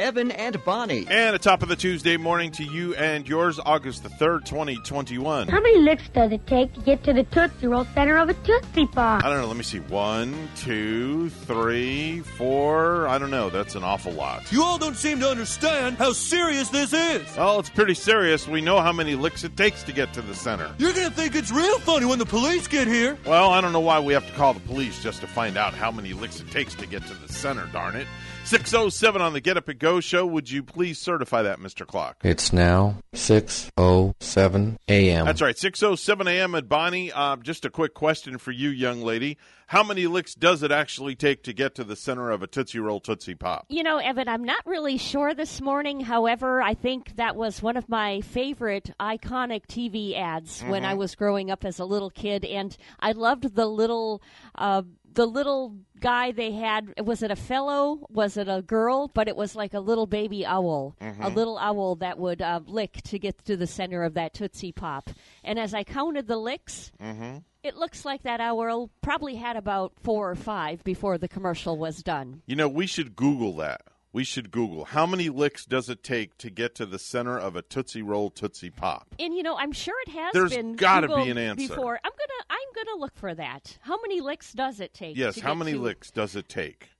Evan and Bonnie. And at top of the Tuesday morning to you and yours, August the 3rd, 2021. How many licks does it take to get to the Tootsie Roll center of a Tootsie Pop? I don't know. Let me see. One, two, three, four. I don't know. That's an awful lot. You all don't seem to understand how serious this is. Well, it's pretty serious. We know how many licks it takes to get to the center. You're going to think it's real funny when the police get here. Well, I don't know why we have to call the police just to find out how many licks it takes to get to the center, darn it. 607 on the Get Up and Go show. Would you please certify that, Mr. Clock? It's now 6.07 a.m. That's right, 607 a.m. at Bonnie. Uh, just a quick question for you, young lady. How many licks does it actually take to get to the center of a Tootsie Roll Tootsie Pop? You know, Evan, I'm not really sure this morning. However, I think that was one of my favorite iconic TV ads mm-hmm. when I was growing up as a little kid, and I loved the little. Uh, the little guy they had was it a fellow? Was it a girl? But it was like a little baby owl mm-hmm. a little owl that would uh, lick to get to the center of that tootsie pop. And as i counted the licks mm-hmm. it looks like that owl probably had about four or five before the commercial was done. You know we should google that we should Google how many licks does it take to get to the center of a Tootsie Roll Tootsie Pop. And you know, I'm sure it has. There's been got to be an answer before. I'm gonna I'm gonna look for that. How many licks does it take? Yes, how many to... licks does it take?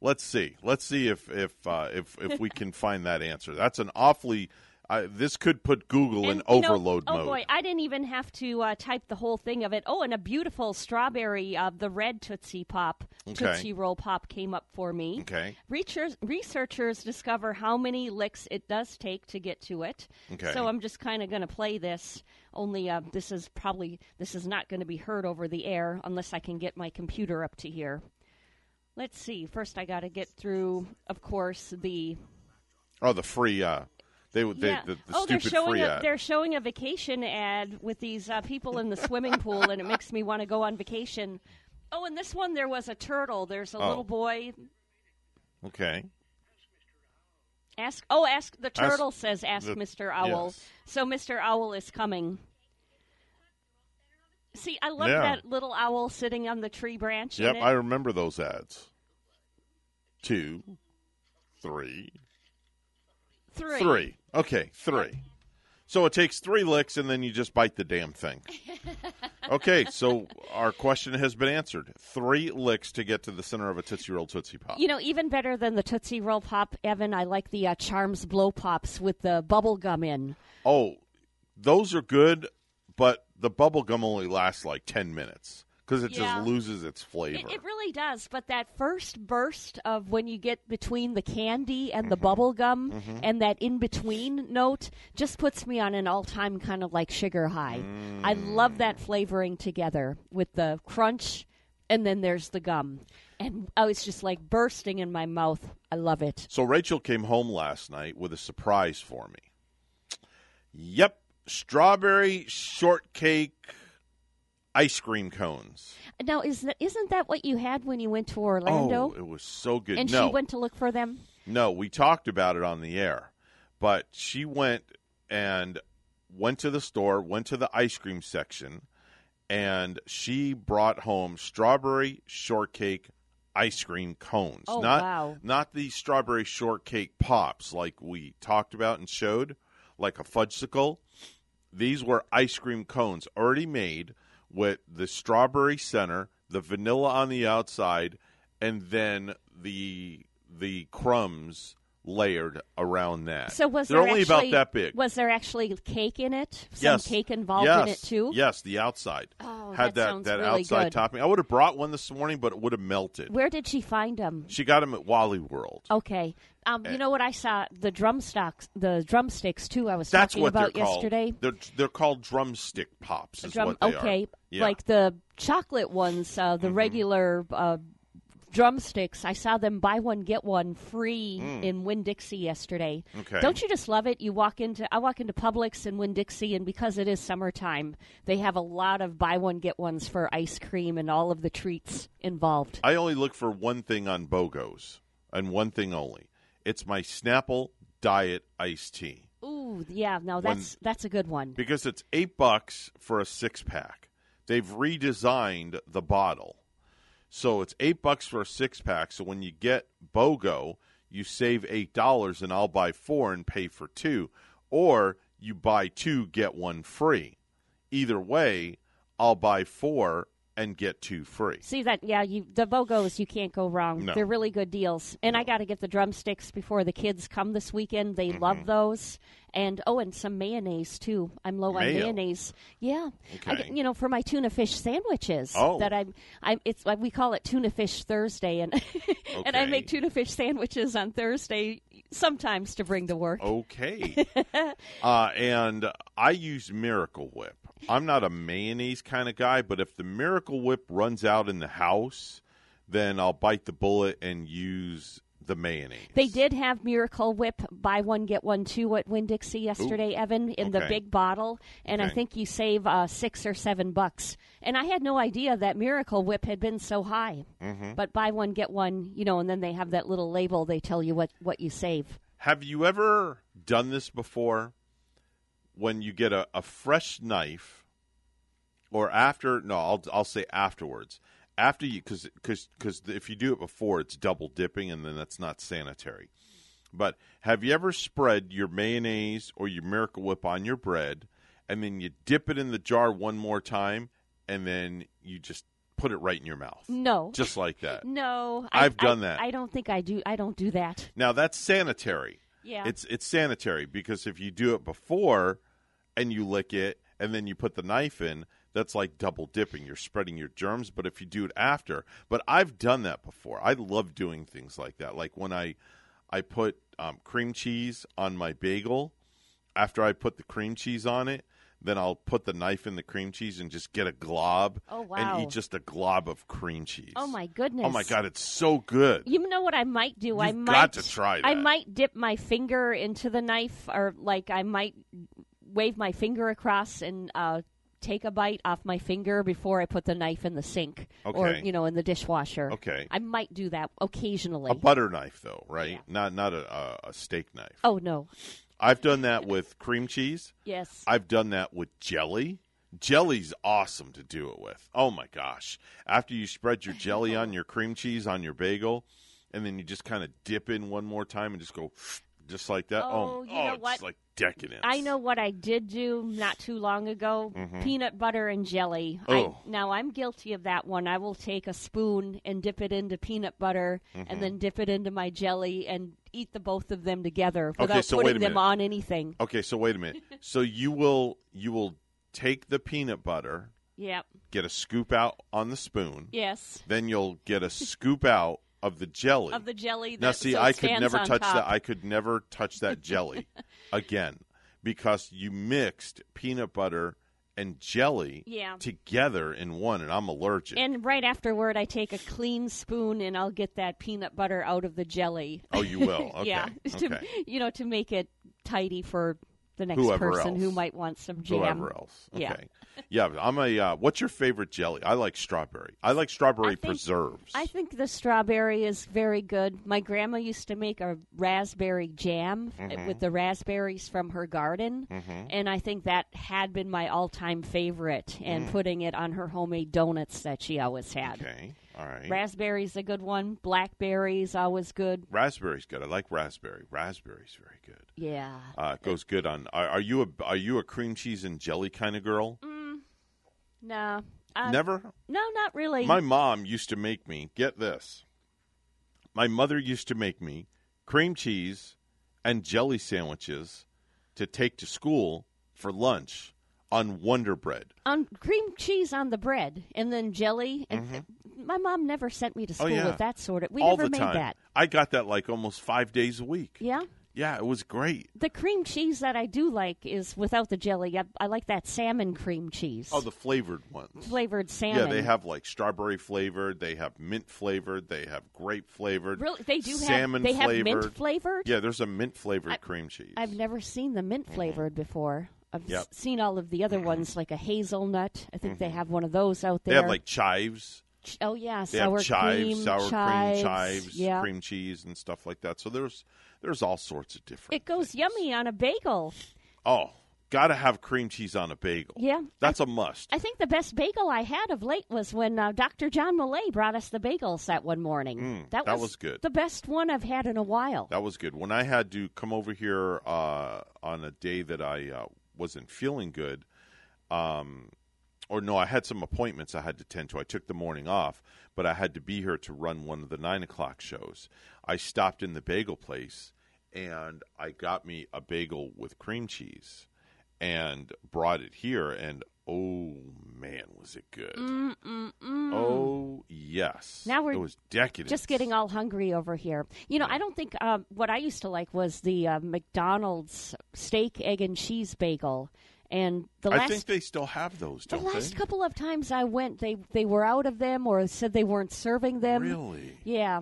Let's see. Let's see if if uh, if if we can find that answer. That's an awfully I, this could put Google and, in overload know, oh mode. boy, I didn't even have to uh, type the whole thing of it. Oh, and a beautiful strawberry, uh, the red Tootsie Pop, okay. Tootsie Roll Pop came up for me. Okay. Researchers, researchers discover how many licks it does take to get to it. Okay. So I'm just kind of going to play this. Only uh, this is probably this is not going to be heard over the air unless I can get my computer up to here. Let's see. First, I got to get through, of course, the. Oh, the free. Uh they, they yeah. the, the oh, they're showing a, ad. they're showing a vacation ad with these uh, people in the swimming pool, and it makes me want to go on vacation. Oh, and this one there was a turtle. There's a oh. little boy. Okay. Ask. Oh, ask the turtle ask says ask the, Mr. Owl. Yes. So Mr. Owl is coming. See, I love yeah. that little owl sitting on the tree branch. Yep, I remember those ads. Two, three, Three. Three. Okay, three. So it takes three licks, and then you just bite the damn thing. okay, so our question has been answered. Three licks to get to the center of a Tootsie Roll Tootsie Pop. You know, even better than the Tootsie Roll Pop, Evan, I like the uh, Charms Blow Pops with the bubble gum in. Oh, those are good, but the bubble gum only lasts like 10 minutes because it yeah. just loses its flavor. It, it, really does. But that first burst of when you get between the candy and mm-hmm. the bubble gum mm-hmm. and that in between note just puts me on an all time kind of like sugar high. Mm. I love that flavoring together with the crunch and then there's the gum. And oh, it's just like bursting in my mouth. I love it. So Rachel came home last night with a surprise for me. Yep, strawberry shortcake ice cream cones. Now, is that, isn't that what you had when you went to Orlando? Oh, it was so good. And no. she went to look for them. No, we talked about it on the air, but she went and went to the store, went to the ice cream section, and she brought home strawberry shortcake ice cream cones. Oh, not wow. not the strawberry shortcake pops like we talked about and showed, like a fudgesicle. These were ice cream cones already made with the strawberry center, the vanilla on the outside, and then the the crumbs layered around that. So was they're there only actually, about that big? Was there actually cake in it? Some yes. cake involved yes. in it too. Yes, the outside Oh, had that that that really outside good. topping. I would have brought one this morning, but it would have melted. Where did she find them? She got them at Wally World. Okay. Um, you know what I saw? The drumsticks, the drumsticks too. I was That's talking what about they're yesterday. called. They're they're called drumstick pops. Is Drum, what they okay, are. Yeah. like the chocolate ones, uh, the Mhm. regular uh, drumsticks. I saw them buy one get one free in Winn Dixie yesterday. Mm. Okay. Don't you just love it? You walk into I walk into Publix in Winn Dixie, and because it is summertime, they have a lot of buy one get ones for ice cream and all of the treats involved. I only look for one thing on BOGOs, and one thing only. It's my Snapple Diet Iced Tea. Ooh, yeah. Now When- that's that's a good one. because it's eight bucks for a six pack. They've redesigned the bottle, so it's eight bucks for a six pack. So when you get BOGO, you save eight dollars, and I'll buy four and pay for two, or you buy two get one free. Either way, I'll buy four and get two free. See that? Yeah, you the Bogos you can't go wrong. No. They're really good deals. And I got to get the drumsticks before the kids come this weekend. They Mm-hmm. love those. And oh, and some mayonnaise too. I'm low on mayonnaise. Yeah, I Okay. get- you know, for my tuna fish sandwiches. Oh. that I'm. I'm. It's like we call it tuna fish Thursday, and and I make tuna fish sandwiches on Thursday sometimes to bring to work. Okay. uh, and I use Miracle Whip. I'm not a mayonnaise kind of guy, but if the Miracle Whip runs out in the house, then I'll bite the bullet and use the mayonnaise. They did have Miracle Whip buy one get one two at Winn Dixie yesterday, Evan, in the big bottle, and I think you save uh, six or seven bucks. And I had no idea that Miracle Whip had been so high. Mm-hmm. But buy one get one, you know, and then they have that little label. They tell you what what you save. Have you ever done this before? When you get a, a fresh knife, or after? No, I'll I'll say afterwards. After you, because because if you do it before, it's double dipping, and then that's not sanitary. But have you ever spread your mayonnaise or your Miracle Whip on your bread, and then you dip it in the jar one more time, and then you just put it right in your mouth, No, just like that? no, I, I've done I- that. I don't think I do. I don't do that. Now that's sanitary. Yeah. It's it's sanitary because if you do it before and you lick it and then you put the knife in, that's like double dipping. You're spreading your germs, but if you do it after, but I've done that before. I love doing things like that. Like when I I put um, cream cheese on my bagel, after I put the cream cheese on it, then I'll put the knife in the cream cheese and just get a glob Oh, wow. and eat just a glob of cream cheese. Oh my goodness! Oh my god, it's so good. You know what I might do? I You've might got to try I might dip my finger into the knife, or like I might wave my finger across and uh, take a bite off my finger before I put the knife in the sink or you know in the dishwasher. Okay. I might do that occasionally. A butter knife, though, right? Yeah. Not not a, a steak knife. oh no! I've done that with cream cheese. Yes. I've done that with jelly. Jelly's awesome to do it with. Oh my gosh! After you spread your jelly on your cream cheese on your bagel, and then you just kind of dip in one more time and just go, just like that. Oh, you know it's what? like decadence. I know what I did do not too long ago: peanut butter and jelly. I, Mm-hmm. Oh. now I'm guilty of that one. I will take a spoon and dip it into peanut butter, Mm-hmm. and then dip it into my jelly and eat the both of them together without so putting them on anything. Okay, so wait a minute. so you will you will take the peanut butter, Yep. get a scoop out on the spoon. Yes. Then you'll get a scoop out of the jelly. Of the jelly. That, now, see, so I could never touch top. that. I could never touch that jelly again because you mixed peanut butter and jelly Yeah. together in one, and I'm allergic. And right afterward, I take a clean spoon and I'll get that peanut butter out of the jelly. oh, you will? Okay. yeah, to you know to make it tidy for the next Whoever person who else. might want some jam. Whoever else. Okay. Yeah. Yeah, I'm a. Uh, what's your favorite jelly? I like strawberry. I like strawberry I think- preserves. I think the strawberry is very good. My grandma used to make a raspberry jam uh, Mm-hmm. with the raspberries from her garden, and I think that had been my all-time favorite. And putting it on her homemade donuts that she always had. Mm. okay. All right. Raspberry's a good one. Blackberry's always good. Raspberry's good. I like raspberry. Raspberry's very good. Yeah. Uh, it goes good on. Are, are you a are you a cream cheese and jelly kind of girl? No. Uh, Never. No, not really. My mom used to make me get this. My mother used to make me cream cheese and jelly sandwiches to take to school for lunch on Wonder Bread. on cream cheese on the bread and then jelly. And my mom never sent me to school Mm-hmm. Oh, yeah. with that sort of. We all never the made time. that. I got that like almost five days a week. Yeah. Yeah, it was great. The cream cheese that I do like is without the jelly. I, I like that salmon cream cheese. Oh, the flavored ones. flavored salmon. Yeah, they have like strawberry flavored. They have mint flavored. They have grape flavored. Really, they do salmon have. They flavored. have mint flavored. Yeah, there's a mint flavored I- cream cheese. I've never seen the mint flavored before. I've Mm-hmm. Yep. s- seen all of the other ones, like a hazelnut. I think they have one of those out there. they have like chives. Oh yeah, They sour have chives, cream, sour chives, cream, chives, yeah. cream cheese, and stuff like that. So there's there's all sorts of different. It goes things. yummy on a bagel. Oh, gotta have cream cheese on a bagel. Yeah, that's a must. I think the best bagel I had of late was when uh, Dr. John Millay brought us the bagels that one morning. Mm, that, that was, was good. The best one I've had in a while. That was good. When I had to come over here uh, on a day that I uh, wasn't feeling good, um, or no, I had some appointments I had to tend to. I took the morning off, but I had to be here to run one of the nine o'clock shows. I stopped in the bagel place and I got me a bagel with cream cheese and brought it here. And oh man, was it good! Oh yes, Now we're it was decadent. Just getting all hungry over here. You know, I don't think uh, what I used to like was the uh, McDonald's steak, egg, and cheese bagel. And the I last think they still have those, the last they? couple of times I went, they they were out of them or said they weren't serving them. Really? Yeah.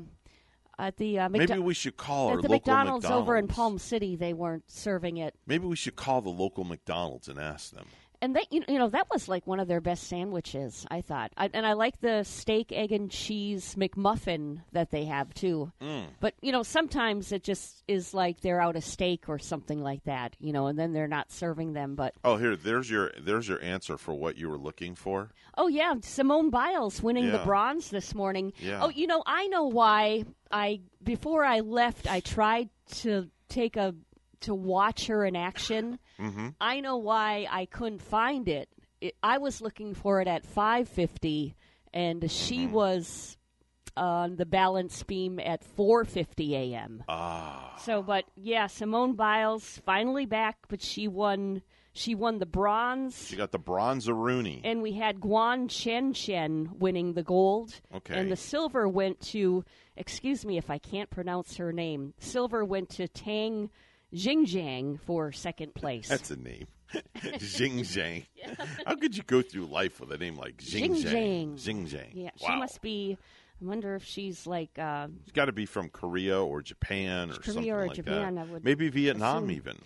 At the uh, Maybe we should call our at the local McDonald's, over in Palm City, they weren't serving it. Maybe we should call the local McDonald's and ask them. And they, you you know, that was like one of their best sandwiches. I thought, I, and I like the steak, egg, and cheese McMuffin that they have too. Mm. But you know, sometimes it just is like they're out of steak or something like that. You know, and then they're not serving them. But Oh, here, there's your there's your answer for what you were looking for. oh yeah, Simone Biles winning the bronze this morning. Yeah. Oh, you know, I know why. I before I left, I tried to take a to watch her in action. Mm-hmm. I know why I couldn't find it. it I was looking for it at 5:50 and she Mm-hmm. was on the balance beam at 4:50 a.m. Ah, So but yeah, Simone Biles finally back, but she won she won the bronze she got the bronze Rooney. and we had Guan Chen Chen winning the gold. Okay. And the silver went to, excuse me if I can't pronounce her name, silver went to Tang Jingjiang for second place. That's a name. Xing Zhang. How could you go through life with a name like Xing Xing Zhang? Xing Zhang. yeah, wow. she must be, I wonder if she's like, uh, She's got to be from Korea or Japan or Korea something or like Japan, that. I would Maybe Vietnam assume. even.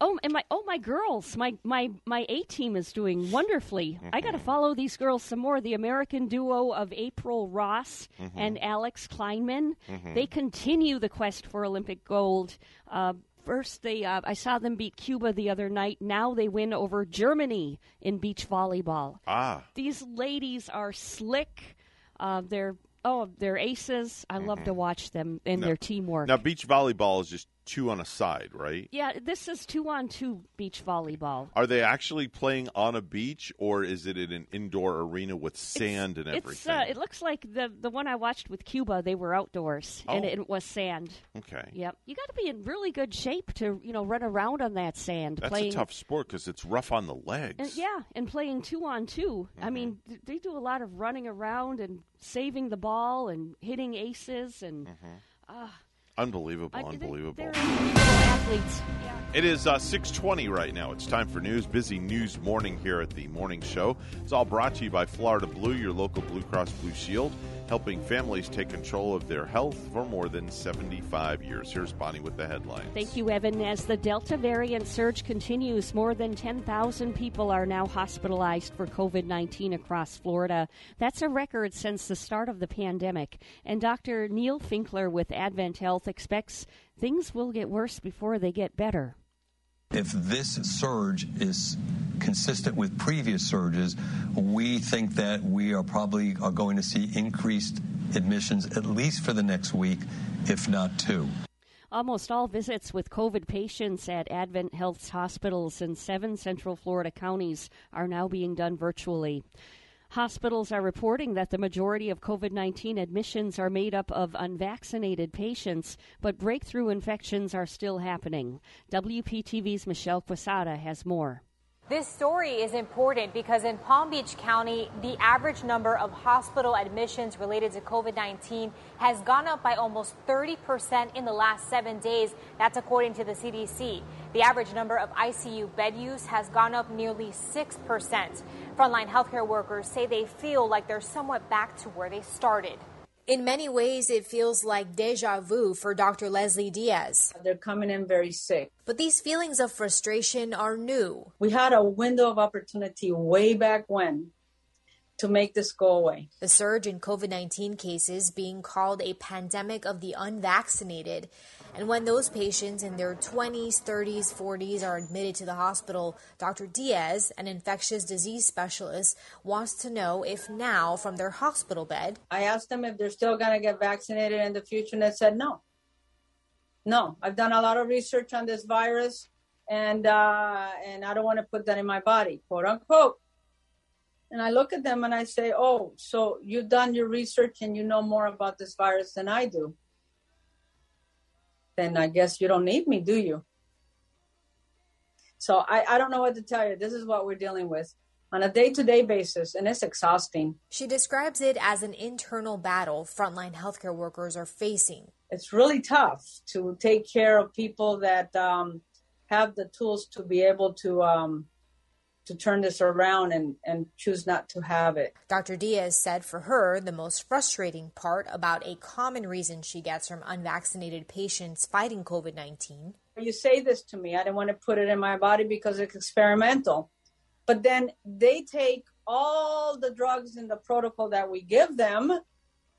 oh, and my, oh, my girls, my, my, my A team is doing wonderfully. I Mm-hmm. got to follow these girls some more. The American duo of April Ross Mm-hmm. and Alix Klineman, they continue the quest for Olympic gold. Uh, First, they uh, I saw them beat Cuba the other night. Now they win over Germany in beach volleyball. Ah, These ladies are slick. Uh, they're oh, they're aces. I love to watch them and their teamwork. Mm-hmm. now beach volleyball is just two on a side, right? yeah, this is two on two beach volleyball. Are they actually playing on a beach, or is it in an indoor arena with sand and uh, everything? uh, it looks like the the one I watched with Cuba. They were outdoors and Oh. it was sand. okay, Yep, you got to be in really good shape to you know run around on that sand. that's playing, a tough sport because it's rough on the legs. And, yeah, and playing two on 2 I mean, mm-hmm. th- they do a lot of running around and saving the ball and hitting aces and I- they- unbelievable. Unbelievable athletes. It is uh, 620 right now. It's time for news. Busy news morning here at the morning show. It's all brought to you by Florida Blue, your local Blue Cross Blue Shield, helping families take control of their health for more than 75 years. Here's Bonnie with the headlines. Thank you, Evan. As the Delta variant surge continues, more than 10,000 people are now hospitalized for COVID 19 across Florida. That's a record since the start of the pandemic. And Dr. Neil Finkler with Advent Health expects things will get worse before they get better. If this surge is consistent with previous surges, we think that we are probably are going to see increased admissions at least for the next week, if not two. Almost all visits with COVID patients at Advent Health's hospitals in seven central Florida counties are now being done virtually. Hospitals are reporting that the majority of COVID 19 admissions are made up of unvaccinated patients, but breakthrough infections are still happening. WPTV's Michelle Quesada has more. This story is important because in Palm Beach County, the average number of hospital admissions related to COVID 19 has gone up by almost 30% in the last seven days. That's according to the CDC. The average number of ICU bed use has gone up nearly 6%. Frontline healthcare workers say they feel like they're somewhat back to where they started. In many ways, it feels like deja vu for Dr. Leslie Diaz. They're coming in very sick. But these feelings of frustration are new. We had a window of opportunity way back when to make this go away. The surge in COVID 19 cases being called a pandemic of the unvaccinated and when those patients in their 20s, 30s, 40s are admitted to the hospital, Dr. Diaz, an infectious disease specialist, wants to know if now, from their hospital bed, I asked them if they're still going to get vaccinated in the future, and they said no. No, I've done a lot of research on this virus, and uh, and I don't want to put that in my body, quote unquote. And I look at them and I say, "Oh, so you've done your research and you know more about this virus than I do." then I guess you don't need me, do you? So I, I don't know what to tell you. This is what we're dealing with on a day to day basis, and it's exhausting. She describes it as an internal battle frontline healthcare workers are facing. It's really tough to take care of people that um, have the tools to be able to um, to turn this around and, and choose not to have it. Dr. Diaz said for her, the most frustrating part about a common reason she gets from unvaccinated patients fighting COVID 19. You say this to me, I don't want to put it in my body because it's experimental. But then they take all the drugs in the protocol that we give them,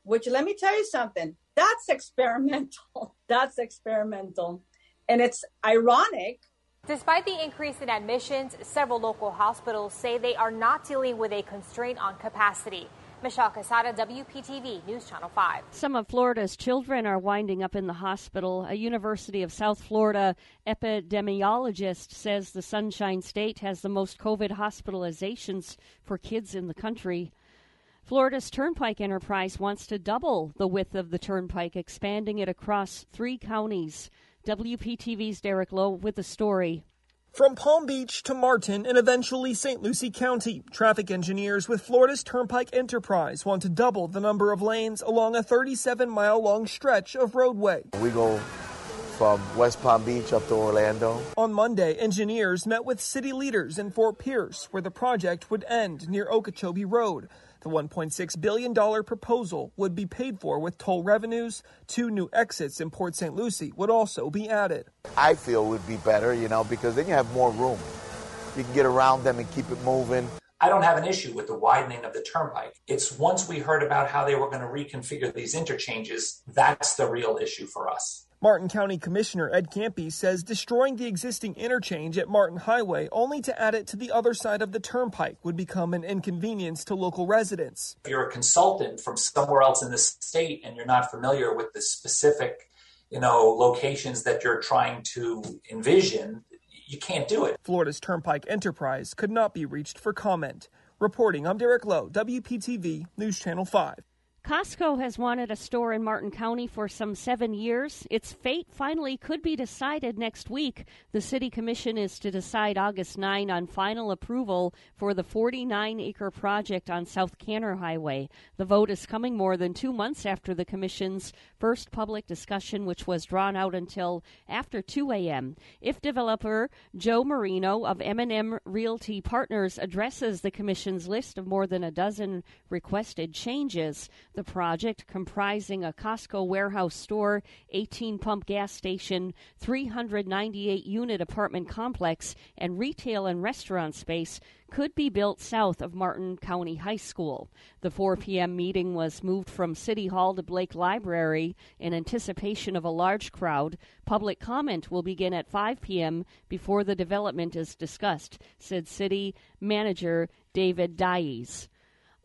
which let me tell you something, that's experimental. that's experimental. And it's ironic Despite the increase in admissions, several local hospitals say they are not dealing with a constraint on capacity. Michelle Quesada, WPTV News Channel 5. Some of Florida's children are winding up in the hospital. A University of South Florida epidemiologist says the Sunshine State has the most COVID hospitalizations for kids in the country. Florida's Turnpike Enterprise wants to double the width of the turnpike, expanding it across three counties. WPTV's Derek Lowe with the story. From Palm Beach to Martin and eventually St. Lucie County, traffic engineers with Florida's Turnpike Enterprise want to double the number of lanes along a 37 mile long stretch of roadway. We go from West Palm Beach up to Orlando. On Monday, engineers met with city leaders in Fort Pierce, where the project would end near Okeechobee Road. The $1.6 billion proposal would be paid for with toll revenues. Two new exits in Port St. Lucie would also be added. I feel would be better, you know, because then you have more room. You can get around them and keep it moving. I don't have an issue with the widening of the turnpike. It's once we heard about how they were going to reconfigure these interchanges, that's the real issue for us. Martin County Commissioner Ed Ciampi says destroying the existing interchange at Martin Highway only to add it to the other side of the turnpike would become an inconvenience to local residents. If you're a consultant from somewhere else in the state and you're not familiar with the specific, you know, locations that you're trying to envision, you can't do it. Florida's Turnpike Enterprise could not be reached for comment. Reporting, I'm Derek Lowe, WPTV News Channel 5. Costco has wanted a store in Martin County for some seven years. Its fate finally could be decided next week. The City Commission is to decide August 9 on final approval for the 49 acre project on South Kanner Highway. The vote is coming more than two months after the Commission's first public discussion, which was drawn out until after 2 a.m. If developer Joe Marino of M&M Realty Partners addresses the Commission's list of more than a dozen requested changes, the project, comprising a Costco warehouse store, 18 pump gas station, 398 unit apartment complex, and retail and restaurant space, could be built south of Martin County High School. The 4 p.m. meeting was moved from City Hall to Blake Library in anticipation of a large crowd. Public comment will begin at 5 p.m. before the development is discussed, said City Manager David Dyess.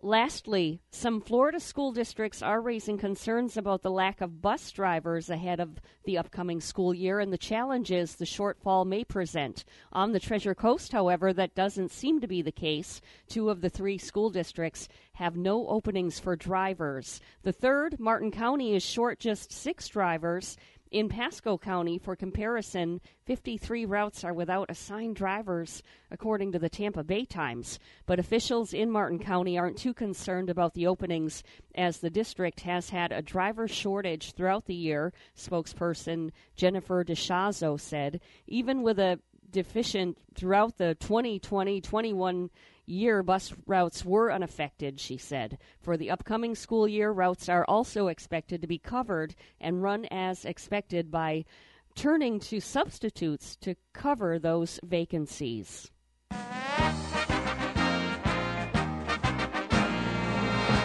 Lastly, some Florida school districts are raising concerns about the lack of bus drivers ahead of the upcoming school year and the challenges the shortfall may present. On the Treasure Coast, however, that doesn't seem to be the case. Two of the three school districts have no openings for drivers. The third, Martin County, is short just six drivers In Pasco County, for comparison, 53 routes are without assigned drivers, according to the Tampa Bay Times. But officials in Martin County aren't too concerned about the openings, as the district has had a driver shortage throughout the year, spokesperson Jennifer DeShazo said. Even with a deficient throughout the 2020 21 year, bus routes were unaffected, she said. For the upcoming school year, routes are also expected to be covered and run as expected by turning to substitutes to cover those vacancies.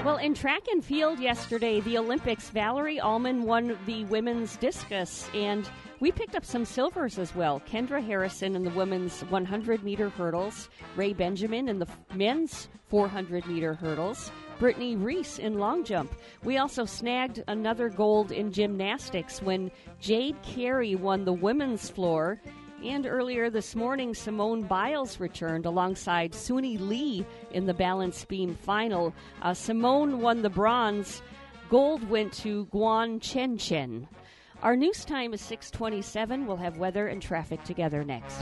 Well, in track and field yesterday, the Olympics, Valarie Allman won the women's discus, and we picked up some silvers as well. Kendra Harrison in the women's 100 meter hurdles, Rai Benjamin in the men's 400 meter hurdles, Brittney Reese in long jump. We also snagged another gold in gymnastics when Jade Carey won the women's floor and earlier this morning, Simone Biles returned alongside Suni Lee in the balance beam final. Uh, Simone won the bronze. Gold went to Guan Chen Chen. Our news time is 627. We'll have weather and traffic together next.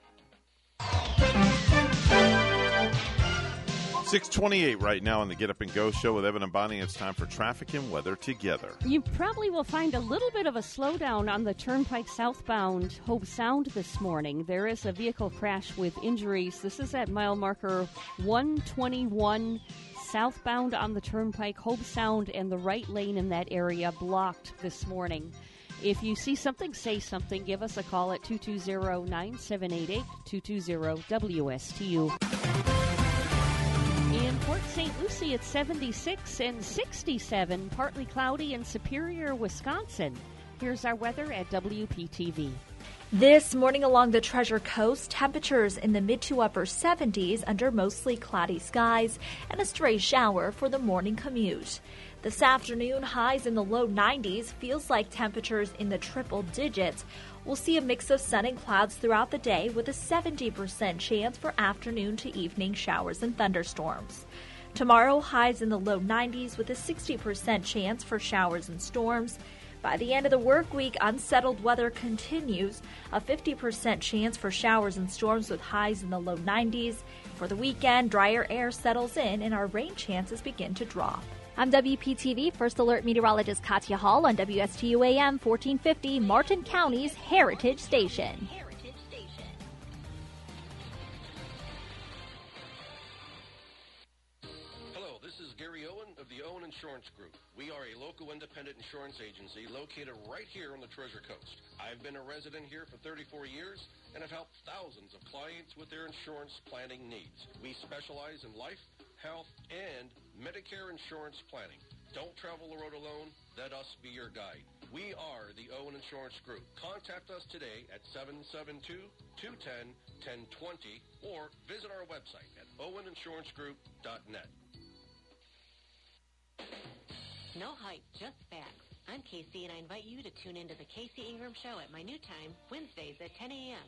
628 right now on the Get Up and Go show with Evan and Bonnie. It's time for traffic and weather together. You probably will find a little bit of a slowdown on the Turnpike southbound Hobe Sound this morning. There is a vehicle crash with injuries. This is at mile marker 121 southbound on the Turnpike, Hobe Sound, and the right lane in that area blocked this morning. If you see something, say something. Give us a call at 220 9788 220 WSTU. In Port St. Lucie, it's 76 and 67, partly cloudy in Superior, Wisconsin. Here's our weather at WPTV. This morning along the Treasure Coast, temperatures in the mid to upper 70s under mostly cloudy skies and a stray shower for the morning commute. This afternoon, highs in the low 90s feels like temperatures in the triple digits. We'll see a mix of sun and clouds throughout the day with a 70% chance for afternoon to evening showers and thunderstorms. Tomorrow, highs in the low 90s with a 60% chance for showers and storms. By the end of the work week, unsettled weather continues. A 50% chance for showers and storms with highs in the low 90s. For the weekend, drier air settles in and our rain chances begin to drop. I'm WPTV First Alert Meteorologist Katya Hall on WSTU AM 1450, Martin County's Heritage Station. Hello, this is Gary Owen of the Owen Insurance Group. We are a local independent insurance agency located right here on the Treasure Coast. I've been a resident here for 34 years and have helped thousands of clients with their insurance planning needs. We specialize in life, health, and Medicare insurance planning. Don't travel the road alone. Let us be your guide. We are the Owen Insurance Group. Contact us today at 772-210-1020 or visit our website at oweninsurancegroup.net. No hype, just facts. I'm Casey, and I invite you to tune into the Casey Ingram Show at my new time, Wednesdays at 10 a.m.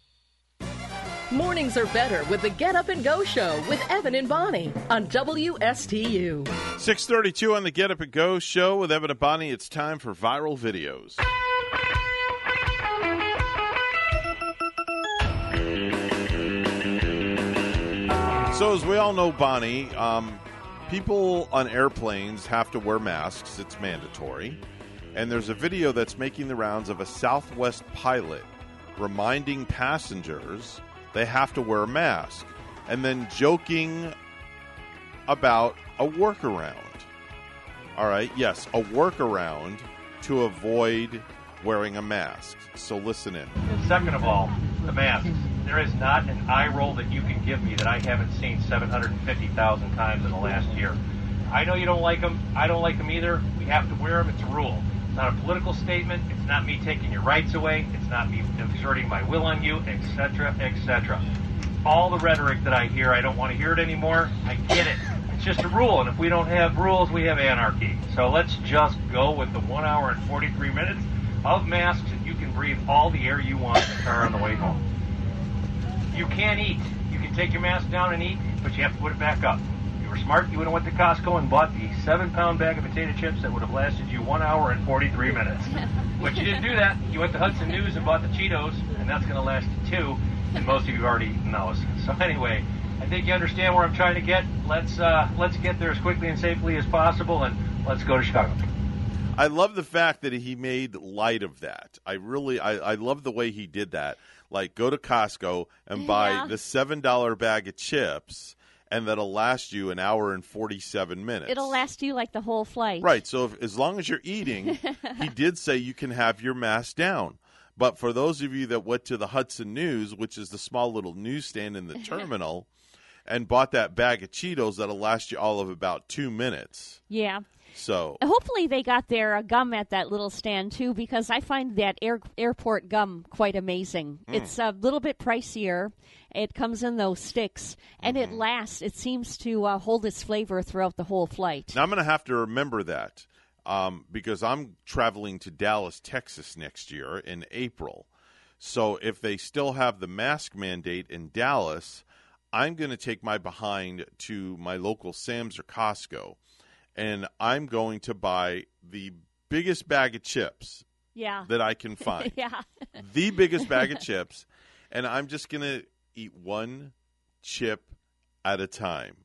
Mornings are better with the Get Up and Go show with Evan and Bonnie on WSTU. 632 on the Get Up and Go show with Evan and Bonnie. It's time for viral videos. So, as we all know, Bonnie, um, people on airplanes have to wear masks. It's mandatory. And there's a video that's making the rounds of a Southwest pilot reminding passengers they have to wear a mask and then joking about a workaround. All right, yes, a workaround to avoid wearing a mask. So listen in. Second of all, the masks. There is not an eye roll that you can give me that I haven't seen 750,000 times in the last year. I know you don't like them. I don't like them either. We have to wear them. It's a rule. It's not a political statement. It's not me taking your rights away. It's not me exerting my will on you, etc., etc. All the rhetoric that I hear, I don't want to hear it anymore. I get it. It's just a rule, and if we don't have rules, we have anarchy. So let's just go with the one hour and 43 minutes of masks, and you can breathe all the air you want in the car on the way home. You can't eat. You can take your mask down and eat, but you have to put it back up. If you were smart, you would have went to Costco and bought the seven-pound bag of potato chips that would have lasted you one hour and 43 minutes. but you didn't do that. You went to Hudson News and bought the Cheetos, and that's going to last you two, and most of you have already eaten those. So anyway, I think you understand where I'm trying to get. Let's uh, let's get there as quickly and safely as possible, and let's go to Chicago. I love the fact that he made light of that. I really, I, I love the way he did that. Like, go to Costco and buy Yeah. the seven dollar bag of chips, and that'll last you an hour and forty seven minutes. It'll last you like the whole flight. Right. So if, as long as you're eating, he did say you can have your mask down. But for those of you that went to the Hudson News, which is the small little newsstand in the terminal, and bought that bag of Cheetos that'll last you all of about two minutes. Yeah. So Hopefully they got their uh, gum at that little stand too, because I find that air, airport gum quite amazing. Mm. It's a little bit pricier. It comes in those sticks, and Mm-hmm. it lasts. It seems to uh, hold its flavor throughout the whole flight. Now I'm going to have to remember that um, because I'm traveling to Dallas, Texas next year in April. So if they still have the mask mandate in Dallas, I'm going to take my behind to my local Sam's or Costco, and I'm going to buy the biggest bag of chips Yeah. that I can find. yeah. the biggest bag of chips, and I'm just going to eat one chip at a time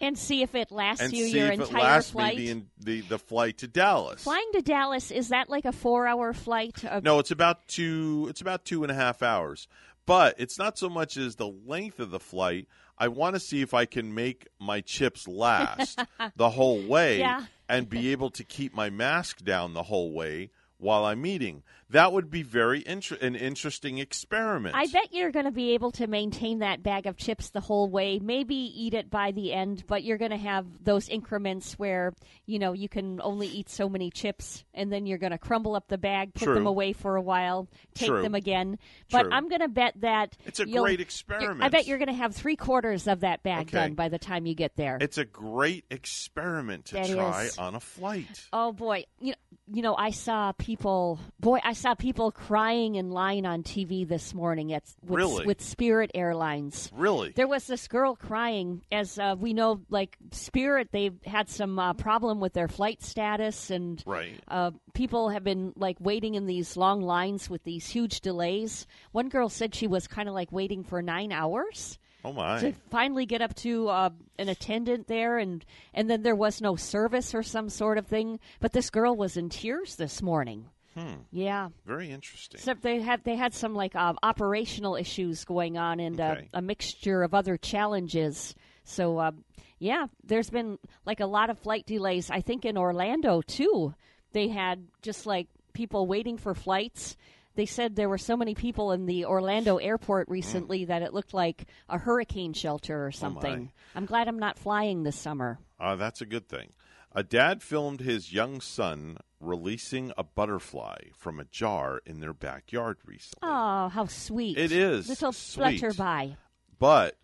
And see if it lasts and you see your if it entire lasts flight. me the, the the flight to Dallas. Flying to Dallas is that like a four-hour flight? Uh, No, it's about two. It's about two and a half hours, but it's not so much as the length of the flight. I want to see if I can make my chips last the whole way Yeah. and be able to keep my mask down the whole way while I'm eating. That would be very inter- an interesting experiment. I bet you're going to be able to maintain that bag of chips the whole way. Maybe eat it by the end, but you're going to have those increments where you know you can only eat so many chips, and then you're going to crumble up the bag, put True. them away for a while, take True. them again. But True. I'm going to bet that It's a great experiment. I bet you're going to have three quarters of that bag Okay. done by the time you get there. It's a great experiment to That try is. on a flight. Oh boy, you know, you know, I saw people. Boy, I saw people crying in line on TV this morning at with, Really? with Spirit Airlines. Really? There was this girl crying. As uh, we know, like Spirit, they've had some uh, problem with their flight status, and Right. uh, people have been like waiting in these long lines with these huge delays. One girl said she was kind of like waiting for nine hours Oh my! to finally get up to uh, an attendant there, and and then there was no service or some sort of thing. But this girl was in tears this morning. Hmm. Yeah. Very interesting. Except they had they had some like um, operational issues going on and Okay. uh, a mixture of other challenges. So uh, yeah, there's been like a lot of flight delays. I think in Orlando too. They had just like people waiting for flights. They said there were so many people in the Orlando airport recently that it looked like a hurricane shelter or something. I'm glad I'm not flying this summer. Uh, that's a good thing. A dad filmed his young son releasing a butterfly from a jar in their backyard recently. Oh, how sweet! It is little sweet. flutterby. But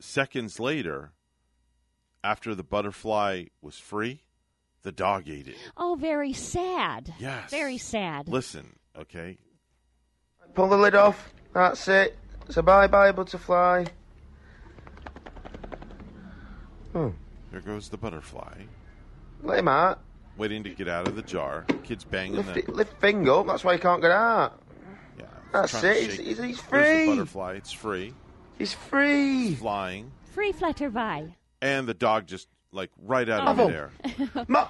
seconds later, after the butterfly was free, the dog ate it. Oh, very sad. Yes. Very sad. Listen, okay? Pull the lid off. That's it. It's a bye bye butterfly. Oh, There goes the butterfly, let him out. Waiting to get out of the jar. Kid's banging Lift, the. it, lift finger up. That's why he can't get out. Yeah, That's it. He's, shake- he's, he's There's the free. butterfly. It's free. He's free. Flying. Free flutterby. And the dog just, like, right out of Marvel. midair. Ma-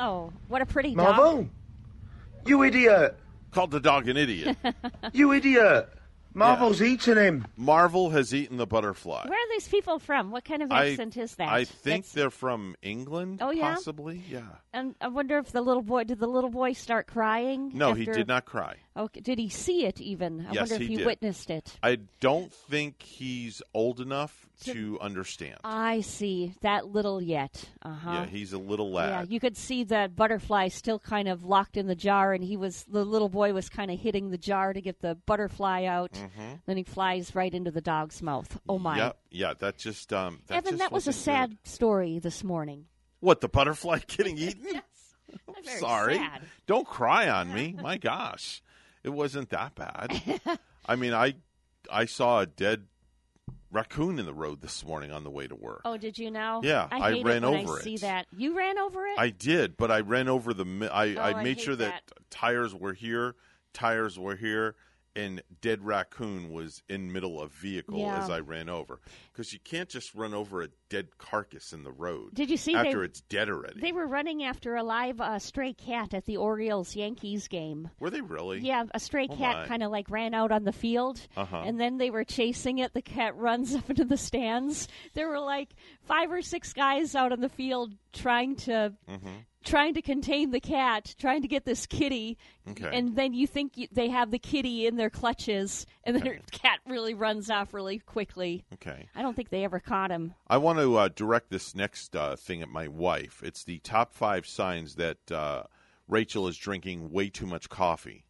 Oh, what a pretty Marvel. dog. You idiot. Called the dog an idiot. You idiot. Marvel's eating him. Marvel has eaten the butterfly. Where are these people from? What kind of I- accent is that? I think That's- they're from England, Oh, yeah? possibly. Yeah. and I wonder if the little boy did the little boy start crying? No, he did not cry. Okay, did he see it even? I Yes, wonder if he he did. witnessed it. I don't think he's old enough to understand. I see that little yet. Uh huh. Yeah, he's a little lad. Yeah, lad. you could see the butterfly still kind of locked in the jar, and he was the little boy was kind of hitting the jar to get the butterfly out. Mhm. Then he flies right into the dog's mouth. Oh my! Yep, yeah, that just um. That Evan, just that was a sad good. story this morning. What the butterfly getting eaten? I'm Very sorry. sad. Don't cry on me. My gosh, it wasn't that bad. I mean, I I saw a dead raccoon in the road this morning on the way to work. Oh, did you know? Yeah, I, I ran over I it. See that? You ran over it? I did, but I ran over the. I, Oh, I I made hate sure that. that. tires were here, tires were here, and dead raccoon was in middle of vehicle Yeah. as I ran over. Because you can't just run over a dead carcass in the road. Did you see after they- it's dead already? They were running after a live uh, stray cat at the Orioles Yankees game. were they really? Yeah, a stray Oh, cat kind of like ran out on the field, Uh-huh. and then they were chasing it. The cat runs up into the stands. There were like five or six guys out on the field trying to Mm-hmm. Trying to contain the cat, trying to get this kitty. Okay. And then you think you, they have the kitty in their clutches, and then the cat really runs off really quickly. Okay. I don't think they ever caught him. I want to uh, direct this next uh, thing at my wife. It's the top five signs that uh, Rachel is drinking way too much coffee.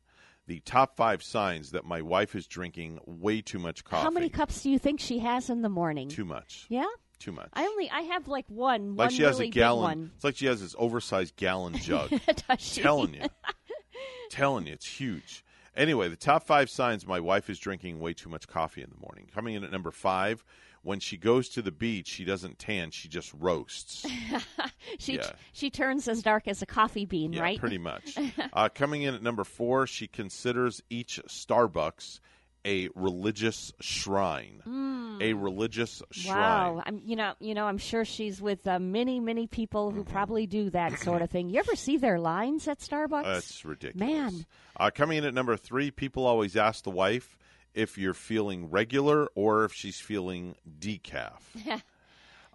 The top five signs that my wife is drinking way too much coffee. How many cups do you think she has in the morning? Too much. Yeah. Too much. I only I have like one. Like one she has really a gallon. It's like she has this oversized gallon jug. Telling you. Telling you, it's huge. Anyway, the top five signs my wife is drinking way too much coffee in the morning. Coming in at number five, when she goes to the beach, she doesn't tan, she just roasts. she Yeah. she turns as dark as a coffee bean, Yeah, right? pretty much. uh, coming in at number four, she considers each Starbucks a religious shrine. A religious shrine. Mm. Wow, I'm you know you know I'm sure she's with uh, many many people who probably do that sort of thing. You ever see their lines at Starbucks? That's ridiculous. Man, Uh, coming in at number three, people always ask the wife if you're feeling regular or if she's feeling decaf.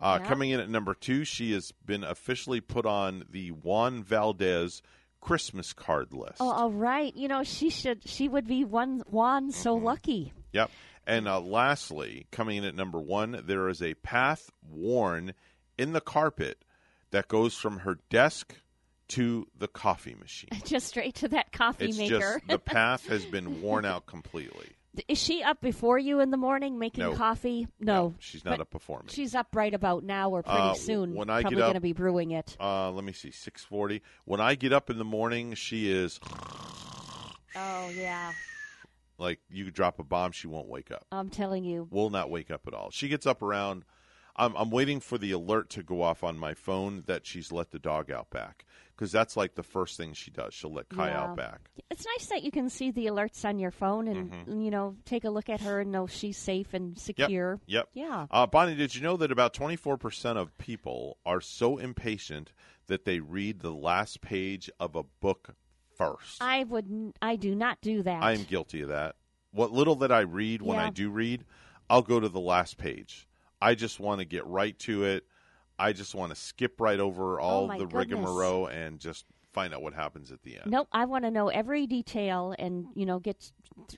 Uh, Yeah. Coming in at number two, she has been officially put on the Juan Valdez Christmas card list. Oh, all right. You know, she should. She would be one one so Mm-hmm. lucky. Yep. And uh, lastly, coming in at number one, there is a path worn in the carpet that goes from her desk to the coffee machine. Just straight to that coffee it's maker. just the path has been worn out completely. Is she up before you in the morning making No. coffee? No, She's not But up before me. She's up right about now or pretty Uh, soon. when I Probably get up- going to be brewing it. Uh, let me see, six forty. When I get up in the morning, she is Oh yeah, like you could drop a bomb, she won't wake up. I'm telling you. Will not wake up at all. She gets up around. I'm, I'm waiting for the alert to go off on my phone that she's let the dog out back because that's like the first thing she does. She'll let Kai Yeah. out back. It's nice that you can see the alerts on your phone and Mhm. you know take a look at her and know she's safe and secure. Yep. Yeah. Uh, Bonnie, did you know that about 24% of people are so impatient that they read the last page of a book first? I would. n- I do not do that. I am guilty of that. What little that I read when I Yeah. do read, I'll go to the last page. I just want to get right to it. I just want to skip right over oh all Oh, the goodness. rigmarole and just find out what happens at the end. Nope, I want to know every detail and you know get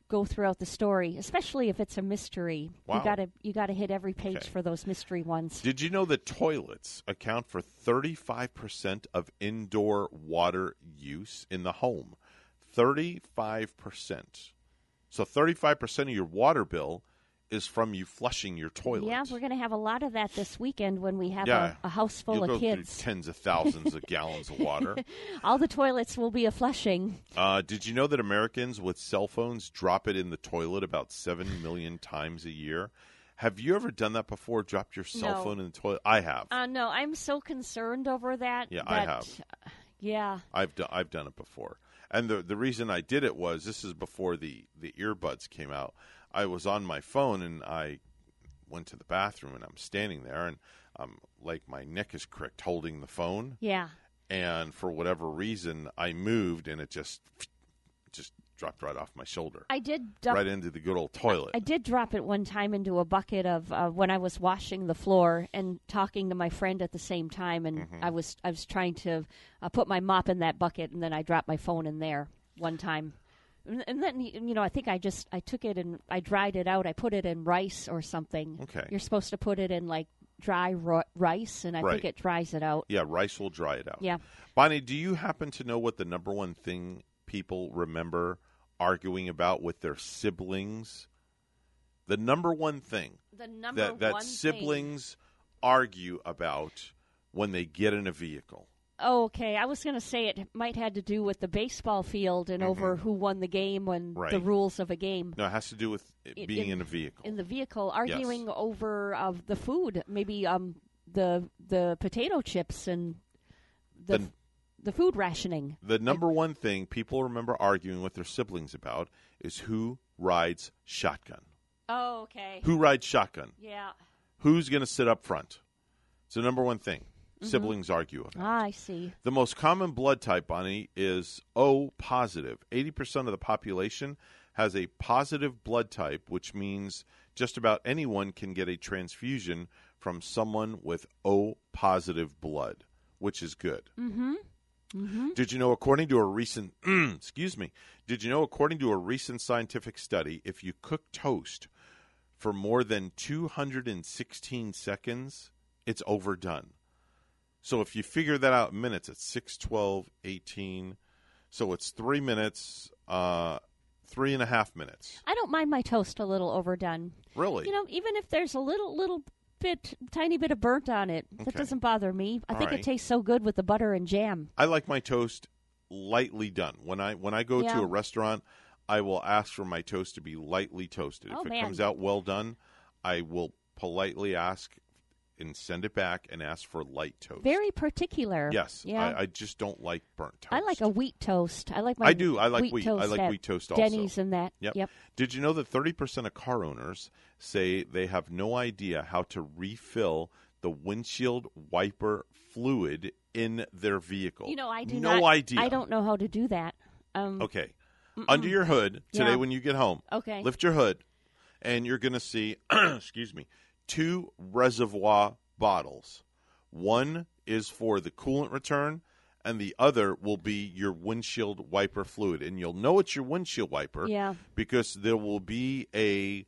go throughout the story, especially if it's a mystery. Wow. You got to you got to hit every page Okay. for those mystery ones. Did you know that toilets account for 35% of indoor water use in the home? 35%. So 35% of your water bill is from you flushing your toilet. Yeah, we're going to have a lot of that this weekend when we have Yeah. a, a house full You'll of kids. tens of thousands of gallons of water. All the toilets will be a flushing. Uh, did you know that Americans with cell phones drop it in the toilet about 7 million times a year? Have you ever done that before? Dropped your cell No. phone in the toilet? I have. Uh, no, I'm so concerned over that. Yeah, I that- have. Yeah. I've done I've done it before. And the the reason I did it was this is before the the earbuds came out. I was on my phone and I went to the bathroom and I'm standing there and um like my neck is cricked holding the phone Yeah. and for whatever reason I moved and it just just dropped right off my shoulder. I did dump- right into the good old toilet. I did drop it one time into a bucket of uh, when I was washing the floor and talking to my friend at the same time, and Mm-hmm. I was I was trying to uh, put my mop in that bucket, and then I dropped my phone in there one time. And then you know, I think I just I took it and I dried it out. I put it in rice or something. Okay. You're supposed to put it in like dry ro- rice, and I Right. think it dries it out. Yeah, rice will dry it out. Yeah. Bonnie, do you happen to know what the number one thing people remember arguing about with their siblings? The number one thing The number that, that one thing- siblings argue about when they get in a vehicle. Okay. I was going to say it might had to do with the baseball field and over who won the game and Mm-hmm. Right. the rules of a game. No, it has to do with it being in, in- a vehicle. in the vehicle arguing over of the food, maybe um the the potato chips and the The- the food rationing. The number one thing people remember arguing with their siblings about is who rides shotgun. Oh, okay. Who rides shotgun? Yeah. Who's going to sit up front? It's the number one thing Mhm. siblings argue about. Ah, I see. The most common blood type, Bonnie, is O positive. 80% of the population has a positive blood type, which means just about anyone can get a transfusion from someone with O positive blood, which is good. Mm-hmm. Mm-hmm. Did you know, according to a recent, excuse me, did you know, according to a recent scientific study, if you cook toast for more than 216 seconds, it's overdone. So if you figure that out in minutes, it's 6, 12, 18. So it's three minutes, uh, three and a half minutes. I don't mind my toast a little overdone. Really? You know, even if there's a little little bit tiny bit of burnt on it, that doesn't bother me. I All think right. it tastes so good with the butter and jam. I like my toast lightly done. When I when I go Yeah. to a restaurant, I will ask for my toast to be lightly toasted. Oh, if it man. comes out well done, I will politely ask and send it back and ask for light toast. Very particular. Yes, Yeah. I, I just don't like burnt toast. I like a wheat toast. I like my I do. I like wheat. wheat. Toast I like wheat toast also. Denny's and that. Yep. Yep. Did you know that 30% of car owners say they have no idea how to refill the windshield wiper fluid in their vehicle? You know, I do no not. idea. I don't know how to do that. Um, Okay. Under your hood today Yeah. when you get home. Okay. Lift your hood and you're going to see excuse me, two reservoir bottles. One is for the coolant return and the other will be your windshield wiper fluid, and you'll know it's your windshield wiper. Yeah. because there will be a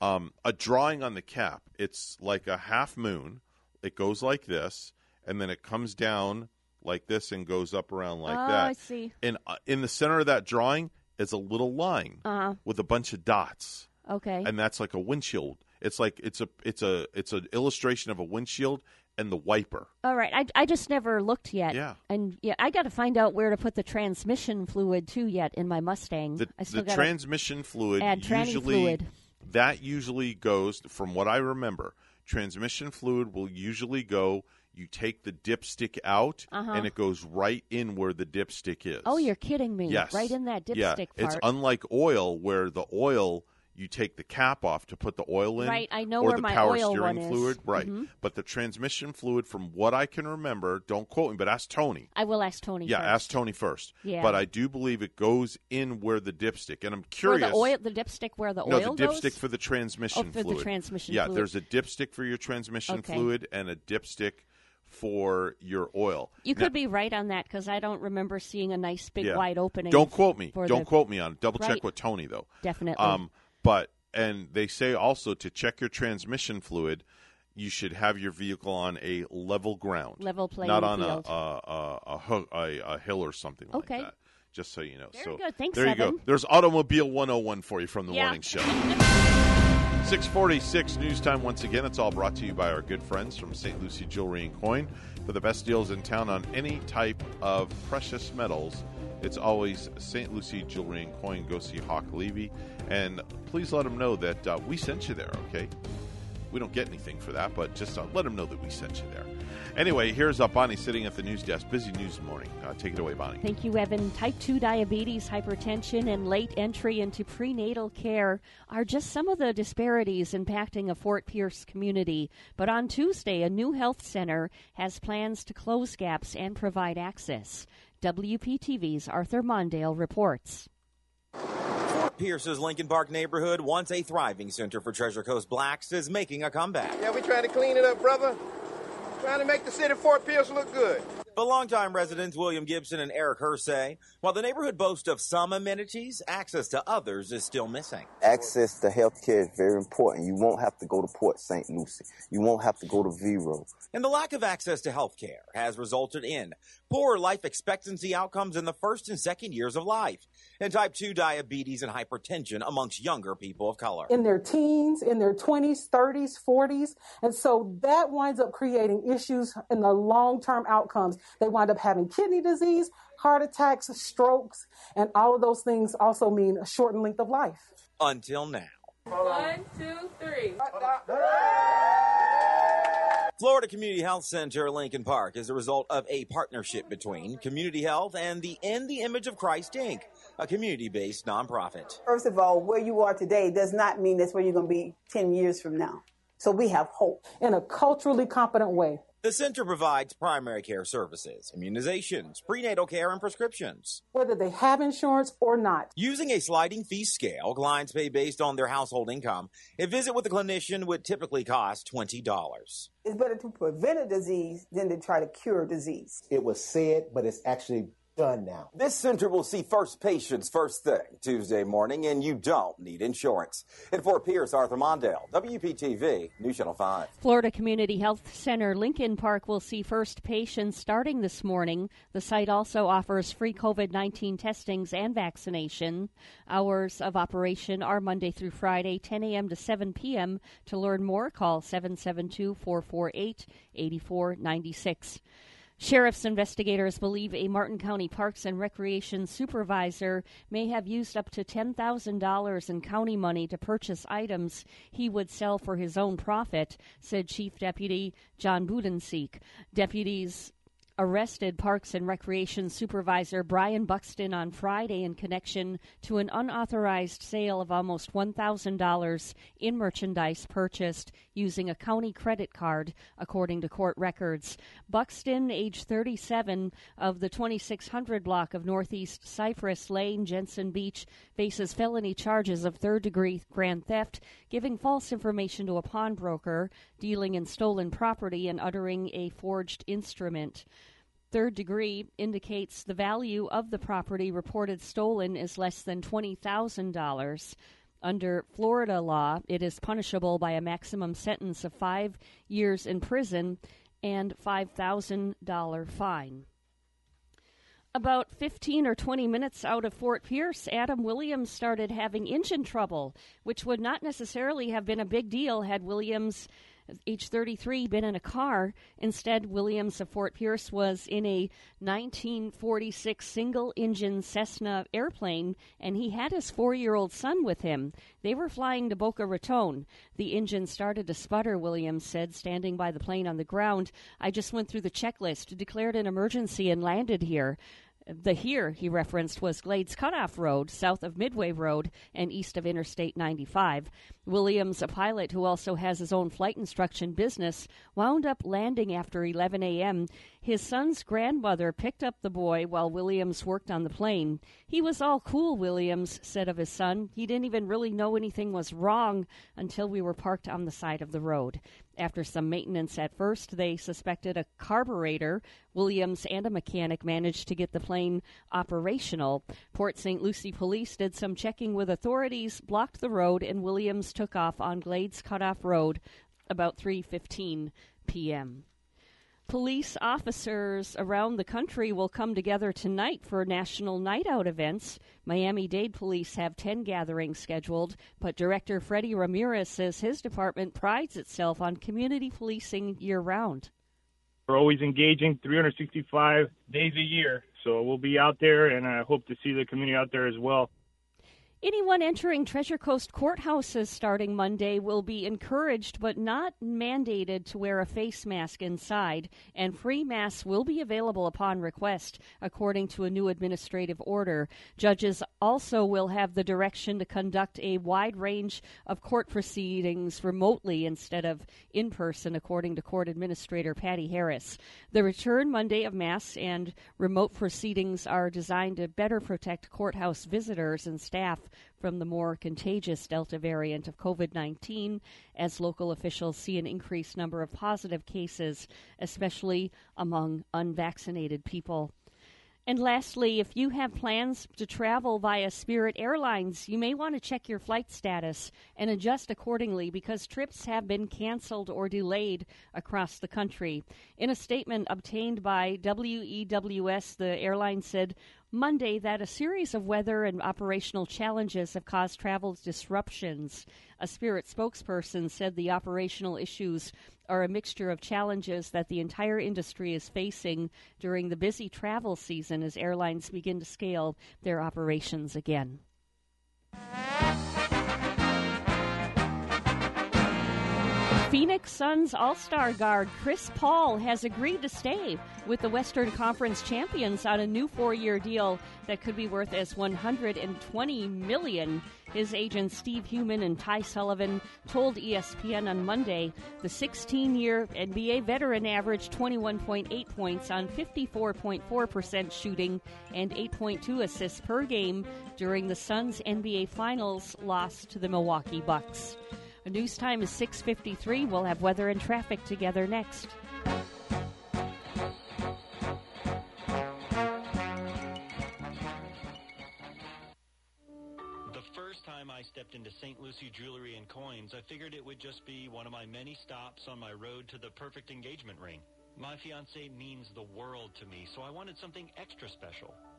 um, a drawing on the cap. It's like a half moon. It goes like this, and then it comes down like this and goes up around like Oh, that. I see. And uh, in the center of that drawing is a little line Uh-huh. with a bunch of dots Okay. and that's like a windshield. It's like it's a it's a it's an illustration of a windshield and the wiper. All right, I, I just never looked yet. Yeah. and yeah, I got to find out where to put the transmission fluid too yet in my Mustang. The, I still the transmission fluid add usually fluid. that usually goes from what I remember. Transmission fluid will usually go. You take the dipstick out, Uh-huh. and it goes right in where the dipstick is. Oh, you're kidding me! Yes, right in that dipstick. yeah. dipstick It's unlike oil, where the oil you take the cap off to put the oil in. Right, I know or where the my power oil steering one is. fluid. Right, Mhm. but the transmission fluid, from what I can remember, don't quote me, but ask Tony. I will ask Tony. Yeah, first. ask Tony first. Yeah. But I do believe it goes in where the dipstick, and I'm Where curious. the oil, the dipstick where the no, oil the goes? dipstick for the transmission Oh, for the fluid. transmission Yeah, fluid. there's a dipstick for your transmission Okay. fluid and a dipstick for your oil. You Now- could be right on that because I don't remember seeing a nice big yeah. wide opening. Don't quote me. Don't the- quote me on. it. Double check with Tony though. Definitely. Um, but and they say also to check your transmission fluid, you should have your vehicle on a level ground, Level playing not on field. a a, a, a, a a hill or something Okay. like that. Just so you know. Very so good. Thanks, there you go. There's Automobile 101 for you from the Yeah. morning show. 646 news time once again. It's all brought to you by our good friends from St. Lucie Jewelry and Coin. For the best deals in town on any type of precious metals, it's always St. Lucie Jewelry and Coin. Go see Hawk Levy. And please let them know that uh, we sent you there, okay? We don't get anything for that, but just uh, let them know that we sent you there. Anyway, here's uh, Bonnie sitting at the news desk. Busy news morning. Uh, take it away, Bonnie. Thank you, Evan. Type 2 diabetes, hypertension, and late entry into prenatal care are just some of the disparities impacting a Fort Pierce community. But on Tuesday, a new health center has plans to close gaps and provide access. WPTV's Arthur Mondale reports. Fort Pierce's Lincoln Park neighborhood, once a thriving center for Treasure Coast blacks, is making a comeback. Yeah, we trying to clean it up, brother. Trying to make the city of Fort Pierce look good. But longtime residents William Gibson and Eric Hurst say, while the neighborhood boasts of some amenities, access to others is still missing. Access to health care is very important. You won't have to go to Port St. Lucie. You won't have to go to Vero. And the lack of access to health care has resulted in poor life expectancy outcomes in the first and second years of life, and type 2 diabetes and hypertension amongst younger people of color. in their teens, in their 20s, 30s, 40s. And so that winds up creating issues in the long term outcomes. They wind up having kidney disease, heart attacks, strokes, and all of those things also mean a shortened length of life. Until now. One, two, three. Florida Community Health Center Lincoln Park is a result of a partnership between Community Health and the In the Image of Christ Inc., a community based nonprofit. First of all, where you are today does not mean that's where you're going to be 10 years from now. So we have hope. In a culturally competent way. The center provides primary care services, immunizations, prenatal care, and prescriptions. Whether they have insurance or not. Using a sliding fee scale, clients pay based on their household income. A visit with a clinician would typically cost $20. It's better to prevent a disease than to try to cure a disease. It was said, but it's actually done now. This center will see first patients first thing Tuesday morning, and you don't need insurance. In Fort Pierce, Arthur Mondale, WPTV, News Channel 5. Florida Community Health Center Lincoln Park will see first patients starting this morning. The site also offers free COVID 19 testings and vaccination. Hours of operation are Monday through Friday, 10 a.m. to 7 p.m. To learn more, call 772 448 8496. Sheriff's investigators believe a Martin County Parks and Recreation supervisor may have used up to $10,000 in county money to purchase items he would sell for his own profit, said Chief Deputy John Budensiek. Deputies arrested Parks and Recreation Supervisor Brian Buxton on Friday in connection to an unauthorized sale of almost $1,000 in merchandise purchased using a county credit card, according to court records. Buxton, age 37, of the 2600 block of Northeast Cypress Lane, Jensen Beach, faces felony charges of third degree grand theft, giving false information to a pawnbroker, dealing in stolen property, and uttering a forged instrument. Third degree indicates the value of the property reported stolen is less than $20,000. Under Florida law, it is punishable by a maximum sentence of five years in prison and $5,000 fine. About 15 or 20 minutes out of Fort Pierce, Adam Williams started having engine trouble, which would not necessarily have been a big deal had Williams, age 33, been in a car. Instead, Williams of Fort Pierce was in a 1946 single engine Cessna airplane, and he had his four year old son with him. They were flying to Boca Raton. The engine started to sputter, Williams said, standing by the plane on the ground. I just went through the checklist, declared an emergency, and landed here. The here he referenced was Glades Cutoff Road, south of Midway Road and east of Interstate 95. Williams, a pilot who also has his own flight instruction business, wound up landing after 11 a.m. His son's grandmother picked up the boy while Williams worked on the plane. He was all cool, Williams said of his son. He didn't even really know anything was wrong until we were parked on the side of the road. After some maintenance at first, they suspected a carburetor. Williams and a mechanic managed to get the plane operational. Port St. Lucie police did some checking with authorities, blocked the road, and Williams took off on Glades Cutoff Road about 3:15 p.m. Police officers around the country will come together tonight for national night out events. Miami Dade police have 10 gatherings scheduled, but Director Freddie Ramirez says his department prides itself on community policing year round. We're always engaging 365 days a year. So we'll be out there, and I hope to see the community out there as well. Anyone entering Treasure Coast courthouses starting Monday will be encouraged but not mandated to wear a face mask inside, and free masks will be available upon request, according to a new administrative order. Judges also will have the direction to conduct a wide range of court proceedings remotely instead of in person, according to Court Administrator Patty Harris. The return Monday of masks and remote proceedings are designed to better protect courthouse visitors and staff from the more contagious Delta variant of COVID 19 as local officials see an increased number of positive cases, especially among unvaccinated people. And lastly, if you have plans to travel via Spirit Airlines, you may want to check your flight status and adjust accordingly because trips have been canceled or delayed across the country. In a statement obtained by WEWS, the airline said Monday that a series of weather and operational challenges have caused travel disruptions. A Spirit spokesperson said the operational issues are a mixture of challenges that the entire industry is facing during the busy travel season as airlines begin to scale their operations again. Phoenix Suns All Star guard Chris Paul has agreed to stay with the Western Conference champions on a new four year deal that could be worth as 120 million. His agents Steve Heumann and Ty Sullivan told ESPN on Monday the 16 year NBA veteran averaged 21.8 points on 54.4% shooting and 8.2 assists per game during the Suns NBA Finals loss to the Milwaukee Bucks. News time is 6:53. We'll have weather and traffic together next. The first time I stepped into St. Lucie Jewelry and Coins, I figured it would just be one of my many stops on my road to the perfect engagement ring. My fiance means the world to me, so I wanted something extra special.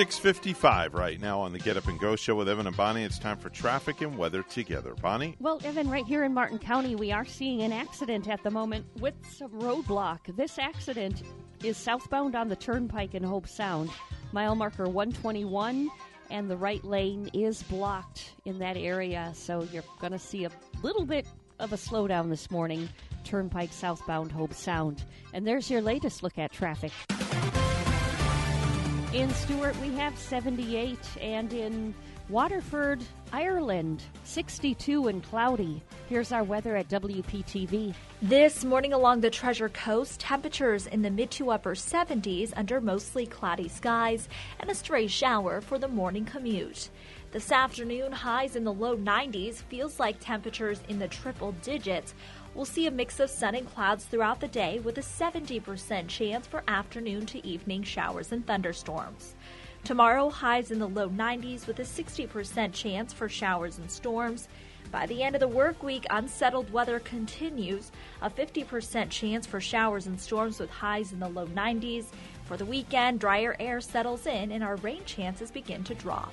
655 right now on the Get Up and Go show with Evan and Bonnie. It's time for traffic and weather together. Bonnie? Well, Evan, right here in Martin County, we are seeing an accident at the moment with some roadblock. This accident is southbound on the turnpike in Hobe Sound, mile marker 121, and the right lane is blocked in that area. So you're going to see a little bit of a slowdown this morning, turnpike southbound Hobe Sound. And there's your latest look at traffic. In Stuart, we have 78, and in Waterford, Ireland, 62 and cloudy. Here's our weather at WPTV. This morning along the Treasure Coast, temperatures in the mid to upper 70s under mostly cloudy skies and a stray shower for the morning commute. This afternoon, highs in the low 90s feels like temperatures in the triple digits. We'll see a mix of sun and clouds throughout the day with a 70% chance for afternoon to evening showers and thunderstorms. Tomorrow, highs in the low 90s with a 60% chance for showers and storms. By the end of the work week, unsettled weather continues. A 50% chance for showers and storms with highs in the low 90s. For the weekend, drier air settles in and our rain chances begin to drop.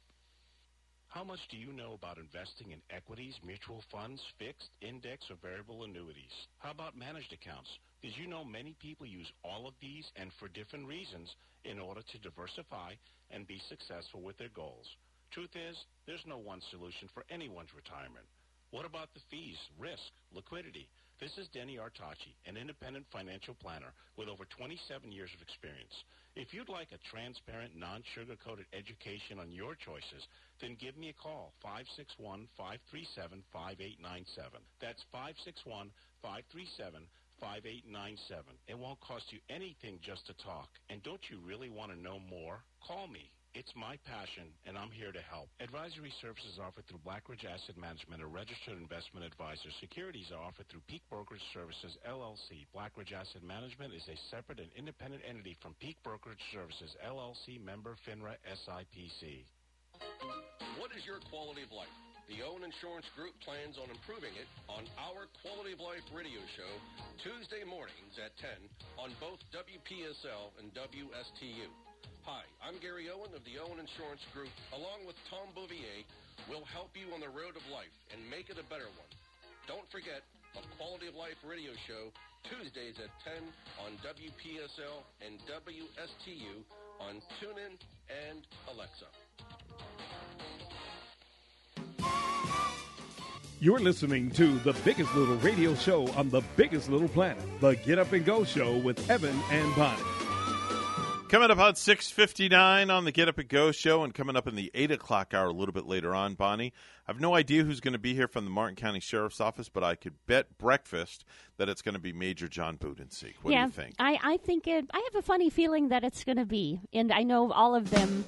How much do you know about investing in equities, mutual funds, fixed, index, or variable annuities? How about managed accounts? Did you know many people use all of these and for different reasons in order to diversify and be successful with their goals? Truth is, there's no one solution for anyone's retirement. What about the fees, risk, liquidity? This is Denny Artachi, an independent financial planner with over 27 years of experience. If you'd like a transparent, non-sugar-coated education on your choices, then give me a call, 561-537-5897. That's 561-537-5897. It won't cost you anything just to talk. And don't you really want to know more? Call me. It's my passion, and I'm here to help. Advisory services offered through Blackridge Asset Management, a registered investment advisor. Securities are offered through Peak Brokerage Services, LLC. Blackridge Asset Management is a separate and independent entity from Peak Brokerage Services, LLC, member FINRA SIPC. What is your quality of life? The Owen Insurance Group plans on improving it on our Quality of Life radio show Tuesday mornings at 10 on both WPSL and WSTU. Hi, I'm Gary Owen of the Owen Insurance Group. Along with Tom Bouvier, we'll help you on the road of life and make it a better one. Don't forget a Quality of Life radio show Tuesdays at 10 on WPSL and WSTU on TuneIn and Alexa. You're listening to the biggest little radio show on the biggest little planet, the Get Up and Go Show with Evan and Bonnie. Coming up on 6.59 on the Get Up and Go show and coming up in the 8 o'clock hour a little bit later on, Bonnie. I have no idea who's going to be here from the Martin County Sheriff's Office, but I could bet breakfast that it's going to be Major John Budensiek. What yeah, do you think? I, I think it, I have a funny feeling that it's going to be, and I know all of them,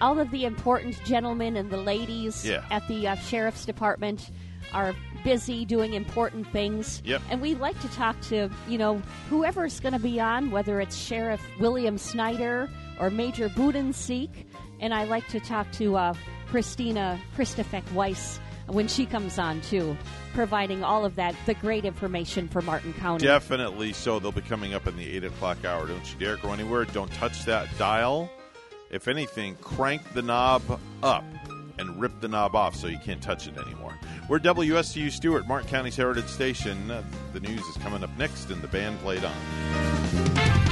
all of the important gentlemen and the ladies Yeah. at the uh, sheriff's department are busy doing important things. Yep. And we like to talk to you know whoever's going to be on, whether it's Sheriff William Snyder or Major Budensiek, and I like to talk to uh, Christina Christofek Weiss when she comes on too, providing all of that the great information for Martin County. Definitely so. They'll be coming up in the 8 o'clock hour. Don't you dare go anywhere. Don't touch that dial. If anything, crank the knob up and rip the knob off so you can't touch it anymore. We're WSTU Stuart, Martin County's Heritage Station. Uh, the news is coming up next, and the band played on.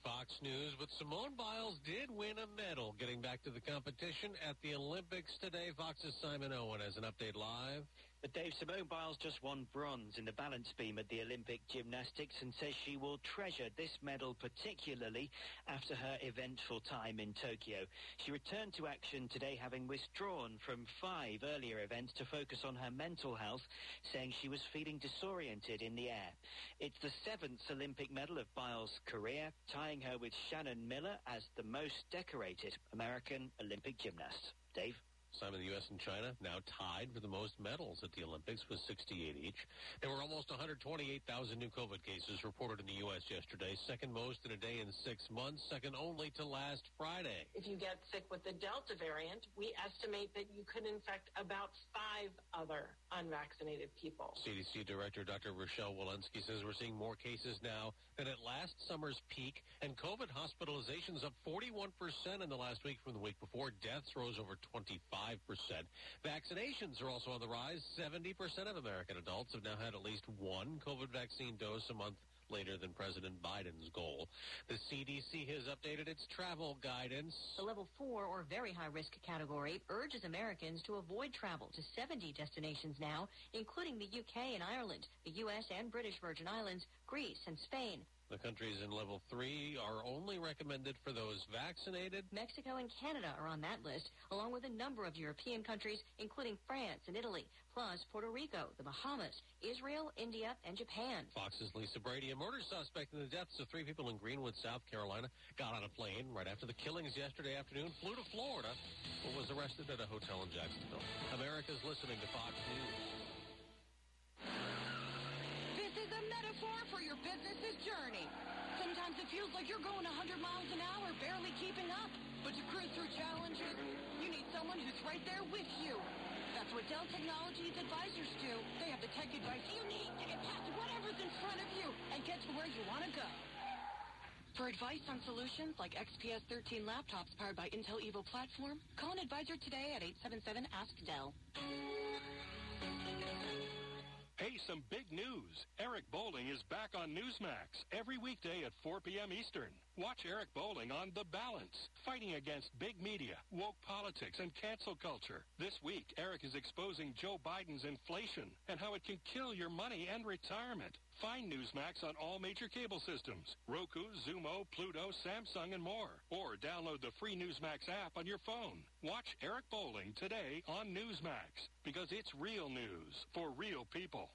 Fox News, but Simone Biles did win a medal getting back to the competition at the Olympics today. Fox's Simon Owen has an update live. But Dave, Simone Biles just won bronze in the balance beam at the Olympic gymnastics and says she will treasure this medal particularly after her eventful time in Tokyo. She returned to action today having withdrawn from five earlier events to focus on her mental health, saying she was feeling disoriented in the air. It's the seventh Olympic medal of Biles' career, tying her with Shannon Miller as the most decorated American Olympic gymnast. Dave? Simon, the U.S. and China now tied for the most medals at the Olympics with 68 each. There were almost 128,000 new COVID cases reported in the U.S. yesterday, second most in a day in six months, second only to last Friday. If you get sick with the Delta variant, we estimate that you could infect about five other unvaccinated people. CDC Director Dr. Rochelle Walensky says we're seeing more cases now than at last summer's peak, and COVID hospitalizations up 41% in the last week from the week before. Deaths rose over 25 percent Vaccinations are also on the rise. 70% of American adults have now had at least one COVID vaccine dose a month later than President Biden's goal. The CDC has updated its travel guidance. The level four or very high risk category urges Americans to avoid travel to 70 destinations now, including the UK and Ireland, the U.S. and British Virgin Islands, Greece and Spain. The countries in level three are only recommended for those vaccinated. Mexico and Canada are on that list, along with a number of European countries, including France and Italy, plus Puerto Rico, the Bahamas, Israel, India, and Japan. Fox's Lisa Brady, a murder suspect in the deaths of three people in Greenwood, South Carolina, got on a plane right after the killings yesterday afternoon, flew to Florida, but was arrested at a hotel in Jacksonville. America's listening to Fox News. A metaphor for your business's journey. Sometimes it feels like you're going 100 miles an hour, barely keeping up. But to cruise through challenges, you need someone who's right there with you. That's what Dell Technologies advisors do. They have the tech advice you need to get past whatever's in front of you and get to where you want to go. For advice on solutions like XPS 13 laptops powered by Intel Evo platform, call an advisor today at 877 Ask Dell. Hey, some big news. Eric Bolling is back on Newsmax every weekday at 4 p.m. Eastern. Watch Eric Bolling on The Balance, fighting against big media, woke politics, and cancel culture. This week, Eric is exposing Joe Biden's inflation and how it can kill your money and retirement. Find Newsmax on all major cable systems, Roku, Xumo, Pluto, Samsung, and more. Or download the free Newsmax app on your phone. Watch Eric Bolling today on Newsmax because it's real news for real people.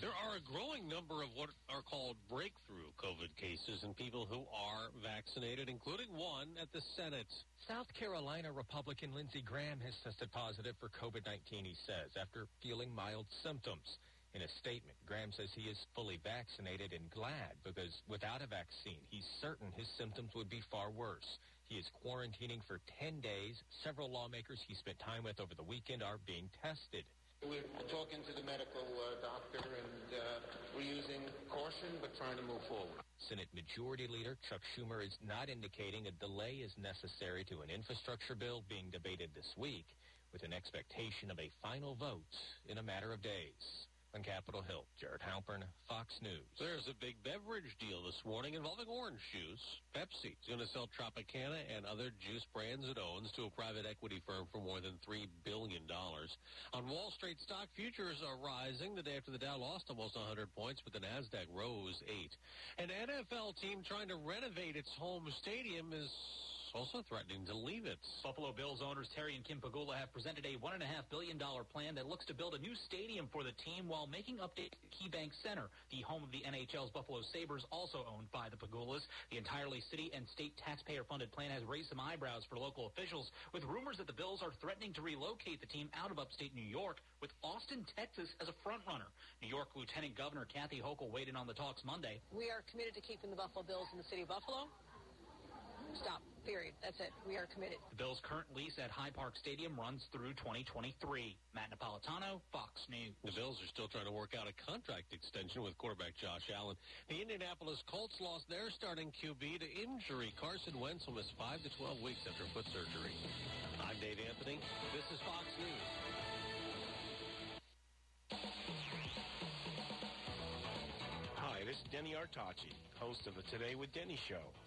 There are a growing number of what are called breakthrough COVID cases in people who are vaccinated, including one at the Senate. South Carolina Republican Lindsey Graham has tested positive for COVID-19, he says, after feeling mild symptoms. In a statement, Graham says he is fully vaccinated and glad because without a vaccine, he's certain his symptoms would be far worse. He is quarantining for 10 days. Several lawmakers he spent time with over the weekend are being tested. We're talking to the medical uh, doctor and uh, we're using caution but trying to move forward. Senate Majority Leader Chuck Schumer is not indicating a delay is necessary to an infrastructure bill being debated this week with an expectation of a final vote in a matter of days. On Capitol Hill, Jared Halpern, Fox News. There's a big beverage deal this morning involving orange juice. Pepsi is going to sell Tropicana and other juice brands it owns to a private equity firm for more than $3 billion. On Wall Street, stock futures are rising the day after the Dow lost almost 100 points, but the NASDAQ rose 8. An NFL team trying to renovate its home stadium is also threatening to leave it. Buffalo Bills owners Terry and Kim Pegula have presented a $1.5 billion plan that looks to build a new stadium for the team while making updates to KeyBank Center, the home of the NHL's Buffalo Sabres, also owned by the Pegulas. The entirely city and state taxpayer-funded plan has raised some eyebrows for local officials, with rumors that the Bills are threatening to relocate the team out of upstate New York, with Austin, Texas as a frontrunner. New York Lieutenant Governor Kathy Hochul weighed in on the talks Monday. We are committed to keeping the Buffalo Bills in the city of Buffalo. Stop. Period. That's it. We are committed. The Bills' current lease at Highmark Stadium runs through 2023. Matt Napolitano, Fox News. The Bills are still trying to work out a contract extension with quarterback Josh Allen. The Indianapolis Colts lost their starting QB to injury. Carson Wentz will miss 5 to 12 weeks after foot surgery. I'm Dave Anthony. This is Fox News. Hi, this is Denny Artachi, host of the Today with Denny show,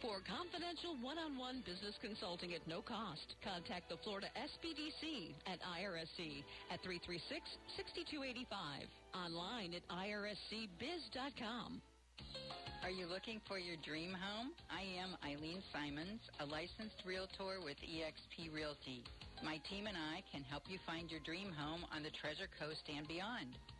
For confidential one-on-one business consulting at no cost, contact the Florida SBDC at IRSC at 336-6285. Online at irscbiz.com. Are you looking for your dream home? I am Eileen Simons, a licensed realtor with eXp Realty. My team and I can help you find your dream home on the Treasure Coast and beyond.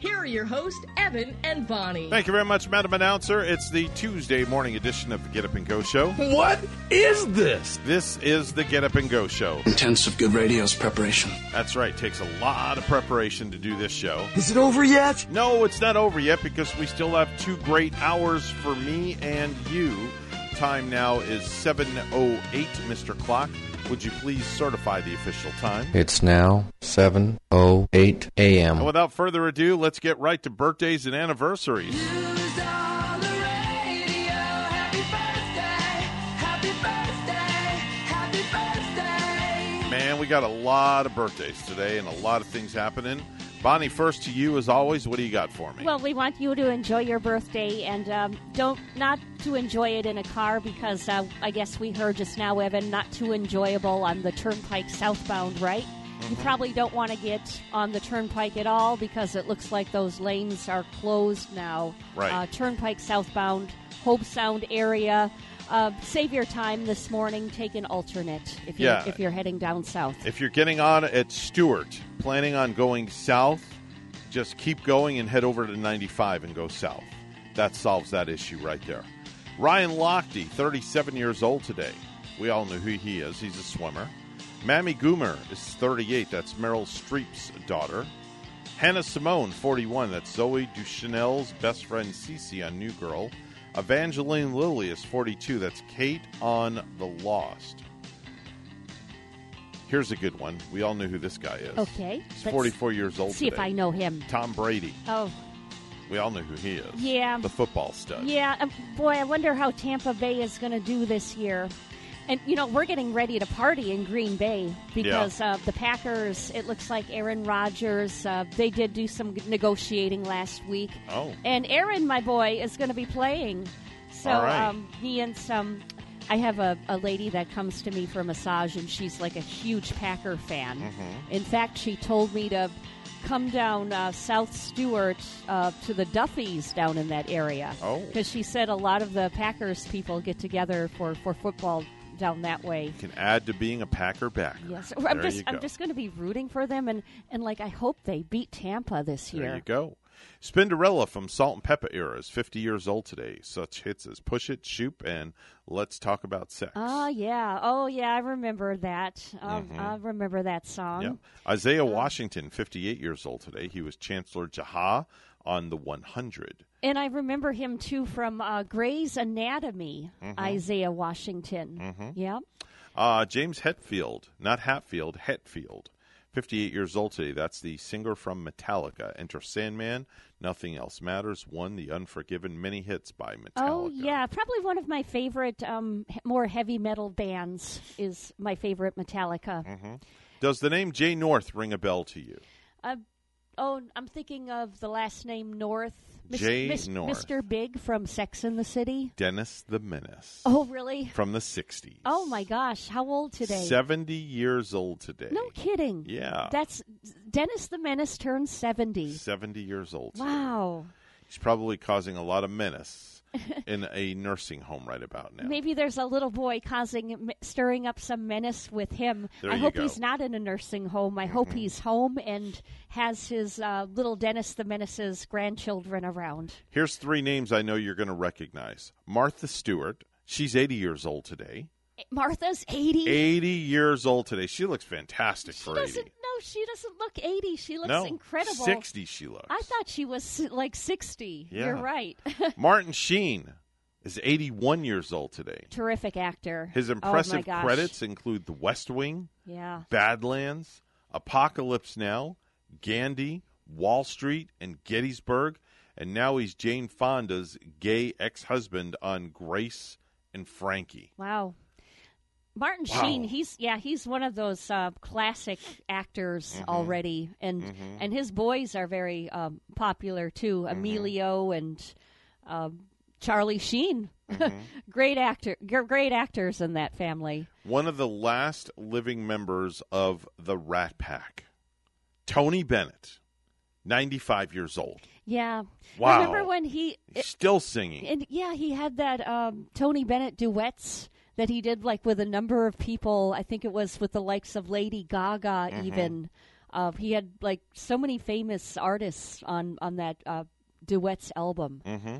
here are your hosts, Evan and Bonnie. Thank you very much, Madam Announcer. It's the Tuesday morning edition of the Get Up and Go Show. What is this? This is the Get Up and Go Show. Intensive good radio's preparation. That's right. Takes a lot of preparation to do this show. Is it over yet? No, it's not over yet because we still have two great hours for me and you. Time now is 7.08, Mr. Clock. Would you please certify the official time? It's now 7:08 And a.m. without further ado, let's get right to birthdays and anniversaries. Man, we got a lot of birthdays today and a lot of things happening. Bonnie, first to you as always. What do you got for me? Well, we want you to enjoy your birthday and um, don't not to enjoy it in a car because uh, I guess we heard just now, Evan, not too enjoyable on the Turnpike southbound, right? You Mm-hmm. probably don't want to get on the Turnpike at all because it looks like those lanes are closed now. Right. Uh, Turnpike southbound, Hobe Sound area. Uh, save your time this morning. Take an alternate if you're, Yeah. if you're heading down south. If you're getting on at Stuart, planning on going south, just keep going and head over to 95 and go south. That solves that issue right there. Ryan Lochte, 37 years old today. We all know who he is. He's a swimmer. Mamie Gummer is 38. That's Meryl Streep's daughter. Hannah Simone, 41. That's Zooey Deschanel's best friend Cece on New Girl. Evangeline Lilly is 42. That's Kate on The Lost. Here's a good one. We all know who this guy is. Okay. He's 44 years old. See if. I know him. Tom Brady. Oh, We all know who he is. Yeah. The football stud. Yeah, um, boy, I wonder how Tampa Bay is going to do this year. And you know, we're getting ready to party in Green Bay because uh, the Packers. It looks like Aaron Rodgers. Uh, they did do some negotiating last week, Oh. and Aaron, my boy, is going to be playing. So right. um, me and some. I have a, a lady that comes to me for a massage, and she's like a huge Packer fan. Mhm. In fact, she told me to come down uh, South Stuart uh, to the Duffys down in that area. Oh. Because she said a lot of the Packers people get together for, for football down that way. You can add to being a Packer back. Yes, There I'm just. I'm just going to be rooting for them, and and like I hope they beat Tampa this year. There you go. Spinderella from Salt-N-Pepa era is 50 years old today. Such hits as Push It, Shoop, and Let's Talk About Sex. Oh yeah, oh yeah, I remember that. Um, Mhm. I remember that song. Yeah. Isaiah Washington, 58 years old today. He was Chancellor Jaha on the 100. And I remember him too from uh, Grey's Anatomy. Mhm. Isaiah Washington. Mhm. Yeah. Uh, James Hetfield, not Hatfield, Hetfield, 58 years old today. That's the singer from Metallica. Enter Sandman, Nothing Else Matters, One, the Unforgiven many hits by Metallica. Oh yeah, probably one of my favorite, um, more heavy metal bands is my favorite Metallica. hmm Does the name Jay North ring a bell to you? Uh, oh, I'm thinking of the last name North. Mis- Jay Mis- North. Mr. Big from Sex and the City. Dennis the Menace. Oh, really? From the 60s. Oh my gosh, how old today? 70 years old today. No kidding. Yeah. That's Dennis the Menace turned 70. 70 years old. today. Wow. He's probably causing a lot of menace in a nursing home right about now. Maybe there's a little boy causing, stirring up some menace with him. There I hope go. he's not in a nursing home. I hope he's home and has his uh, little Dennis the Menace's grandchildren around. Here's three names I know you're going to recognize Martha Stewart. She's 80 years old today. Martha's 80. 80 years old today. She looks fantastic She for doesn't. 80. No, she doesn't look 80. She looks no, incredible. 60 she looks. I thought she was like 60. Yeah. You're right. Martin Sheen is 81 years old today. Terrific actor. His Oh, impressive gosh. credits include The West Wing, Yeah. Badlands, Apocalypse Now, Gandhi, Wall Street, and Gettysburg. And now he's Jane Fonda's gay ex husband on Grace and Frankie. Wow. Martin Wow. Sheen, he's yeah, he's one of those uh, classic actors Mhm. already, and Mhm. and his boys are very um, popular too. Mm-hmm. Emilio and um, Charlie Sheen, Mm-hmm. great actor, great actors in that family. One of the last living members of the Rat Pack, Tony Bennett, 95 years old. Yeah, Wow. Remember when he He's still singing. and yeah, he had that um, Tony Bennett duets that he did like with a number of people. I think it was with the likes of Lady Gaga. Mhm. Even uh, he had like so many famous artists on on that uh, duets album. hmm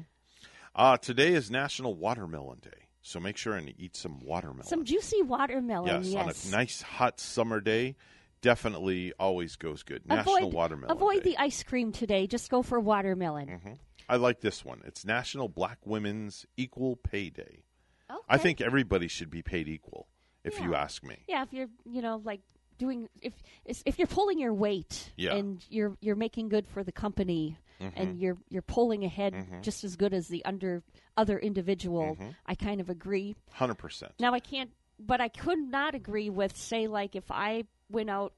Uh, today is National Watermelon Day, so make sure and eat some watermelon. Some juicy watermelon. yes, Yes, on a nice hot summer day, definitely always goes good. National avoid Watermelon avoid Day. the ice cream today. Just go for watermelon. Mhm. I like this one. It's National Black Women's Equal Pay Day. Okay. I think everybody should be paid equal, if you ask me. Yeah, if you're you know like doing if if you're pulling your weight Yeah. and you're you're making good for the company Mhm. and you're you're pulling ahead Mhm. just as good as the under other individual, Mhm. I kind of agree. Hundred percent. Now I can't, but I could not agree with say like if I went out.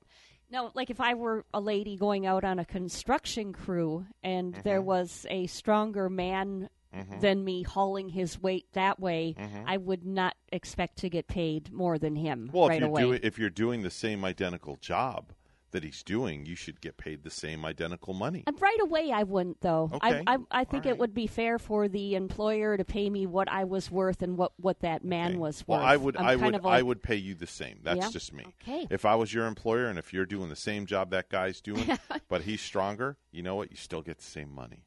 No, like if I were a lady going out on a construction crew and there Mhm. was a stronger man Mhm. than me hauling his weight that way, Mhm. I would not expect to get paid more than him Well, right if you're doing if you're doing the same identical job that he's doing, you should get paid the same identical money. And right away, I wouldn't though. Okay. I I, I think it would be fair for the employer to pay me what I was worth and what, what that man was Well, worth. I would I'm I would of I would pay you the same. That's Yeah? just me. Okay. If I was your employer and if you're doing the same job that guy's doing, but he's stronger, you know what? You still get the same money.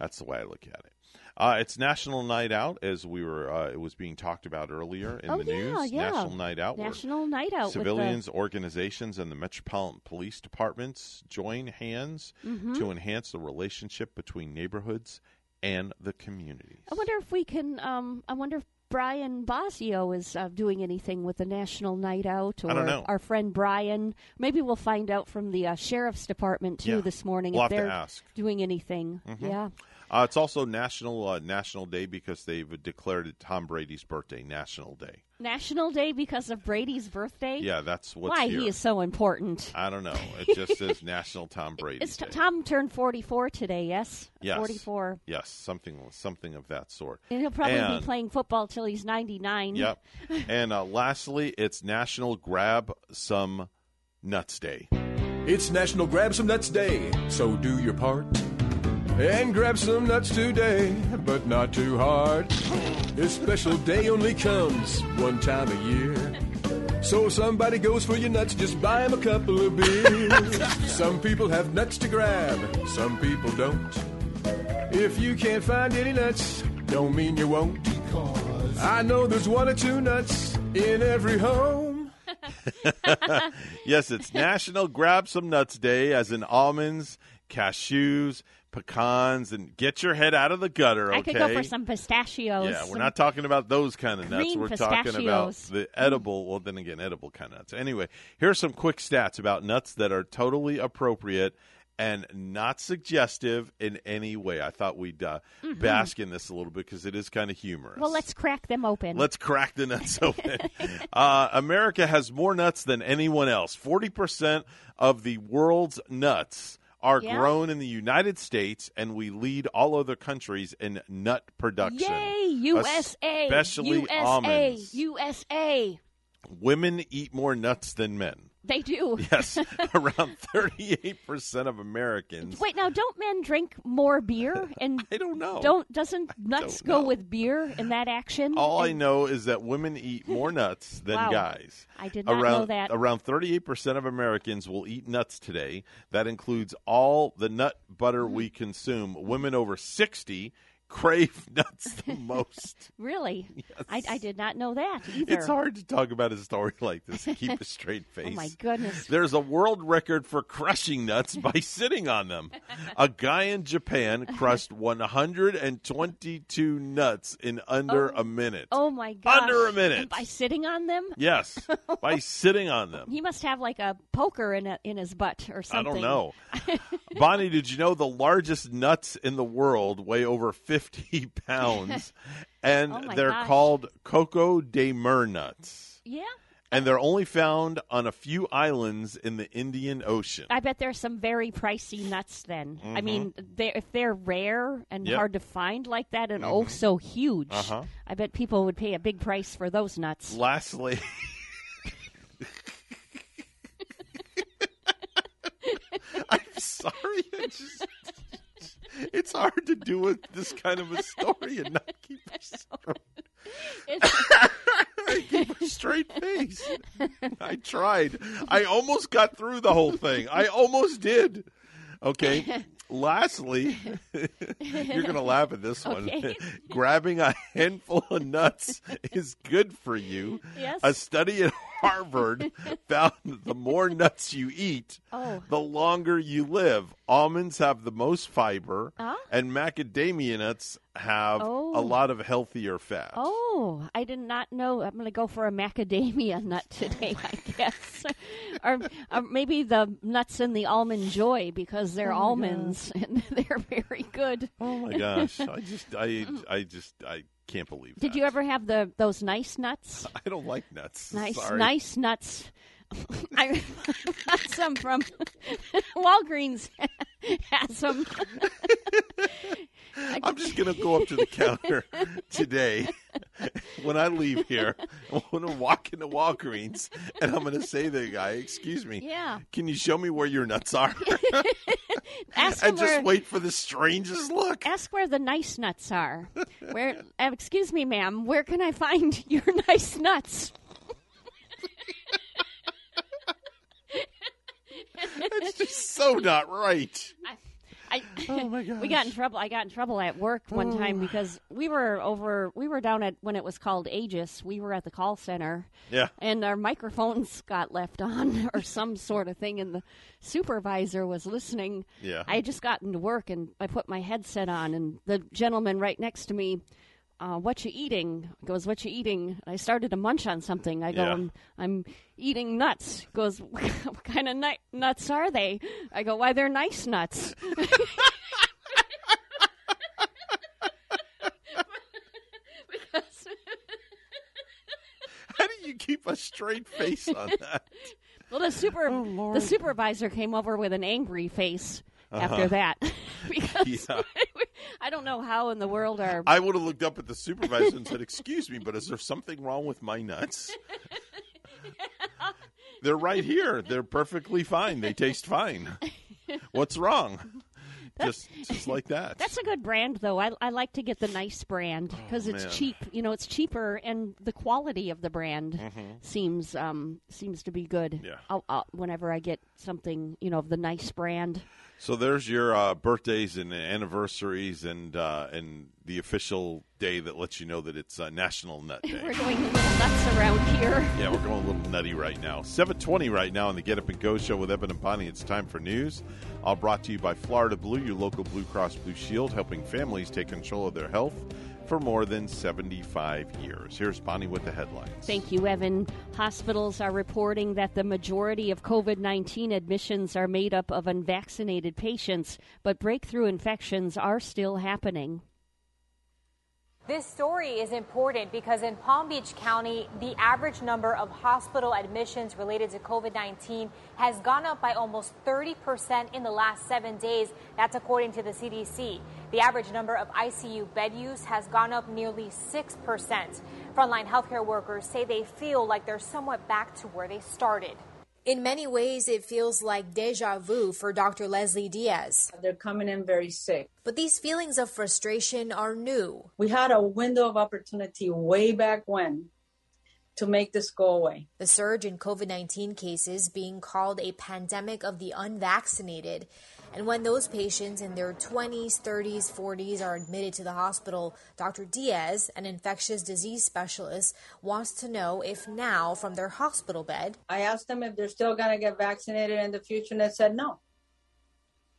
That's the way I look at it. Uh, it's National Night Out, as we were. Uh, it was being talked about earlier in oh, the yeah, news. yeah. National Night Out. National Night Out. Civilians, organizations, and the metropolitan police departments join hands Mhm. to enhance the relationship between neighborhoods and the the, I wonder if we can. Um, I wonder if Brian Bosio is uh, doing anything with the National Night Out, or I don't know. our friend Brian. Maybe we'll find out from the uh, sheriff's department too Yeah. this morning We'll if have they're ask. doing anything. Mhm. Yeah. Uh, it's also National uh, National Day because they've declared it Tom Brady's birthday National Day. National Day because of Brady's birthday. Yeah, that's what's why here. he is so important. I don't know. It just says National Tom Brady It's Day. Tom turned 44 today, yes? yes, 44. Yes, something something of that sort. And he'll probably And- be playing football till he's 99. Yep. and uh, lastly, it's National Grab Some Nuts Day. It's National Grab Some Nuts Day, so do your part. And grab some nuts today, but not too hard. This special day only comes one time a year. So if somebody goes for your nuts, just buy them a couple of beers. some people have nuts to grab, some people don't. If you can't find any nuts, don't mean you won't. I know there's one or two nuts in every home. yes, it's National Grab Some Nuts Day, as in almonds, cashews, pecans, and get your head out of the gutter. Okay? I could go for some pistachios. Yeah, we're not talking about those kind of nuts. We're talking about pistachios. the edible. Well, then again, edible kind of nuts. Anyway, here's some quick stats about nuts that are totally appropriate and not suggestive in any way. I thought we'd uh, Mhm. bask in this a little bit because it is kind of humorous. Well, let's crack them open. Let's crack the nuts open. uh, America has more nuts than anyone else. 40% of the world's nuts are Yeah. grown in the United States, and we lead all other countries in nut production. Yay, USA! Especially USA! almonds. USA! Women eat more nuts than men. They do. Yes, around 38% of Americans. Wait, now don't men drink more beer? And I don't know. Don't doesn't nuts go with beer in that action? All I know is that women eat more nuts than Wow. guys. I did not know around, that. Around 38% of Americans will eat nuts today. That includes all the nut butter we Mm. consume. Women over 60 crave nuts the most. Really? I, I did not know that either. It's hard to talk about a story like this and keep a straight face. Oh my goodness. There's a world record for crushing nuts by sitting on them. A guy in Japan crushed 122 nuts in under oh. a minute. Oh my gosh. Under a minute. And by sitting on them? Yes, by sitting on them. He must have like a poker in a, in his butt or something. I don't know. Bonnie, did you know the largest nuts in the world weigh over 50 pounds? And Oh they're gosh. called Coco de Mer nuts. Yeah. And they're only found on a few islands in the Indian Ocean. I bet there's some very pricey nuts then. I mean, they if they're rare and Yep. hard to find like that and oh so huge, Uh-huh. I bet people would pay a big price for those nuts. Lastly, I'm sorry. I just, it's hard to do with this kind of a story and not keep a straight, keep a straight face. I tried. I almost got through the whole thing. I almost did. Okay. Lastly, you're going to laugh at this one. Okay. Grabbing a handful of nuts is good for you. Yes. A study at Harvard found that the more nuts you eat, Oh. the longer you live. Almonds have the most fiber, and macadamia nuts have Oh. a lot of healthier fat. Oh, I did not know. I'm going to go for a macadamia nut today, I guess. or, or maybe the nuts in the almond joy because they're Oh almonds and they're very good. Oh my gosh! I just, I, I just, I can't believe. It. Did you ever have the those nice nuts? I don't like nuts. Nice, Sorry. nice nuts. I got some from Walgreens. Has some. I'm just gonna go up to the counter today when I leave here. I'm gonna walk into Walgreens and I'm gonna say to the guy, "Excuse me, Yeah. can you show me where your nuts are?" Ask and just where- wait for the strangest look. Ask where the nice nuts are. Where? uh, excuse me, ma'am. Where can I find your nice nuts? That's just so not right. I, oh my we got in trouble. I got in trouble at work one oh. time because we were over. We were down at when it was called Aegis. We were at the call center. Yeah. And our microphones got left on or some sort of thing, and the supervisor was listening. Yeah. I had just gotten to work and I put my headset on, and the gentleman right next to me. Uh, what you eating? Goes, what you eating? I started to munch on something. I go, Yeah. I'm, I'm eating nuts. Goes, what kind of nut- nuts are they? I go, why they're nice nuts. because How do you keep a straight face on that? well, the super Oh, the supervisor came over with an angry face Uh-huh. after that because Yeah. I don't know how in the world our I would have looked up at the supervisor and said, "Excuse me, but is there something wrong with my nuts?" They're right here. They're perfectly fine. They taste fine. What's wrong? just just like that. That's a good brand, though. I, I like to get the nice brand because it's man. cheap. You know, it's cheaper, and the quality of the brand Mhm. seems um seems to be good. Yeah. I'll, I'll, whenever I get something, you know, of the nice brand. So there's your uh, birthdays and anniversaries and uh, and the official day that lets you know that it's uh, National Nut Day. We're going a little nuts around here. Yeah, we're going a little nutty right now. 720 right now on the Get Up and Go show with Evan and Bonnie. It's time for news. All brought to you by Florida Blue, your local Blue Cross Blue Shield, helping families take control of their health for more than 75 years. Here's Bonnie with the headlines. Thank you, Evan. Hospitals are reporting that the majority of COVID 19 admissions are made up of unvaccinated patients, but breakthrough infections are still happening. This story is important because in Palm Beach County, the average number of hospital admissions related to COVID 19 has gone up by almost 30% in the last seven days. That's according to the CDC. The average number of ICU bed use has gone up nearly 6%. Frontline healthcare workers say they feel like they're somewhat back to where they started. In many ways, it feels like deja vu for Dr. Leslie Diaz. They're coming in very sick. But these feelings of frustration are new. We had a window of opportunity way back when to make this go away. The surge in COVID 19 cases being called a pandemic of the unvaccinated. And when those patients in their 20s, 30s, 40s are admitted to the hospital, Dr. Diaz, an infectious disease specialist, wants to know if now, from their hospital bed, I asked them if they're still going to get vaccinated in the future, and they said no.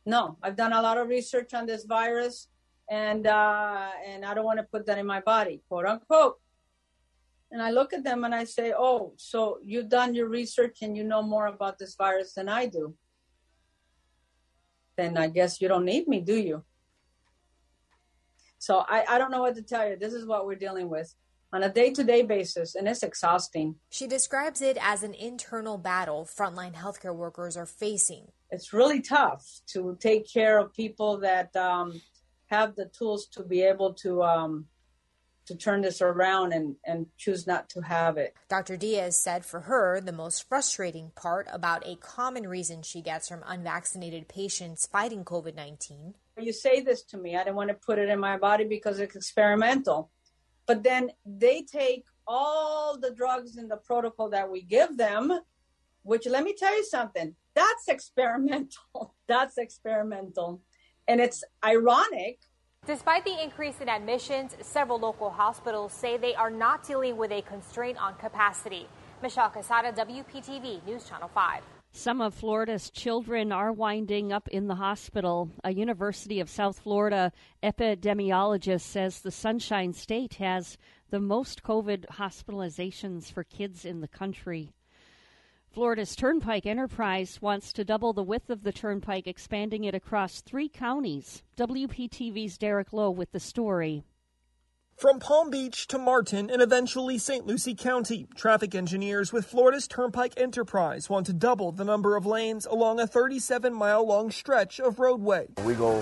No, I've done a lot of research on this virus, and uh, and I don't want to put that in my body, quote unquote. And I look at them and I say, "Oh, so you've done your research and you know more about this virus than I do." Then I guess you don't need me, do you? So I, I don't know what to tell you. This is what we're dealing with on a day to day basis, and it's exhausting. she describes it as an internal battle frontline healthcare workers are facing. It's really tough to take care of people that um, have the tools to be able to um, to turn this around and, and choose not to have it. Dr. Diaz said for her, the most frustrating part about a common reason she gets from unvaccinated patients fighting COVID 19 You say this to me, I don't want to put it in my body because it's experimental. But then they take all the drugs in the protocol that we give them, which let me tell you something, that's experimental. That's experimental. And it's ironic Despite the increase in admissions, several local hospitals say they are not dealing with a constraint on capacity. Michelle Quesada, WPTV News Channel 5. Some of Florida's children are winding up in the hospital. A University of South Florida epidemiologist says the Sunshine State has the most COVID hospitalizations for kids in the country. Florida's Turnpike Enterprise wants to double the width of the turnpike, expanding it across three counties. WPTV's Derek Lowe with the story. From Palm Beach to Martin and eventually St. Lucie County, traffic engineers with Florida's Turnpike Enterprise want to double the number of lanes along a 37 mile long stretch of roadway. We go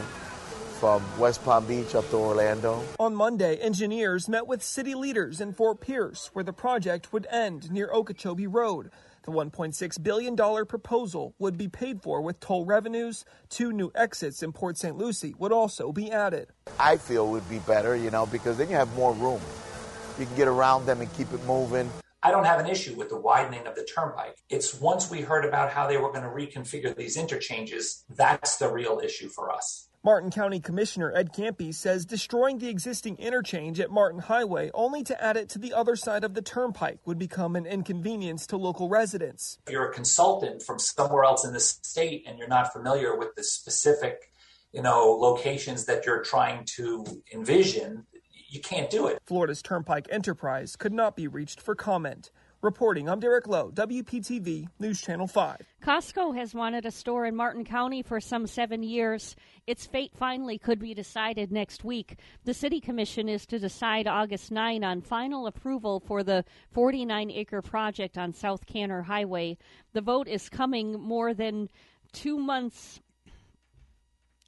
from West Palm Beach up to Orlando. On Monday, engineers met with city leaders in Fort Pierce, where the project would end near Okeechobee Road. The $1.6 billion proposal would be paid for with toll revenues. Two new exits in Port St. Lucie would also be added. I feel would be better, you know, because then you have more room. You can get around them and keep it moving. I don't have an issue with the widening of the turnpike. It's once we heard about how they were going to reconfigure these interchanges, that's the real issue for us. Martin County Commissioner Ed Ciampi says destroying the existing interchange at Martin Highway only to add it to the other side of the turnpike would become an inconvenience to local residents. If you're a consultant from somewhere else in the state and you're not familiar with the specific, you know, locations that you're trying to envision, you can't do it. Florida's Turnpike Enterprise could not be reached for comment. Reporting, I'm Derek Lowe, WPTV News Channel 5. Costco has wanted a store in Martin County for some seven years. Its fate finally could be decided next week. The City Commission is to decide August 9 on final approval for the 49 acre project on South Kanner Highway. The vote is coming more than two months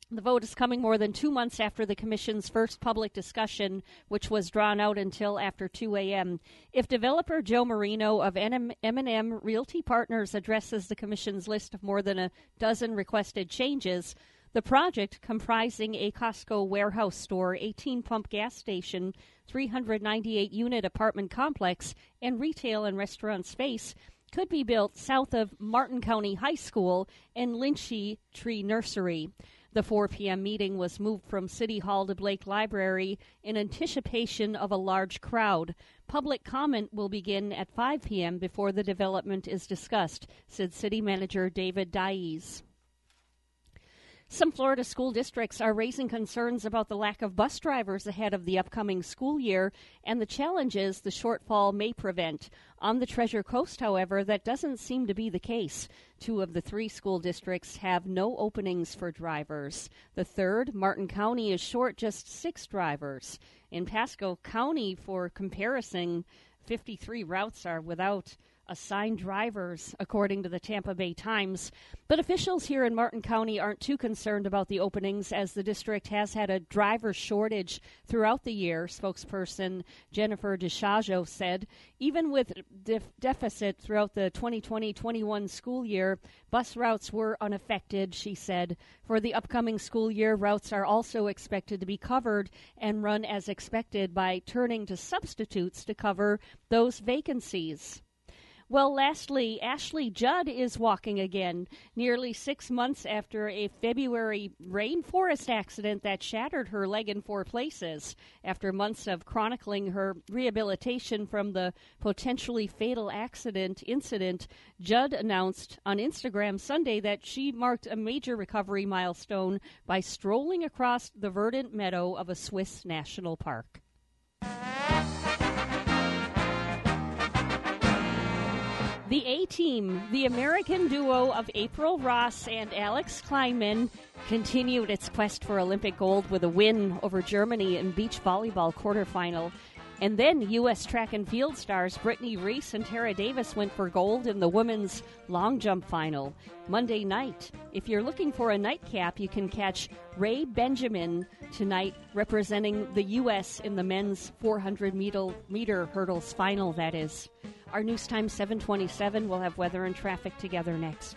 the vote is coming more than two months after the Commission's first public discussion, which was drawn out until after 2 a.m. If developer Joe Marino of M&M Realty Partners addresses the Commission's list of more than a dozen requested changes, The project, comprising a Costco warehouse store, 18 pump gas station, 398 unit apartment complex, and retail and restaurant space, could be built south of Martin County High School and Lychee Tree Nursery. The 4 p.m. meeting was moved from City Hall to Blake Library in anticipation of a large crowd. Public comment will begin at 5 p.m. before the development is discussed, said City Manager David Dyess. Some Florida school districts are raising concerns about the lack of bus drivers ahead of the upcoming school year and the challenges the shortfall may prevent. On the Treasure Coast, however, that doesn't seem to be the case. Two of the three school districts have no openings for drivers. The third, Martin County, is short just six drivers. In Pasco County, for comparison, 53 routes are without assigned drivers, according to the Tampa Bay Times. But officials here in Martin County aren't too concerned about the openings as the district has had a driver shortage throughout the year, spokesperson Jennifer DeShazo said. Even with def- deficit throughout the 2020 21 school year, bus routes were unaffected, she said. For the upcoming school year, routes are also expected to be covered and run as expected by turning to substitutes to cover those vacancies. Well, lastly, Ashley Judd is walking again, nearly six months after a February rainforest accident that shattered her leg in four places. After months of chronicling her rehabilitation from the potentially fatal accident incident, Judd announced on Instagram Sunday that she marked a major recovery milestone by strolling across the verdant meadow of a Swiss national park. The A Team, the American duo of April Ross and Alix Klineman, continued its quest for Olympic gold with a win over Germany in beach volleyball quarterfinal. And then U.S. track and field stars Brittney Reese and Tara Davis went for gold in the women's long jump final. Monday night, if you're looking for a nightcap, you can catch Rai Benjamin tonight representing the U.S. in the men's 400 meter, meter hurdles final, that is. Our news time 727. We'll have weather and traffic together next.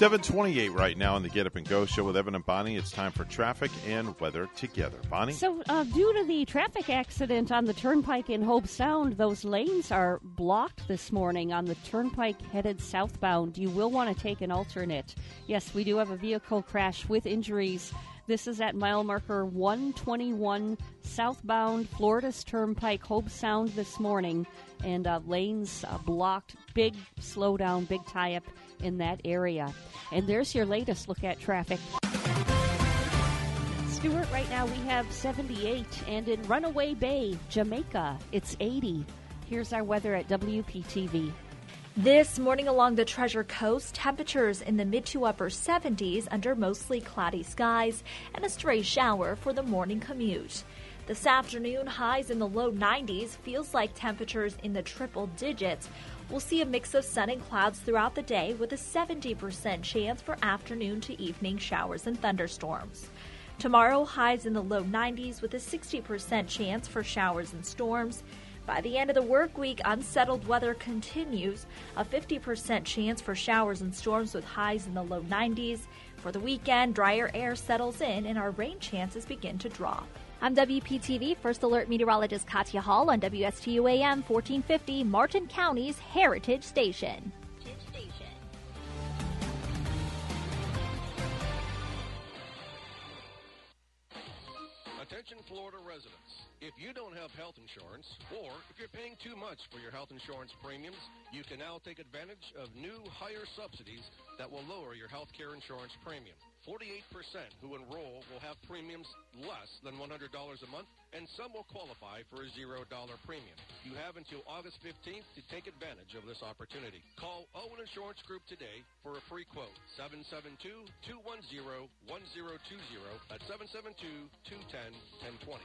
728 right now on the Get Up and Go show with Evan and Bonnie. It's time for traffic and weather together. Bonnie? So, uh, due to the traffic accident on the turnpike in Hobe Sound, those lanes are blocked this morning on the turnpike headed southbound. You will want to take an alternate. Yes, we do have a vehicle crash with injuries. This is at mile marker 121 southbound Florida's Turnpike, Hobe Sound this morning, and uh, lanes uh, blocked. Big slowdown, big tie up in that area. And there's your latest look at traffic. Stuart, right now we have 78, and in Runaway Bay, Jamaica, it's 80. Here's our weather at WPTV. This morning along the Treasure Coast, temperatures in the mid to upper 70s under mostly cloudy skies and a stray shower for the morning commute. This afternoon, highs in the low 90s feels like temperatures in the triple digits. We'll see a mix of sun and clouds throughout the day with a 70% chance for afternoon to evening showers and thunderstorms. Tomorrow, highs in the low 90s with a 60% chance for showers and storms. By the end of the work week, unsettled weather continues. A 50% chance for showers and storms with highs in the low 90s. For the weekend, drier air settles in and our rain chances begin to drop. I'm WPTV First Alert Meteorologist Katya Hall on WSTU AM 1450, Martin County's Heritage Station. Attention Florida residents. If you don't have health insurance, or if you're paying too much for your health insurance premiums, you can now take advantage of new higher subsidies that will lower your health care insurance premium. 48% who enroll will have premiums less than $100 a month, and some will qualify for a $0 premium. You have until August 15th to take advantage of this opportunity. Call Owen Insurance Group today for a free quote. 772-210-1020. That's 772-210-1020.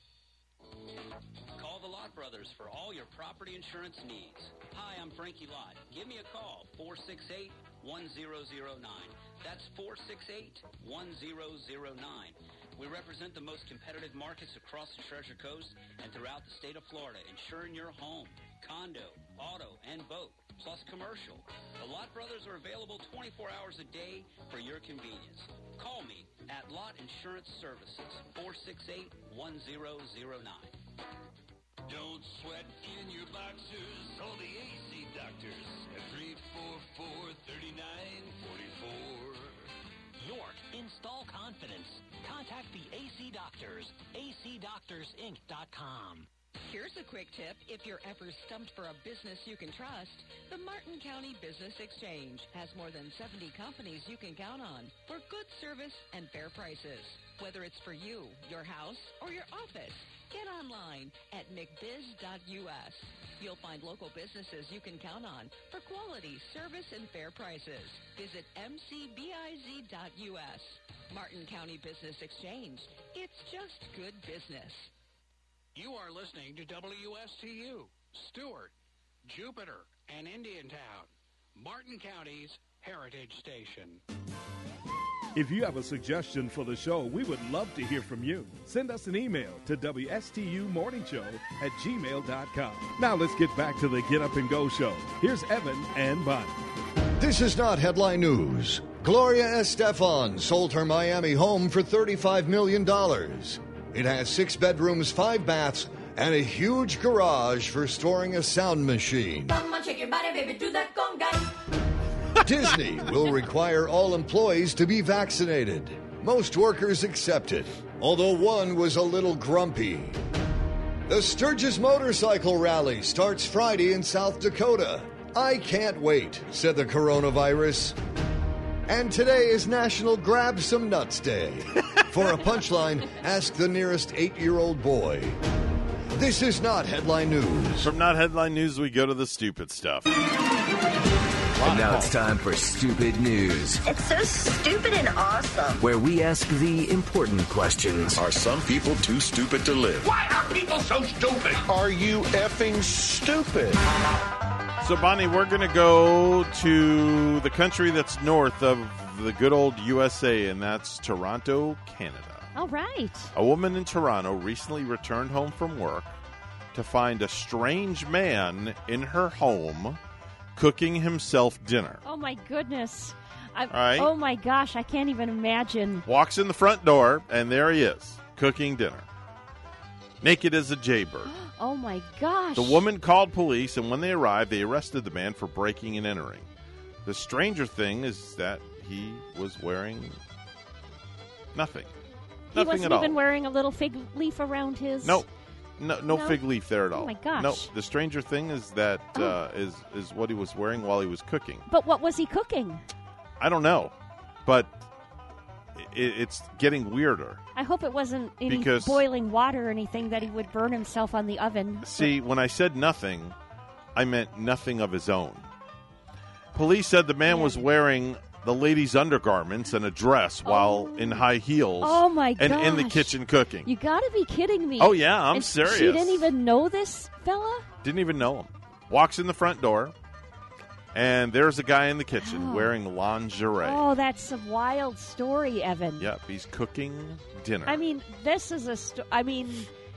Call the Lott Brothers for all your property insurance needs. Hi, I'm Frankie Lott. Give me a call, 468 1009. That's 468 1009. We represent the most competitive markets across the Treasure Coast and throughout the state of Florida, insuring your home, condo, auto, and boat, plus commercial. The Lott Brothers are available 24 hours a day for your convenience. Call me at Lott Insurance Services, 468-1009. Don't sweat in your boxers. Call the AC doctors at 344-3944. York, install confidence. Contact the AC Doctors. acdoctorsinc.com. Here's a quick tip. If you're ever stumped for a business you can trust, the Martin County Business Exchange has more than 70 companies you can count on for good service and fair prices. Whether it's for you, your house, or your office, get online at mcbiz.us. You'll find local businesses you can count on for quality, service, and fair prices. Visit mcbiz.us. Martin County Business Exchange. It's just good business. You are listening to WSTU, Stuart, Jupiter, and Indiantown, Martin County's Heritage Station. If you have a suggestion for the show, we would love to hear from you. Send us an email to WSTUmorningshow at gmail.com. Now let's get back to the Get Up and Go show. Here's Evan and Bonnie. This is not headline news. Gloria Estefan sold her Miami home for $35 million. It has six bedrooms, five baths, and a huge garage for storing a sound machine. Come on, shake your body, baby, do that conga. Disney will require all employees to be vaccinated. Most workers accepted, although one was a little grumpy. The Sturgis Motorcycle Rally starts Friday in South Dakota. I can't wait, said the coronavirus. And today is National Grab Some Nuts Day. For a punchline, ask the nearest eight year old boy. This is not headline news. From not headline news, we go to the stupid stuff. And now it's time for Stupid News, It's so stupid and awesome. where we ask the important questions. Are some people too stupid to live? Why are people so stupid? Are you effing stupid? So, Bonnie, we're going to go to the country that's north of the good old USA, and that's Toronto, Canada. All right. A woman in Toronto recently returned home from work to find a strange man in her home cooking himself dinner. Oh my goodness. I, right. Oh my gosh, I can't even imagine. Walks in the front door, and there he is, cooking dinner. Naked as a jaybird. Oh my gosh. The woman called police, and when they arrived, they arrested the man for breaking and entering. The stranger thing is that he was wearing nothing. He Nothing wasn't at all. even wearing a little fig leaf around his. No, no, no, No? fig leaf there at all. Oh my gosh. No, the stranger thing is that uh, is is what he was wearing while he was cooking. But what was he cooking? I don't know, but it's getting weirder. I hope it wasn't any Because- boiling water or anything that he would burn himself on the oven. See, when I said nothing, I meant nothing of his own. Police said the man was wearing the lady's undergarments and a dress oh. while in high heels. Oh, my And in the kitchen cooking. You got to be kidding me. Oh, yeah, I'm And serious. She didn't even know this fella? Didn't even know him. Walks in the front door, and there's a guy in the kitchen Oh. wearing lingerie. Oh, that's a wild story, Evan. Yep, he's cooking dinner. I mean, this is a sto- I mean,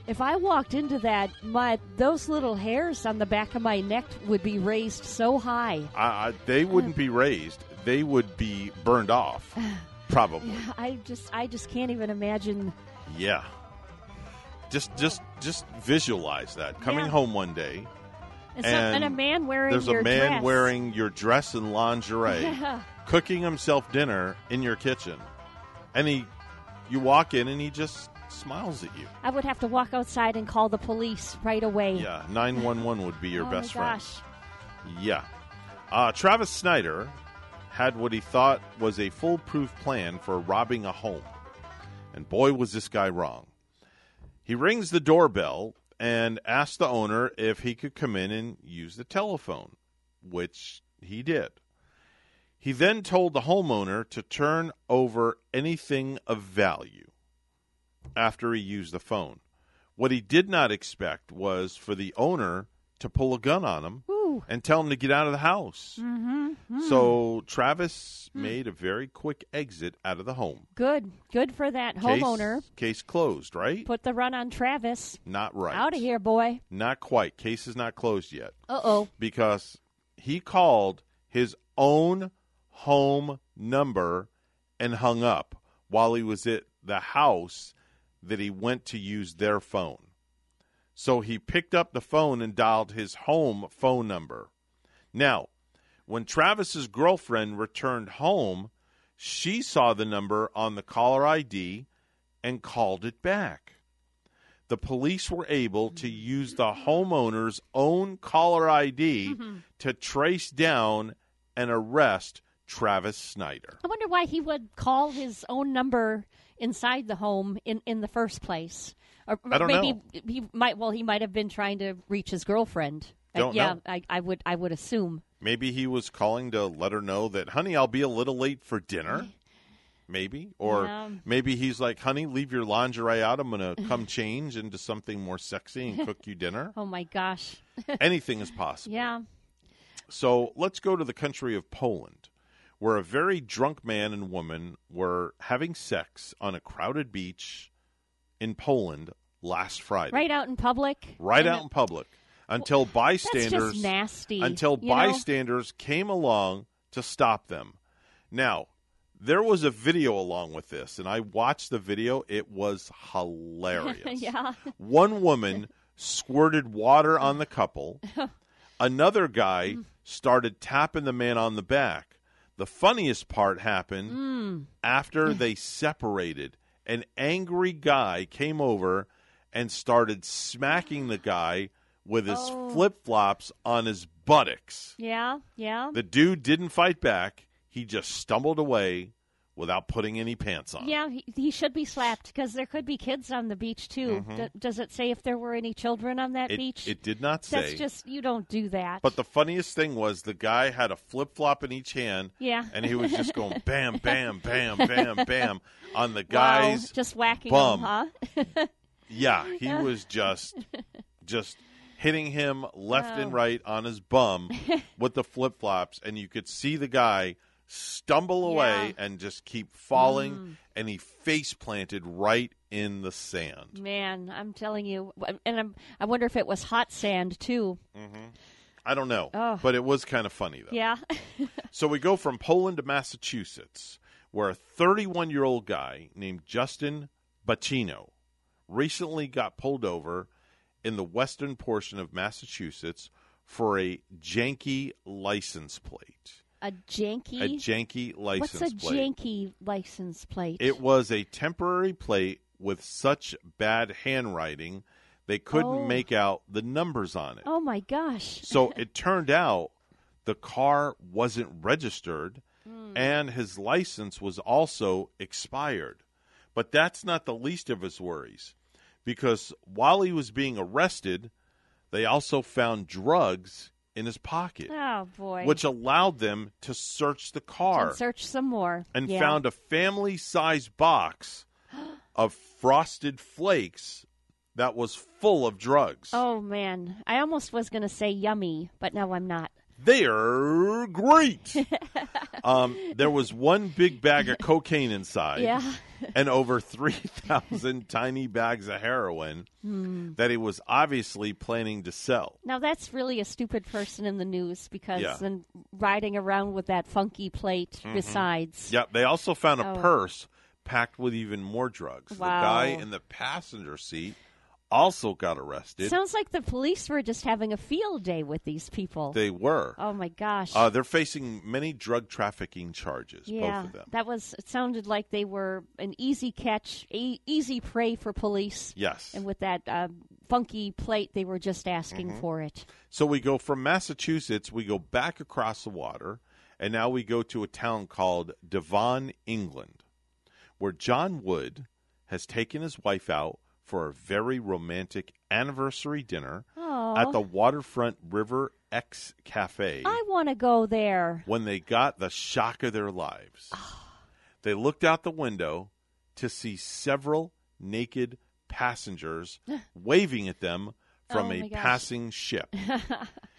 If I walked into that, my those little hairs on the back of my neck would be raised so high. I, they wouldn't be raised; they would be burned off, probably. I just I just can't even imagine. Yeah. Just, just, just visualize that coming Yeah. home one day, And, some, and a man wearing there's a man dress. wearing your dress and lingerie, Yeah. cooking himself dinner in your kitchen, and he, you walk in and he just smiles at you. I would have to walk outside and call the police right away. Yeah, nine one one would be your oh best my friend. Yeah. Uh, Travis Snyder had what he thought was a foolproof plan for robbing a home. And boy, was this guy wrong. He rings the doorbell and asked the owner if he could come in and use the telephone, which he did. He then told the homeowner to turn over anything of value after he used the phone. What he did not expect was for the owner to pull a gun on him and tell him to get out of the house. Mm-hmm. So Travis made a very quick exit out of the home. Good, good for that Case- homeowner. Case closed, right? Put the run on Travis. Not right. Out of here, boy. Not quite. Case is not closed yet. Uh oh. Because he called his own home number and hung up while he was at the house that he went to use their phone. So he picked up the phone and dialed his home phone number. Now, when Travis's girlfriend returned home, she saw the number on the caller ID and called it back. The police were able to use the homeowner's own caller ID mm-hmm. to trace down and arrest Travis Snyder. I wonder why he would call his own number inside the home in, in the first place. Or I don't maybe know. he might. Well, he might have been trying to reach his girlfriend. Don't yeah, know. I, I would. I would assume. Maybe he was calling to let her know that, honey, I'll be a little late for dinner. Maybe. Or Yeah. maybe he's like, honey, leave your lingerie out. I'm going to come change into something more sexy and cook you dinner. Oh my gosh. Anything is possible. yeah. So let's go to the country of Poland, where a very drunk man and woman were having sex on a crowded beach in Poland last Friday. Right out in public. Right out in public until bystanders just nasty, until you know? bystanders came along to stop them. Now, there was a video along with this, and I watched the video. It was hilarious. yeah. One woman squirted water on the couple. Another guy started tapping the man on the back. The funniest part happened Mm. after they separated. An angry guy came over and started smacking the guy with his Oh. flip flops on his buttocks. Yeah. Yeah. The dude didn't fight back. He just stumbled away without putting any pants on. Yeah, he, he should be slapped because there could be kids on the beach too. Mhm. D- does it say if there were any children on that It, beach? it did not say. That's just you don't do that. But the funniest thing was the guy had a flip flop in each hand. Yeah. And he was just going bam, bam, bam, bam, bam on the Wow, guy's just whacking bum. him, huh? Yeah, he was just just hitting him left and Oh. right on his bum with the flip flops, and you could see the guy stumble away and just keep falling, Mm. and he face planted right in the sand. Man, I'm telling you, and I'm, I wonder if it was hot sand too. hmm I don't know, Oh. but it was kind of funny though. Yeah. So we go from Poland to Massachusetts, where a 31 year old guy named Justin Bacino recently got pulled over in the western portion of Massachusetts for a janky license plate. A janky. A janky license plate What's a plate. janky license plate? It was a temporary plate with such bad handwriting they couldn't Oh. make out the numbers on it. oh my gosh. So it turned out the car wasn't registered Hmm. and his license was also expired. But that's not the least of his worries because while he was being arrested, they also found drugs in his pocket, Oh boy. which allowed them to search the car And search some more. and Yeah. found a family sized box of frosted flakes that was full of drugs. Oh man, I almost was going to say yummy, but no, I'm not. They're great. um, there was one big bag of cocaine inside, Yeah. and over three thousand tiny bags of heroin Hmm. that he was obviously planning to sell. Now that's really a stupid person in the news because Yeah. then riding around with that funky plate Mhm. besides. Yeah, they also found a Oh. purse packed with even more drugs. Wow. The guy in the passenger seat also got arrested. Sounds like the police were just having a field day with these people. they were. oh my gosh. Uh, they're facing many drug trafficking charges, yeah, both of them. that was. It sounded like they were an easy catch, e- easy prey for police. Yes. And with that uh, funky plate, they were just asking Mhm. for it. So we go from Massachusetts, we go back across the water, and now we go to a town called Devon, England, where John Wood has taken his wife out for a very romantic anniversary dinner Aw. at the waterfront River Exe Cafe I want to go there. when they got the shock of their lives. Ah. they looked out the window to see several naked passengers waving at them from Oh, a passing ship.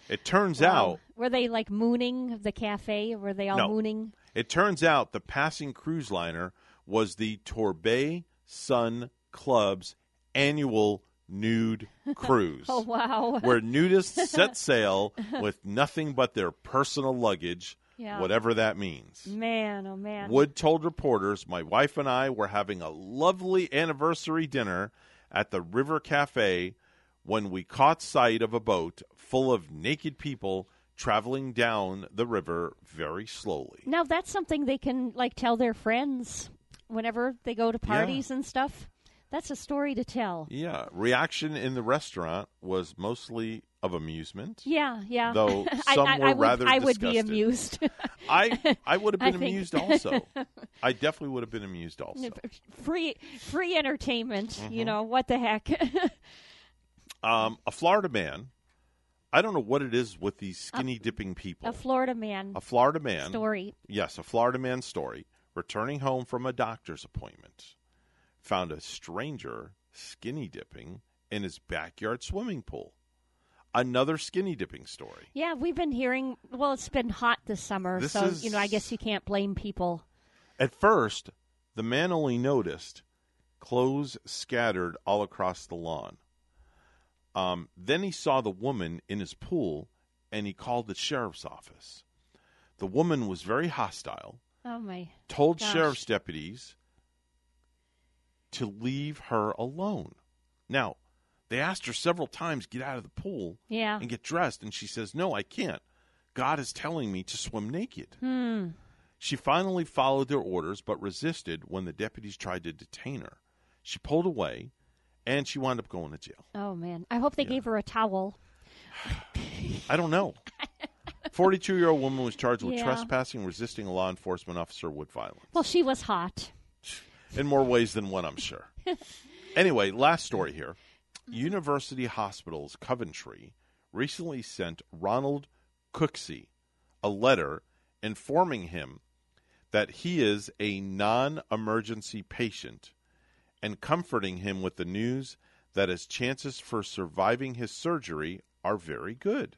It turns Wow. out Were they like mooning the cafe? Were they all No. mooning? it turns out the passing cruise liner was the Torbay Sun Club's annual nude cruise. Oh, wow. Where nudists set sail with nothing but their personal luggage, Yeah. whatever that means. Man, oh man. Wood told reporters, My wife and I were having a lovely anniversary dinner at the River Cafe when we caught sight of a boat full of naked people traveling down the river very slowly. Now that's something they can like tell their friends whenever they go to Yeah. parties and stuff. That's a story to tell. Yeah, reaction in the restaurant was mostly of amusement. Yeah, yeah. Though some I, were I would, rather I would be amused. I I would have been amused also. I definitely would have been amused also. free free entertainment. Mm-hmm. You know what the heck? Um, a Florida man. I don't know what it is with these skinny dipping people. a Florida man. A Florida man. story. Yes, a Florida man story. Returning home from a doctor's appointment, found a stranger skinny dipping in his backyard swimming pool. Another skinny dipping story. Yeah, we've been hearing. Well, it's been hot this summer, This so is- you know, I guess you can't blame people. At first, the man only noticed clothes scattered all across the lawn. Um, then he saw the woman in his pool and he called the sheriff's office. The woman was very hostile, Oh my! told gosh. sheriff's deputies to leave her alone. Now, they asked her several times, get out of the pool Yeah. and get dressed, and she says, no, I can't. God is telling me to swim naked. Hmm. She finally followed their orders but resisted when the deputies tried to detain her. She pulled away and she wound up going to jail. Oh man! I hope they gave her a towel. I don't know. 42 year old woman was charged with Yeah. trespassing, resisting a law enforcement officer with violence. Well, she was hot. In more ways than one, I'm sure. anyway, last story here. University Hospitals Coventry recently sent Ronald Cooksey a letter informing him that he is a non emergency patient and comforting him with the news that his chances for surviving his surgery are very good.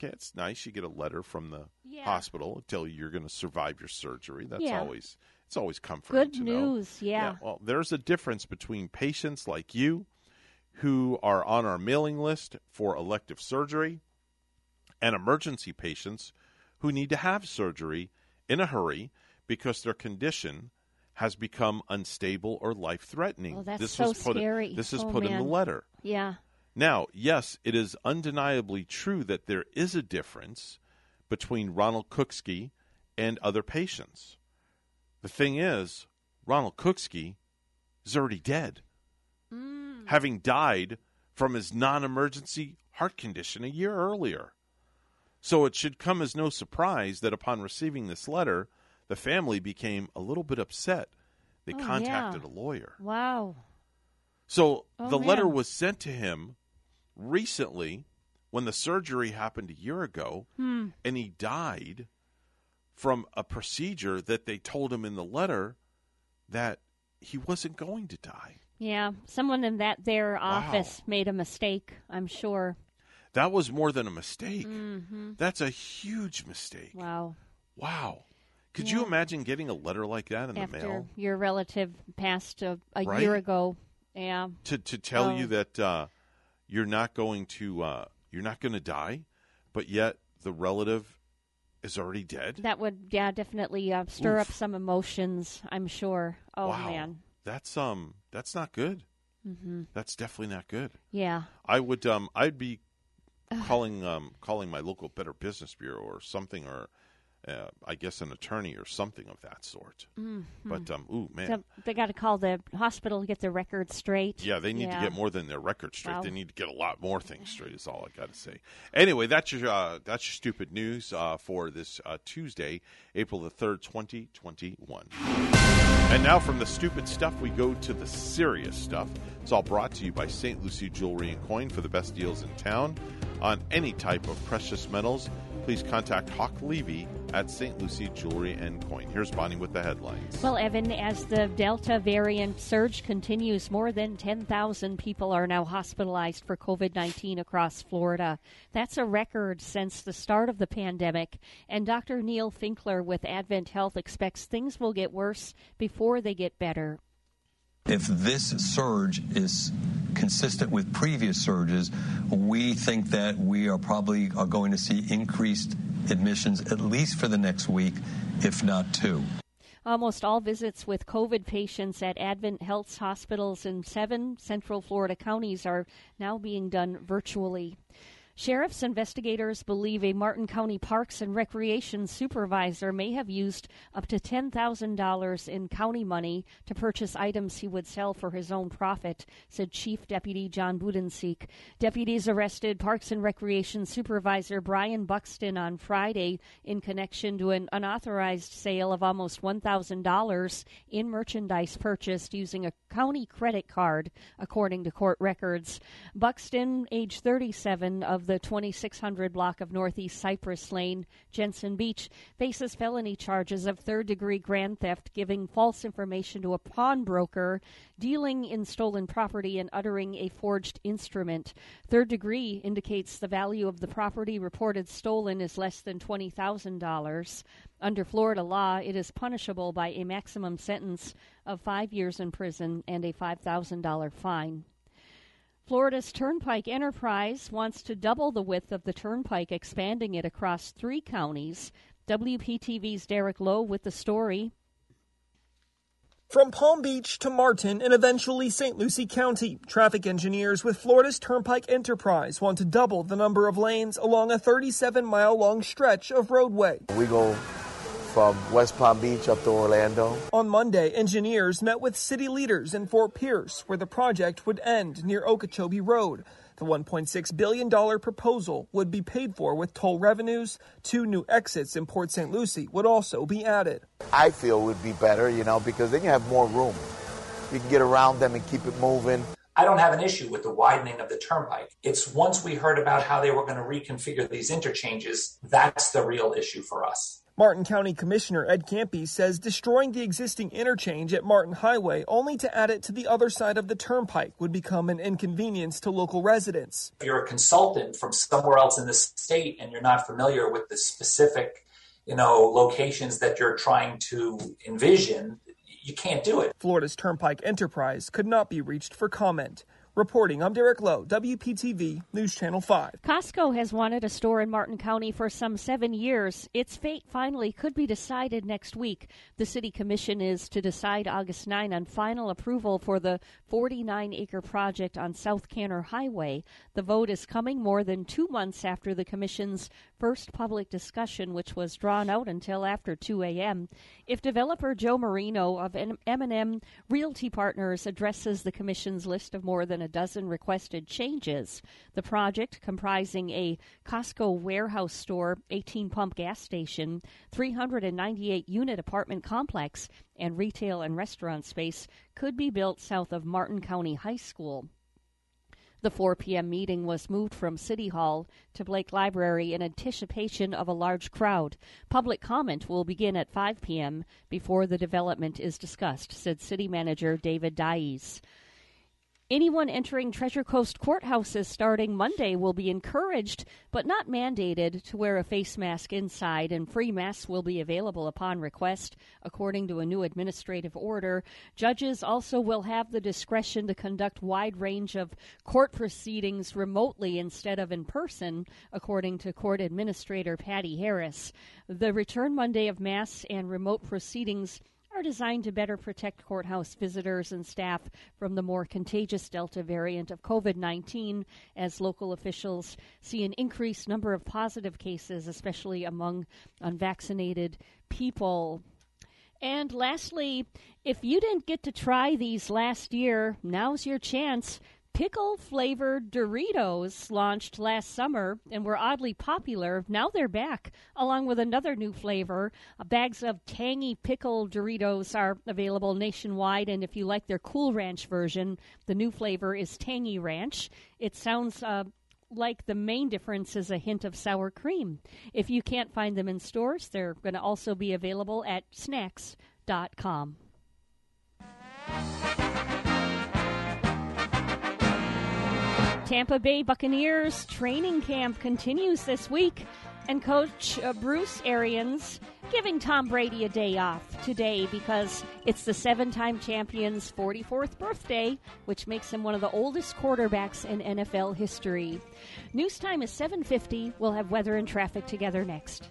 Okay, it's nice you get a letter from the Yeah. hospital tell you you're going to survive your surgery. That's Yeah. always it's always comforting. Good to know. news. Yeah. Well, there's a difference between patients like you who are on our mailing list for elective surgery and emergency patients who need to have surgery in a hurry because their condition has become unstable or life threatening. Oh, that's this so was put scary. this is Oh, put in the letter. Yeah. Now, yes, it is undeniably true that there is a difference between Ronald Cooksey and other patients. The thing is, Ronald Cooksey is already dead, having died from his non emergency heart condition a year earlier. So it should come as no surprise that upon receiving this letter, the family became a little bit upset. They Oh, yeah. contacted a lawyer. Wow. So Oh, the letter was sent to him recently when the surgery happened a year ago, Hmm. and he died from a procedure that they told him in the letter that he wasn't going to die. Yeah. Someone in that their office made a mistake. I'm sure. That was more than a mistake. Mhm. That's a huge mistake. Wow. Wow. Could you imagine getting a letter like that in the mail your relative passed a, a Right? year ago. Yeah. to to tell Oh. you that uh, you're not going to uh, you're not going to die, but yet the relative is already dead? That would, yeah, definitely uh, stir up some emotions, I'm sure. Oh, wow. man. That's um that's not good. hmm That's definitely not good. Yeah. I would um I'd be calling um calling my local Better Business Bureau or something or uh, I guess an attorney or something of that sort. Mhm. But um ooh man. So they got to call the hospital to get their records straight. Yeah, they need Yeah. to get more than their record straight. Wow. They need to get a lot more things straight. Is all I got to say. Anyway, that's your uh, that's your stupid news uh, for this uh, Tuesday, April the third, twenty twenty one. And now from the stupid stuff, we go to the serious stuff. It's all brought to you by St. Lucie Jewelry and Coin for the best deals in town on any type of precious metals. Please contact Hawk Levy at St. Lucie Jewelry and Coin. Here's Bonnie with the headlines. Well, Evan, as the Delta variant surge continues, more than 10,000 people are now hospitalized for COVID 19 across Florida. That's a record since the start of the pandemic. And Dr. Neil Finkler with Advent Health expects things will get worse before they get better. If this surge is consistent with previous surges, we think that we are probably are going to see increased admissions at least for the next week, if not two. Almost all visits with COVID patients at Advent Health's hospitals in seven Central Florida counties are now being done virtually. Sheriff's investigators believe a Martin County Parks and Recreation supervisor may have used up to $10,000 in county money to purchase items he would sell for his own profit, said Chief Deputy John Budensiek. Deputies arrested Parks and Recreation supervisor Brian Buxton on Friday in connection to an unauthorized sale of almost $1,000 in merchandise purchased using a county credit card, according to court records. Buxton, age 37, of the 2600 block of Northeast Cypress Lane, Jensen Beach, faces felony charges of third degree grand theft, giving false information to a pawnbroker, dealing in stolen property, and uttering a forged instrument. Third degree indicates the value of the property reported stolen is less than $20,000. Under Florida law, it is punishable by a maximum sentence of five years in prison and a $5,000 fine. Florida's Turnpike Enterprise wants to double the width of the turnpike, expanding it across three counties. WPTV's Derek Lowe with the story. From Palm Beach to Martin and eventually St. Lucie County, traffic engineers with Florida's Turnpike Enterprise want to double the number of lanes along a 37 mile long stretch of roadway. We go from West Palm Beach up to Orlando. On Monday, engineers met with city leaders in Fort Pierce, where the project would end near Okeechobee Road. The $1.6 billion proposal would be paid for with toll revenues. Two new exits in Port St. Lucie would also be added. I feel would be better, you know, because then you have more room. You can get around them and keep it moving. I don't have an issue with the widening of the turnpike. It's once we heard about how they were going to reconfigure these interchanges, that's the real issue for us. Martin County Commissioner Ed Ciampi says destroying the existing interchange at Martin Highway only to add it to the other side of the turnpike would become an inconvenience to local residents. If you're a consultant from somewhere else in the state and you're not familiar with the specific, you know, locations that you're trying to envision, you can't do it. Florida's Turnpike Enterprise could not be reached for comment. Reporting, I'm Derek Lowe, WPTV News Channel 5. Costco has wanted a store in Martin County for some seven years. Its fate finally could be decided next week. The City Commission is to decide August 9 on final approval for the 49 acre project on South Kanner Highway. The vote is coming more than two months after the Commission's first public discussion, which was drawn out until after 2 a.m. If developer Joe Marino of M&M Realty Partners addresses the Commission's list of more than a dozen requested changes, the project, comprising a Costco warehouse store, 18 pump gas station, 398 unit apartment complex, and retail and restaurant space, could be built south of Martin County High School. The 4 p.m. meeting was moved from City Hall to Blake Library in anticipation of a large crowd. Public comment will begin at 5 p.m. before the development is discussed, said City Manager David Dyess. Anyone entering Treasure Coast courthouses starting Monday will be encouraged, but not mandated, to wear a face mask inside, and free masks will be available upon request, according to a new administrative order. Judges also will have the discretion to conduct wide range of court proceedings remotely instead of in person, according to Court Administrator Patty Harris. The return Monday of masks and remote proceedings are designed to better protect courthouse visitors and staff from the more contagious Delta variant of COVID 19 as local officials see an increased number of positive cases, especially among unvaccinated people. And lastly, if you didn't get to try these last year, now's your chance pickle flavored Doritos launched last summer and were oddly popular. Now they're back, along with another new flavor. Uh, bags of tangy pickle Doritos are available nationwide, and if you like their Cool Ranch version, the new flavor is Tangy Ranch. It sounds uh, like the main difference is a hint of sour cream. If you can't find them in stores, they're going to also be available at snacks.com. Tampa Bay Buccaneers training camp continues this week, and Coach uh, Bruce Arians giving Tom Brady a day off today because it's the seven time champion's 44th birthday, which makes him one of the oldest quarterbacks in NFL history. News time is 7.50. We'll have weather and traffic together next.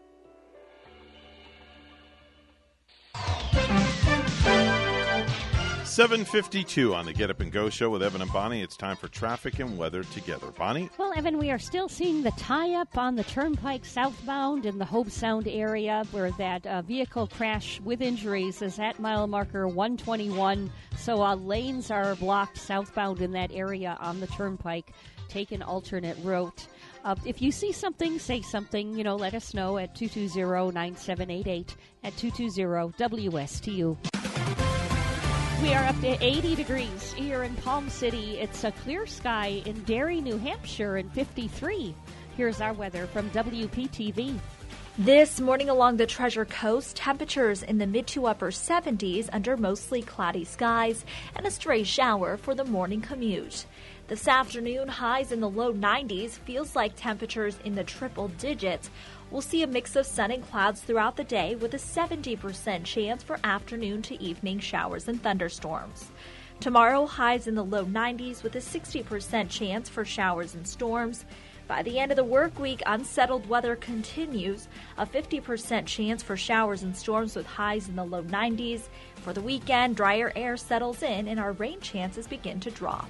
752 on the Get Up and Go show with Evan and Bonnie. It's time for traffic and weather together. Bonnie? Well, Evan, we are still seeing the tie up on the turnpike southbound in the Hobe Sound area where that uh, vehicle crash with injuries is at mile marker 121. So uh, lanes are blocked southbound in that area on the turnpike. Take an alternate route. Uh, if you see something, say something. You know, let us know at 220 9788 at 220 WSTU. We are up to 80 degrees here in Palm City. It's a clear sky in Derry, New Hampshire, and 53. Here's our weather from WPTV. This morning along the Treasure Coast, temperatures in the mid to upper 70s under mostly cloudy skies and a stray shower for the morning commute. This afternoon, highs in the low 90s feels like temperatures in the triple digits. We'll see a mix of sun and clouds throughout the day with a 70% chance for afternoon to evening showers and thunderstorms. Tomorrow, highs in the low 90s with a 60% chance for showers and storms. By the end of the work week, unsettled weather continues. A 50% chance for showers and storms with highs in the low 90s. For the weekend, drier air settles in and our rain chances begin to drop.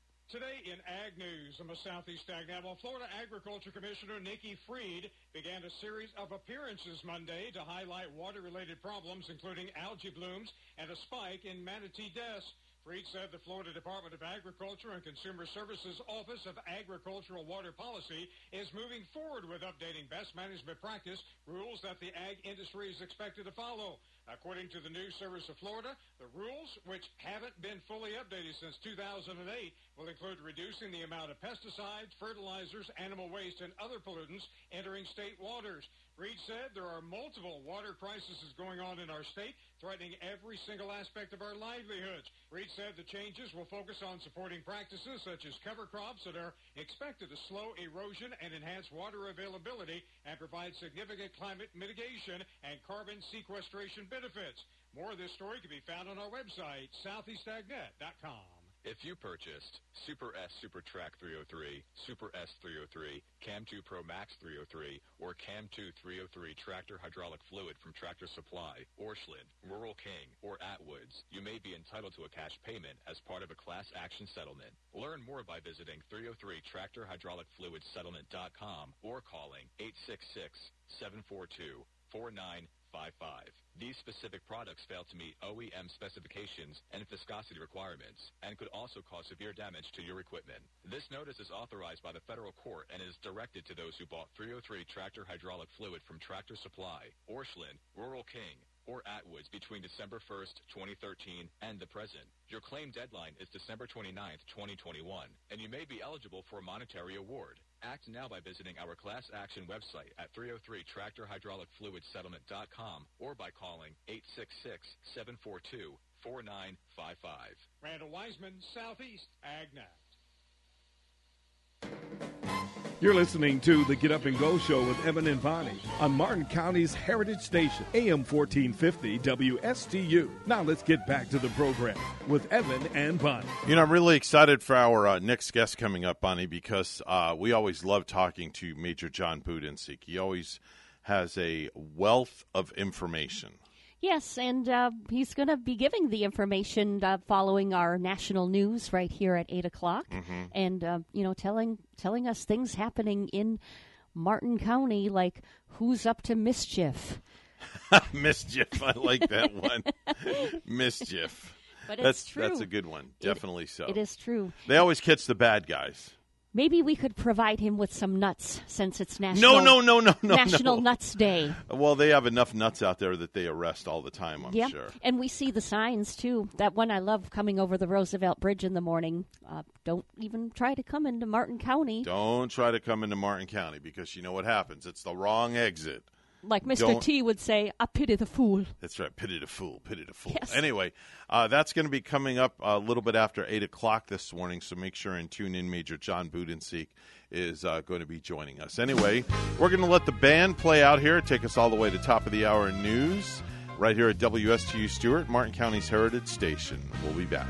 Today in Ag News from the Southeast Ag well, Florida Agriculture Commissioner Nikki Fried began a series of appearances Monday to highlight water-related problems, including algae blooms and a spike in manatee deaths. Fried said the Florida Department of Agriculture and Consumer Services Office of Agricultural Water Policy is moving forward with updating best management practice rules that the ag industry is expected to follow. According to the News Service of Florida, the rules, which haven't been fully updated since 2008, will include reducing the amount of pesticides, fertilizers, animal waste, and other pollutants entering state waters. Reed said there are multiple water crises going on in our state, threatening every single aspect of our livelihoods. Reed said the changes will focus on supporting practices such as cover crops that are expected to slow erosion and enhance water availability and provide significant climate mitigation and carbon sequestration benefits. More of this story can be found on our website, southeastagnet.com. If you purchased Super S Super Track 303, Super S 303, Cam 2 Pro Max 303, or Cam 2 303 tractor hydraulic fluid from Tractor Supply, Orscheln, Rural King, or Atwoods, you may be entitled to a cash payment as part of a class action settlement. Learn more by visiting 303 Tractor Hydraulic Fluid Settlement.com or calling 866 742 4955. These specific products fail to meet OEM specifications and viscosity requirements and could also cause severe damage to your equipment. This notice is authorized by the federal court and is directed to those who bought 303 tractor hydraulic fluid from Tractor Supply, Orscheln, Rural King, or Atwoods between December 1st, 2013 and the present. Your claim deadline is December 29th, 2021, and you may be eligible for a monetary award. Act now by visiting our class action website at 303 Tractor Hydraulic Fluid Settlement.com or by calling 866-742-4955. Randall Wiseman, Southeast AgNet. You're listening to the Get Up and Go Show with Evan and Bonnie on Martin County's Heritage Station, AM 1450 WSTU. Now let's get back to the program with Evan and Bonnie. You know, I'm really excited for our uh, next guest coming up, Bonnie, because uh, we always love talking to Major John Budensiek. He always has a wealth of information. Yes, and uh, he's going to be giving the information uh, following our national news right here at eight o'clock, Mhm. and uh, you know, telling telling us things happening in Martin County, like who's up to mischief. Mischief. I like that one. Mischief. But it's that's true. that's a good one. It- Definitely so. it is true. They always catch the bad guys. Maybe we could provide him with some nuts since it's national. No, no, no, no, no, National no. Nuts Day. Well, they have enough nuts out there that they arrest all the time. I'm yeah, sure. and we see the signs too. That one I love coming over the Roosevelt Bridge in the morning. Uh, don't even try to come into Martin County. Don't try to come into Martin County because you know what happens. It's the wrong exit. Like Mr. Don't- T would say, I pity the fool. That's right. Pity the fool. Pity the fool. Yes. Anyway, uh, that's going to be coming up a little bit after 8 o'clock this morning, so make sure and tune in. Major John Budensiek is uh, going to be joining us. Anyway, we're going to let the band play out here, take us all the way to top of the hour news right here at WSTU Stuart, Martin County's Heritage Station. We'll be back.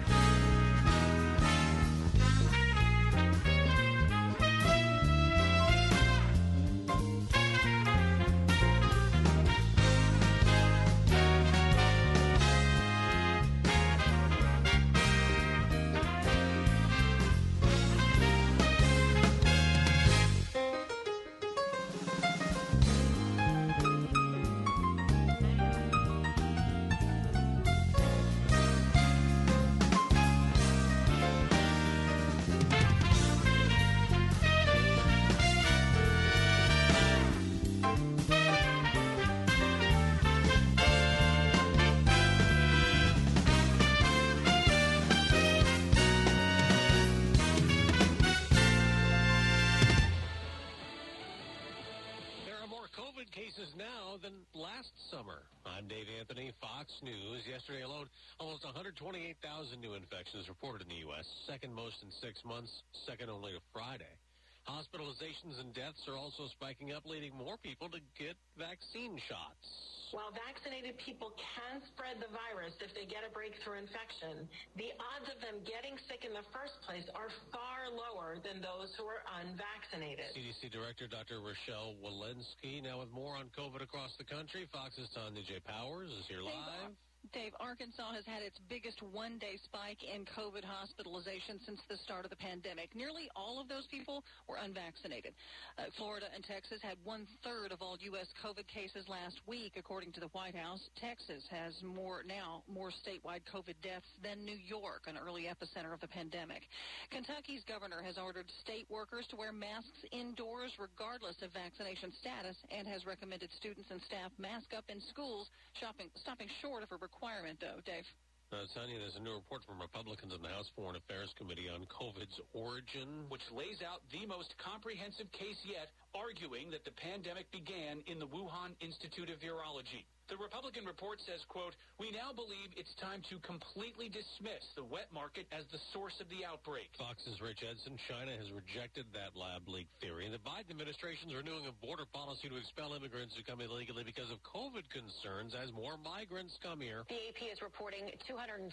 Shots. While vaccinated people can spread the virus if they get a breakthrough infection, the odds of them getting sick in the first place are far lower than those who are unvaccinated. CDC Director Dr. Rochelle Walensky now with more on COVID across the country. Fox's Tanya J. Powers is here live. Dave, Arkansas has had its biggest one-day spike in COVID hospitalization since the start of the pandemic. Nearly all of those people were unvaccinated. Uh, Florida and Texas had one-third of all U.S. COVID cases last week, according to the White House. Texas has more now, more statewide COVID deaths than New York, an early epicenter of the pandemic. Kentucky's governor has ordered state workers to wear masks indoors regardless of vaccination status and has recommended students and staff mask up in schools, shopping, stopping short of a requirement, though, Dave. Uh, Tanya, there's a new report from Republicans in the House Foreign Affairs Committee on COVID's origin. Which lays out the most comprehensive case yet, arguing that the pandemic began in the Wuhan Institute of Virology. The Republican report says, quote, we now believe it's time to completely dismiss the wet market as the source of the outbreak. Fox's Rich Edson, China has rejected that lab leak theory. And the Biden administration is renewing a border policy to expel immigrants who come illegally because of COVID concerns as more migrants come here. The AP is reporting 210,000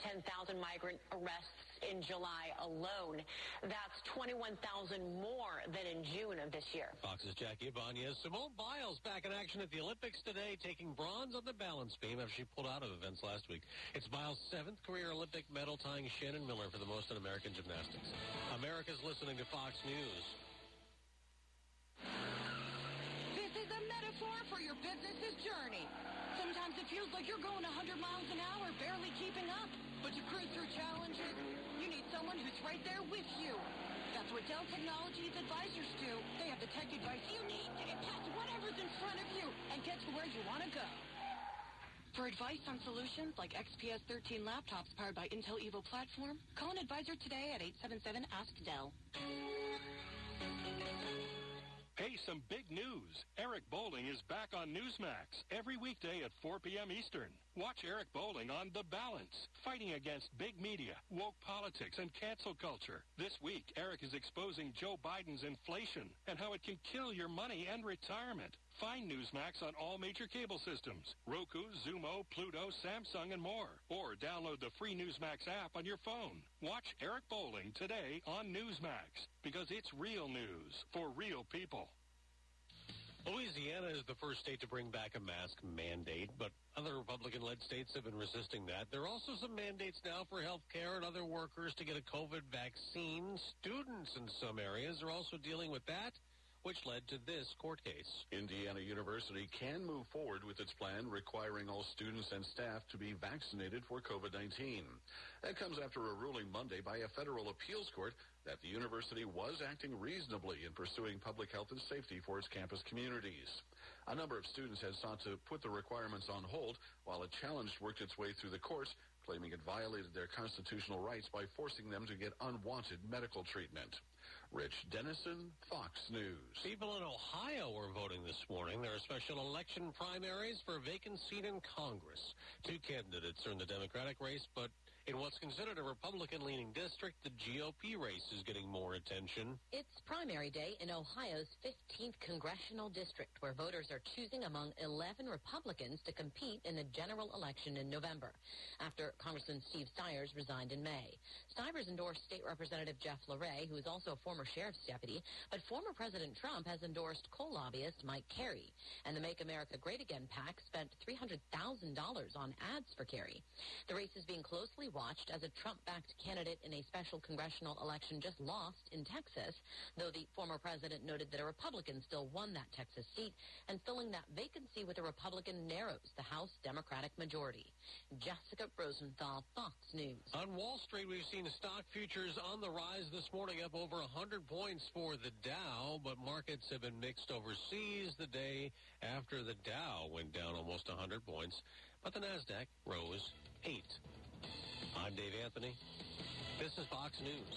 migrant arrests in July alone. That's 21,000 more than in June of this year. Fox's Jackie Ibanez. Simone Biles back in action at the Olympics today, taking bronze on the balance beam after she pulled out of events last week. It's Biles' seventh career Olympic medal, tying Shannon Miller for the most in American gymnastics. America's listening to Fox News. This is a metaphor for your business's journey. Sometimes it feels like you're going 100 miles an hour, barely keeping up. But to cruise through challenges, you need someone who's right there with you. That's what Dell Technologies advisors do. They have the tech advice you need to get past whatever's in front of you and get to where you want to go. For advice on solutions like XPS 13 laptops powered by Intel Evo platform, call an advisor today at 877-ASK-DELL. Hey, some big news. Eric Bolling is back on Newsmax every weekday at 4 p.m. Eastern. Watch Eric Bolling on The Balance, fighting against big media, woke politics, and cancel culture. This week, Eric is exposing Joe Biden's inflation and how it can kill your money and retirement. Find Newsmax on all major cable systems, Roku, Xumo, Pluto, Samsung, and more. Or download the free Newsmax app on your phone. Watch Eric Bolling today on Newsmax because it's real news for real people. Louisiana is the first state to bring back a mask mandate, but other Republican-led states have been resisting that. There are also some mandates now for health care and other workers to get a COVID vaccine. Students in some areas are also dealing with that which led to this court case. Indiana University can move forward with its plan requiring all students and staff to be vaccinated for COVID-19. That comes after a ruling Monday by a federal appeals court that the university was acting reasonably in pursuing public health and safety for its campus communities. A number of students had sought to put the requirements on hold while a challenge worked its way through the courts claiming it violated their constitutional rights by forcing them to get unwanted medical treatment. Rich Dennison, Fox News. People in Ohio were voting this morning. There are special election primaries for a vacant seat in Congress. Two candidates are in the Democratic race, but in what's considered a Republican-leaning district, the GOP race is getting more attention. It's primary day in Ohio's 15th congressional district, where voters are choosing among 11 Republicans to compete in the general election in November, after Congressman Steve Stivers resigned in May. Stivers endorsed State Representative Jeff LaRe, who is also a former sheriff's deputy, but former President Trump has endorsed coal lobbyist Mike Carey. And the Make America Great Again PAC spent $300,000 on ads for Carey. The race is being closely watched as a Trump-backed candidate in a special congressional election just lost in Texas, though the former president noted that a Republican still won that Texas seat, and filling that vacancy with a Republican narrows the House Democratic majority. Jessica Rosenthal, Fox News. On Wall Street, we've seen stock futures on the rise this morning, up over 100 points for the Dow, but markets have been mixed overseas the day after the Dow went down almost 100 points, but the Nasdaq rose 8. I'm Dave Anthony. This is Fox News.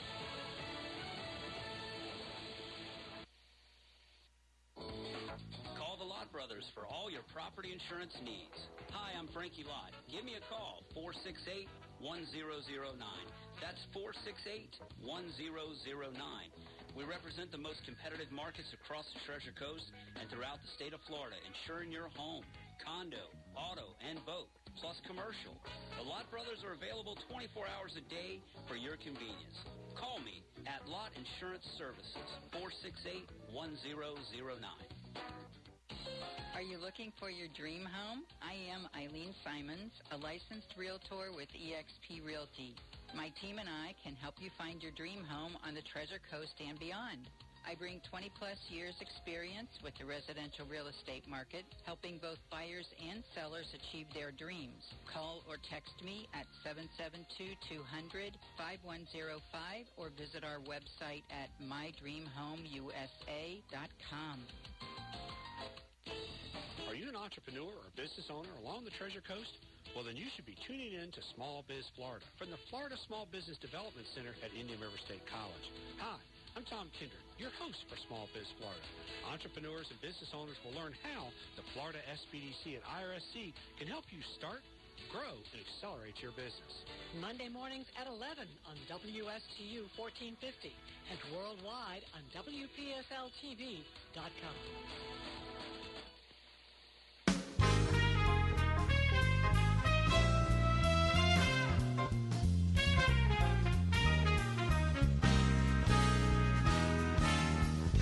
Call the Lott Brothers. For all your property insurance needs. Hi, I'm Frankie Lott. Give me a call, 468-1009. That's 468-1009. We represent the most competitive markets across the Treasure Coast and throughout the state of Florida, insuring your home, condo, auto, and boat, plus commercial. The Lott Brothers are available 24 hours a day for your convenience. Call me at Lott Insurance Services, 468-1009. Are you looking for your dream home? I am Eileen Simons, a licensed realtor with eXp Realty. My team and I can help you find your dream home on the Treasure Coast and beyond. I bring 20 plus years experience with the residential real estate market, helping both buyers and sellers achieve their dreams. Call or text me at 772-200-5105 or visit our website at mydreamhomeusa.com. Are you an entrepreneur or business owner along the Treasure Coast? Well, then you should be tuning in to Small Biz Florida from the Florida Small Business Development Center at Indian River State College. Hi, I'm Tom Kinder, your host for Small Biz Florida. Entrepreneurs and business owners will learn how the Florida SBDC and IRSC can help you start, grow, and accelerate your business. Monday mornings at 11 on WSTU 1450 and worldwide on WPSLTV.com.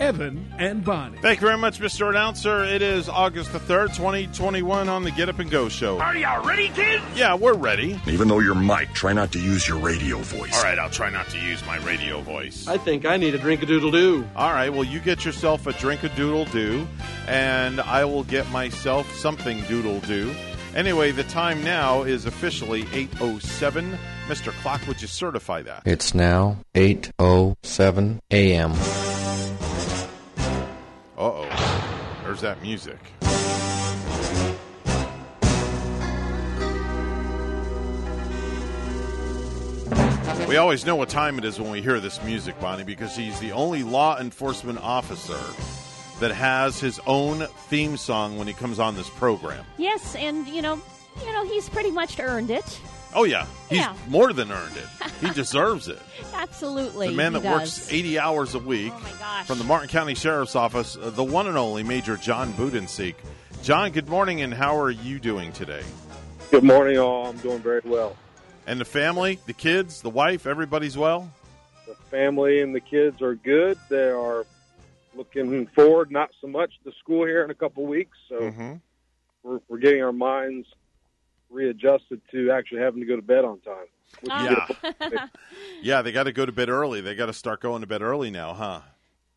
Evan and Bonnie. Thank you very much, Mr. Announcer. It is August the 3rd, 2021 on the Get Up and Go show. Are y'all ready, kids? Yeah, we're ready. Even though you're Mike, try not to use your radio voice. All right, I'll try not to use my radio voice. I think I need a drink a doodle doo. All right, well, you get yourself a drink a doodle doo, and I will get myself something doodle doo. Anyway, the time now is officially 8.07. Mr. Clock, would you certify that? It's now 8.07 a.m. There's that music. We always know what time it is when we hear this music, Bonnie, because he's the only law enforcement officer that has his own theme song when he comes on this program. Yes, and you know, you know, he's pretty much earned it. Oh yeah, he's Yeah. more than earned it. He deserves it. Absolutely. The man he that works 80 hours a week Oh my gosh. from the Martin County Sheriff's Office, uh, the one and only Major John Budensiek. John, good morning, and how are you doing today? Good morning, all. I'm doing very well. And the family, the kids, the wife, everybody's well? The family and the kids are good. They are looking forward, not so much to school here in a couple weeks. So Mhm. we're, we're getting our minds readjusted to actually having to go to bed on time. Yeah. Yeah, they got to go to bed early. They got to start going to bed early now, huh?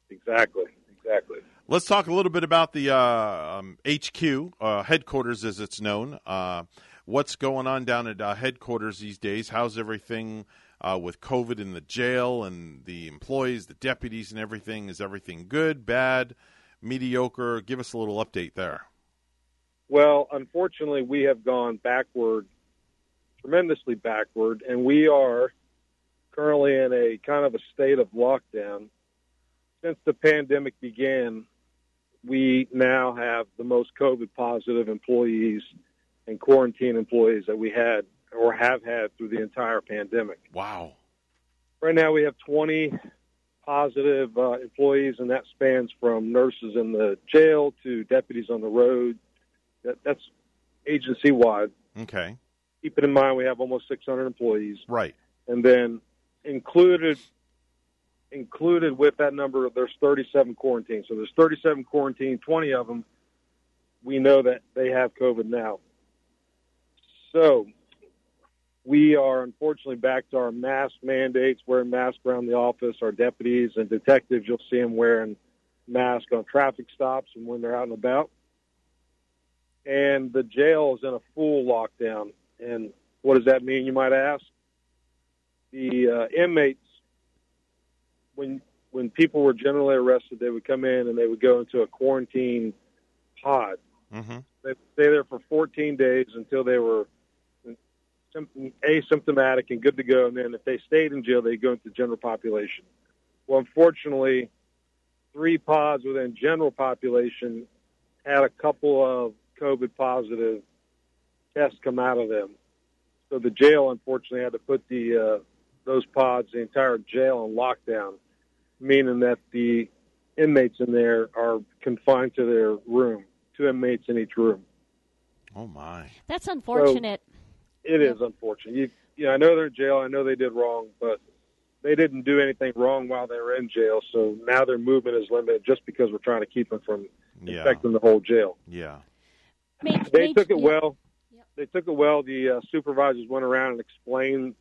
exactly, exactly. Let's talk a little bit about the uh, um, HQ, uh, headquarters as it's known. Uh, what's going on down at uh, headquarters these days? How's everything uh, with COVID in the jail and the employees, the deputies, and everything? Is everything good, bad, mediocre? Give us a little update there. Well, unfortunately, we have gone backward, tremendously backward, and we are currently in a kind of a state of lockdown. Since the pandemic began, we now have the most COVID positive employees and quarantine employees that we had or have had through the entire pandemic. Wow. Right now, we have 20 positive uh, employees, and that spans from nurses in the jail to deputies on the road. That, that's agency wide. Okay. Keeping in mind we have almost 600 employees, Right. and then included included with that number, there's 37 quarantines. So there's 37 quarantine, 20 of them we know that they have COVID now. So we are unfortunately back to our mask mandates, wearing masks around the office. Our deputies and detectives, you'll see them wearing masks on traffic stops and when they're out and about. And the jail is in a full lockdown. And what does that mean, you might ask? the uh, inmates when when people were generally arrested, they would come in and they would go into a quarantine pod. Mm-hmm. They'd stay there for 14 days until they were asymptomatic and good to go. And then if they stayed in jail, they'd go into the general population. Well, unfortunately, three pods within general population had a couple of COVID positive tests come out of them. So the jail unfortunately had to put the uh, those pods, the entire jail, on lockdown, meaning that the inmates in there are confined to their room, two inmates in each room. Oh my! That's unfortunate. It is unfortunate. You, you know, I know they're in jail. I know they did wrong, but they didn't do anything wrong while they were in jail. So now their movement is limited just because we're trying to keep them from Yeah. infecting the whole jail. Yeah. They took it well. They took it well. The uh, supervisors went around and explained,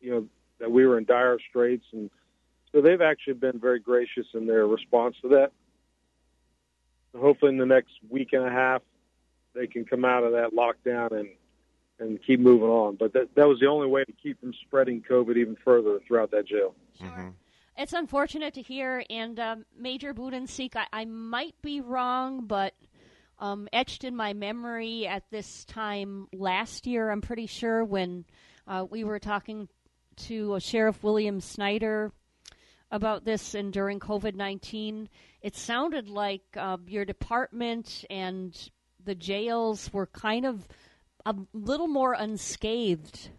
you know, that we were in dire straits, and so they've actually been very gracious in their response to that. Hopefully, in the next week and a half, they can come out of that lockdown and and keep moving on. But that that was the only way to keep from spreading COVID even further throughout that jail. It's unfortunate to hear, and um, Major Budensiek, I, I might be wrong, but um, etched in my memory at this time last year, I'm pretty sure, when uh, we were talking to uh, Sheriff William Snyder about this and during COVID 19, it sounded like uh, your department and the jails were kind of a little more unscathed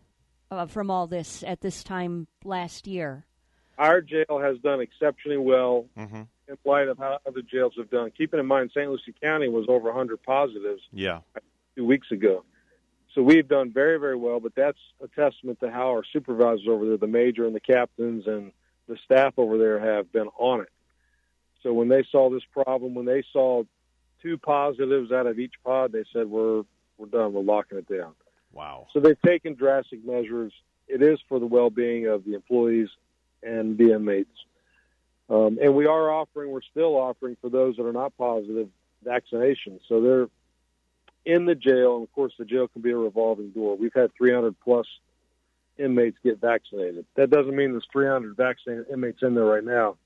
uh, from all this at this time last year. Our jail has done exceptionally well Mm-hmm. In light of how other jails have done. Keeping in mind, St. Lucie County was over 100 positives Yeah. two weeks ago. So we've done very, very well, but that's a testament to how our supervisors over there, the major and the captains and the staff over there have been on it. So when they saw this problem, when they saw two positives out of each pod, they said, we're, we're done. We're locking it down. Wow. So they've taken drastic measures. It is for the well-being of the employees and the inmates. Um, and we are offering, we're still offering for those that are not positive vaccinations. So they're in the jail, and of course, the jail can be a revolving door. We've had 300 plus inmates get vaccinated. That doesn't mean there's 300 vaccinated inmates in there right now,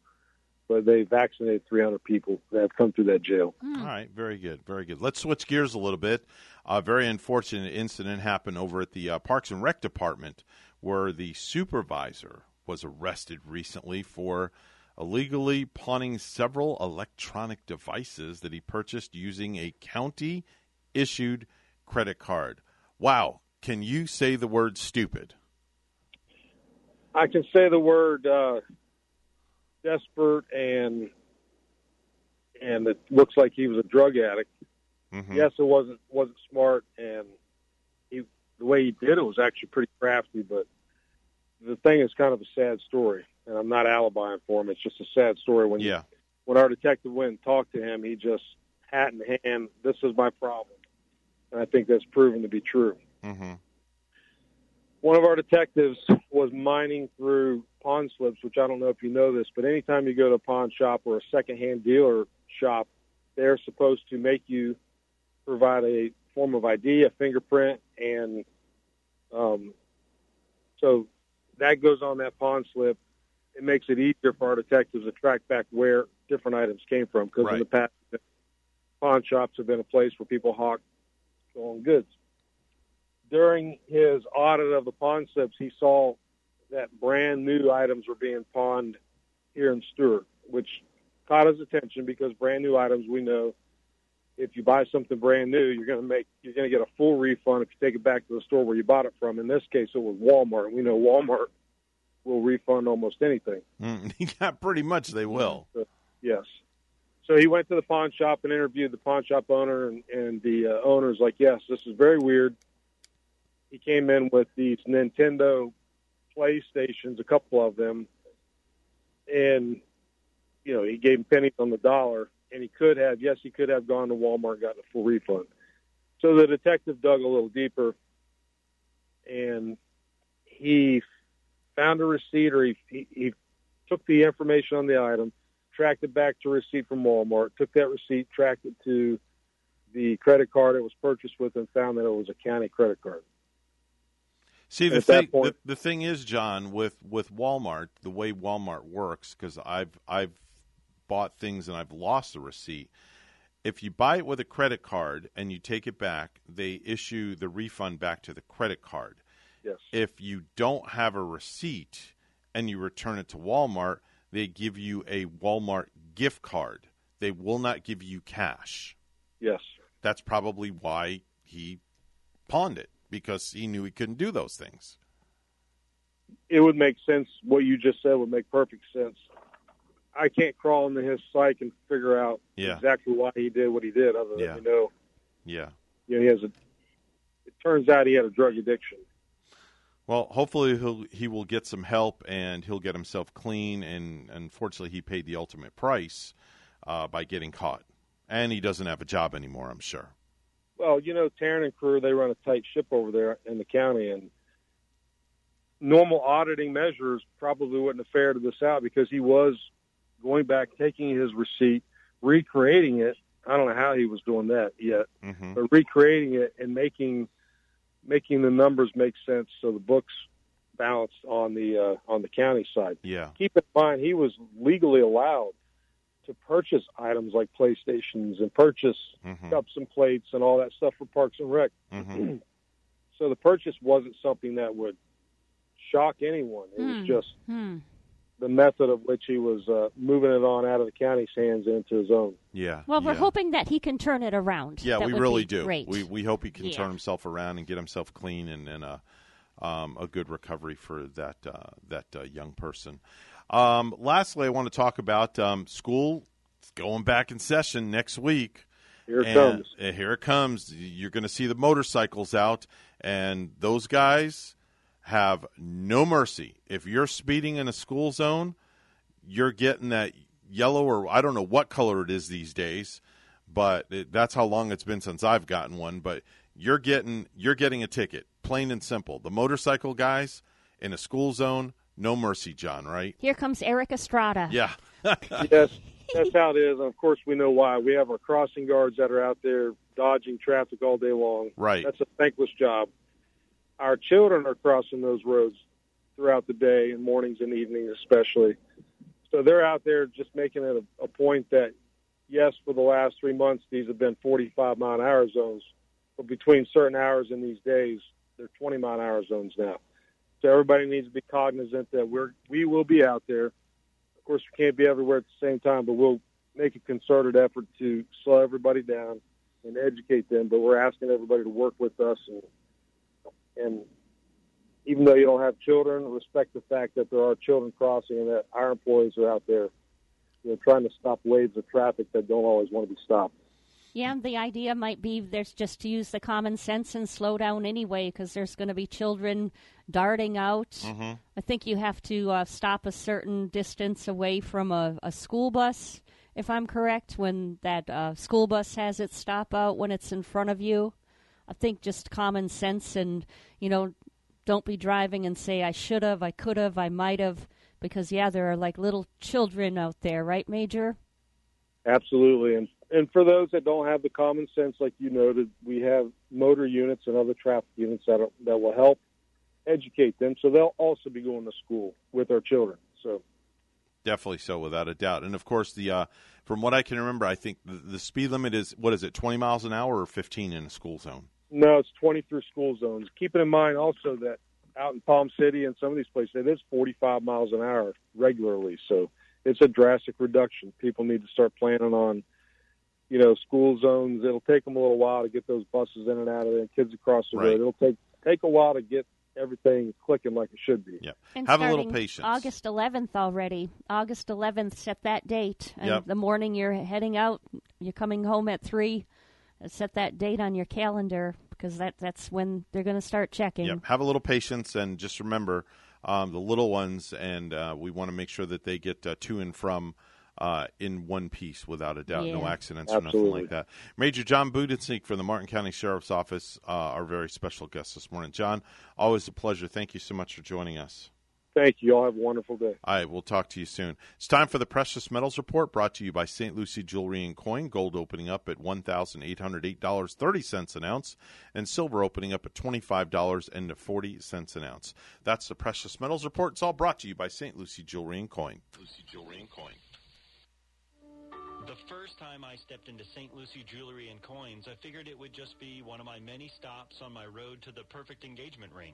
but they vaccinated 300 people that have come through that jail. All right, very good, very good. Let's switch gears a little bit. A very unfortunate incident happened over at the uh, Parks and Rec department, where the supervisor was arrested recently for illegally pawning several electronic devices that he purchased using a county issued credit card. Wow, can you say the word stupid? I can say the word uh, desperate and and it looks like he was a drug addict. Mhm. Yes, it wasn't wasn't smart, and he the way he did it was actually pretty crafty. But the thing is kind of a sad story, and I'm not alibying for him. It's just a sad story. When Yeah. when our detective went and talked to him, he just hat in hand, this is my problem, and I think that's proven to be true Mm-hmm. one of our detectives was mining through pawn slips, which I don't know if you know this, but anytime you go to a pawn shop or a secondhand dealer shop, they're supposed to make you provide a form of ID, a fingerprint, and um, so that goes on that pawn slip. It makes it easier for our detectives to track back where different items came from because in the past, pawn shops have been a place where people hawk stolen goods during his audit of the pawn slips, he saw that brand new items were being pawned here in Stuart, which caught his attention because brand new items we know if you buy something brand new, you're going to make you're going to get a full refund if you take it back to the store where you bought it from. In this case, it was Walmart. We know Walmart will refund almost anything. Mm, pretty much they will. So, yes. So he went to the pawn shop and interviewed the pawn shop owner, and, and the uh, owner's like, "Yes, this is very weird." He came in with these Nintendo PlayStations, a couple of them, and you know he gave him pennies on the dollar, and he could have, yes, he could have gone to Walmart and gotten a full refund. So the detective dug a little deeper, and he found a receipt, or he, he, he took the information on the item, tracked it back to a receipt from Walmart, took that receipt, tracked it to the credit card it was purchased with, and found that it was a county credit card. See the At thing. point- the, the thing is, John, with with Walmart, the way Walmart works, because I've I've bought things and I've lost the receipt. If you buy it with a credit card and you take it back, they issue the refund back to the credit card. Yes. If you don't have a receipt and you return it to Walmart, they give you a Walmart gift card. They will not give you cash. Yes. That's probably why he pawned it because he knew he couldn't do those things. It would make sense. What you just said would make perfect sense. I can't crawl into his psyche and figure out Yeah. exactly why he did what he did, other than Yeah. you know, Yeah. you know, he has a. It turns out he had a drug addiction. Well, hopefully he'll he will get some help and he'll get himself clean. And unfortunately, he paid the ultimate price uh, by getting caught, and he doesn't have a job anymore. I'm sure. Well, you know, Taryn and crew, they run a tight ship over there in the county, and normal auditing measures probably wouldn't have ferreted this out because he was going back, taking his receipt, recreating it. I don't know how he was doing that yet, Mm-hmm. but recreating it and making making the numbers make sense so the books balanced on the uh, on the county side. Yeah. Keep in mind, he was legally allowed to purchase items like PlayStations and purchase Mhm. cups and plates and all that stuff for Parks and Rec. Mhm. so the purchase wasn't something that would shock anyone. It Hmm. was just Hmm. The method of which he was uh, moving it on out of the county's hands into his own. Yeah. Well, we're yeah. hoping that he can turn it around. Yeah, That we would really be do. Great. We we hope he can Yeah. turn himself around and get himself clean and, and a um, a good recovery for that uh, that uh, young person. Um, lastly, I want to talk about um, school is going back in session next week. Here it And, comes. uh, here it comes. You're going to see the motorcycles out, and those guys have no mercy. If you're speeding in a school zone, you're getting that yellow or I don't know what color it is these days, but it, that's how long it's been since I've gotten one. But you're getting you're getting a ticket, plain and simple. The motorcycle guys in a school zone, no mercy, John. Right? Here comes Erik Estrada. Yeah. yes, that's how it is. And of course, we know why. We have our crossing guards that are out there dodging traffic all day long. Right. That's a thankless job. Our children are crossing those roads throughout the day and mornings and evenings, especially. So they're out there just making it a, a point that, yes, for the last three months, these have been 45 mile an hour zones. But between certain hours in these days, they're 20 mile an hour zones now. So everybody needs to be cognizant that we're we will be out there. Of course, we can't be everywhere at the same time, but we'll make a concerted effort to slow everybody down and educate them. But we're asking everybody to work with us and and even though you don't have children, respect the fact that there are children crossing and that our employees are out there, you know, trying to stop waves of traffic that don't always want to be stopped. Yeah, the idea might be there's just to use the common sense and slow down anyway because there's going to be children darting out. Mm-hmm. I think you have to uh, stop a certain distance away from a, a school bus, if I'm correct, when that uh, school bus has its stop out when it's in front of you. I think just common sense and, you know, don't be driving and say, I should have, I could have, I might have, because, yeah, there are like little children out there, right, Major? Absolutely, and and for those that don't have the common sense, like you noted, we have motor units and other traffic units that are, that will help educate them, so they'll also be going to school with our children. So Definitely so, without a doubt. And of course, the uh, from what I can remember, I think the, the speed limit is what is it, twenty miles an hour or fifteen in a school zone? No, it's 20 through school zones. Keeping in mind also that out in Palm City and some of these places, it is 45 miles an hour regularly. So it's a drastic reduction. People need to start planning on, you know, school zones. It'll take them a little while to get those buses in and out of there, kids across the Right. road. It'll take take a while to get everything clicking like it should be. Yeah. And Have a little patience. August 11th already. August 11th, set that date. And Yep. the morning you're heading out, you're coming home at 3, uh, set that date on your calendar because that, that's when they're going to start checking. Yep. Have a little patience and just remember um, the little ones, and uh, we want to make sure that they get uh, to and from uh, in one piece without a doubt. No Yeah. accidents or nothing like that. Major John Budensiek from the Martin County Sheriff's Office, uh, our very special guest this morning. John, always a pleasure. Thank you so much for joining us. Thank you. Y'all have a wonderful day. All right, we'll talk to you soon. It's time for the Precious Metals Report brought to you by St. Lucie Jewelry and Coin. Gold opening up at $1,808.30 an ounce, and silver opening up at $25.40 an ounce. That's the Precious Metals Report. It's all brought to you by St. Lucie Jewelry and Coin. Lucie Jewelry and Coin. The first time I stepped into St. Lucie Jewelry and Coins, I figured it would just be one of my many stops on my road to the perfect engagement ring.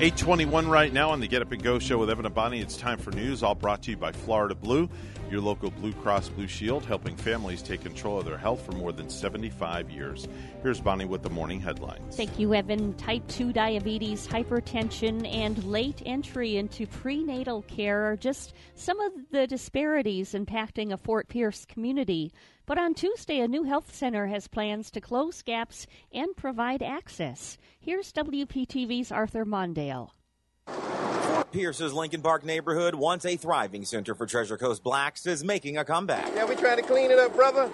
821 right now on the Get Up and Go show with Evan Bonnie. It's time for news, all brought to you by Florida Blue, your local Blue Cross Blue Shield, helping families take control of their health for more than 75 years. Here's Bonnie with the morning headlines. Thank you, Evan. Type 2 diabetes, hypertension, and late entry into prenatal care are just some of the disparities impacting a Fort Pierce community. But on Tuesday, a new health center has plans to close gaps and provide access. Here's WPTV's Arthur Mondale. Pierce's Lincoln Park neighborhood, once a thriving center for Treasure Coast blacks, is making a comeback. Yeah, we trying to clean it up, brother.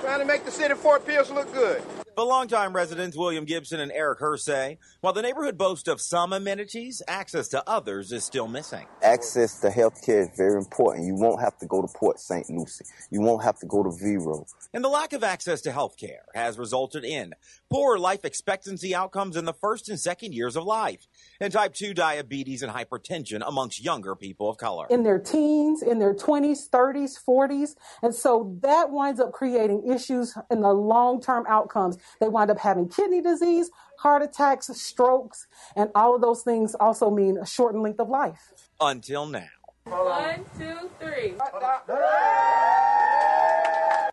Trying to make the city of Fort Pierce look good. But longtime residents William Gibson and Eric Hur say, while the neighborhood boasts of some amenities, access to others is still missing. Access to health care is very important. You won't have to go to Port St. Lucie. You won't have to go to Vero. And the lack of access to health care has resulted in poor life expectancy outcomes in the first and second years of life, and type 2 diabetes and hypertension amongst younger people of color. In their teens, in their 20s, 30s, 40s. And so that winds up creating issues in the long term outcomes. They wind up having kidney disease, heart attacks, strokes, and all of those things also mean a shortened length of life. Until now. One, two, three.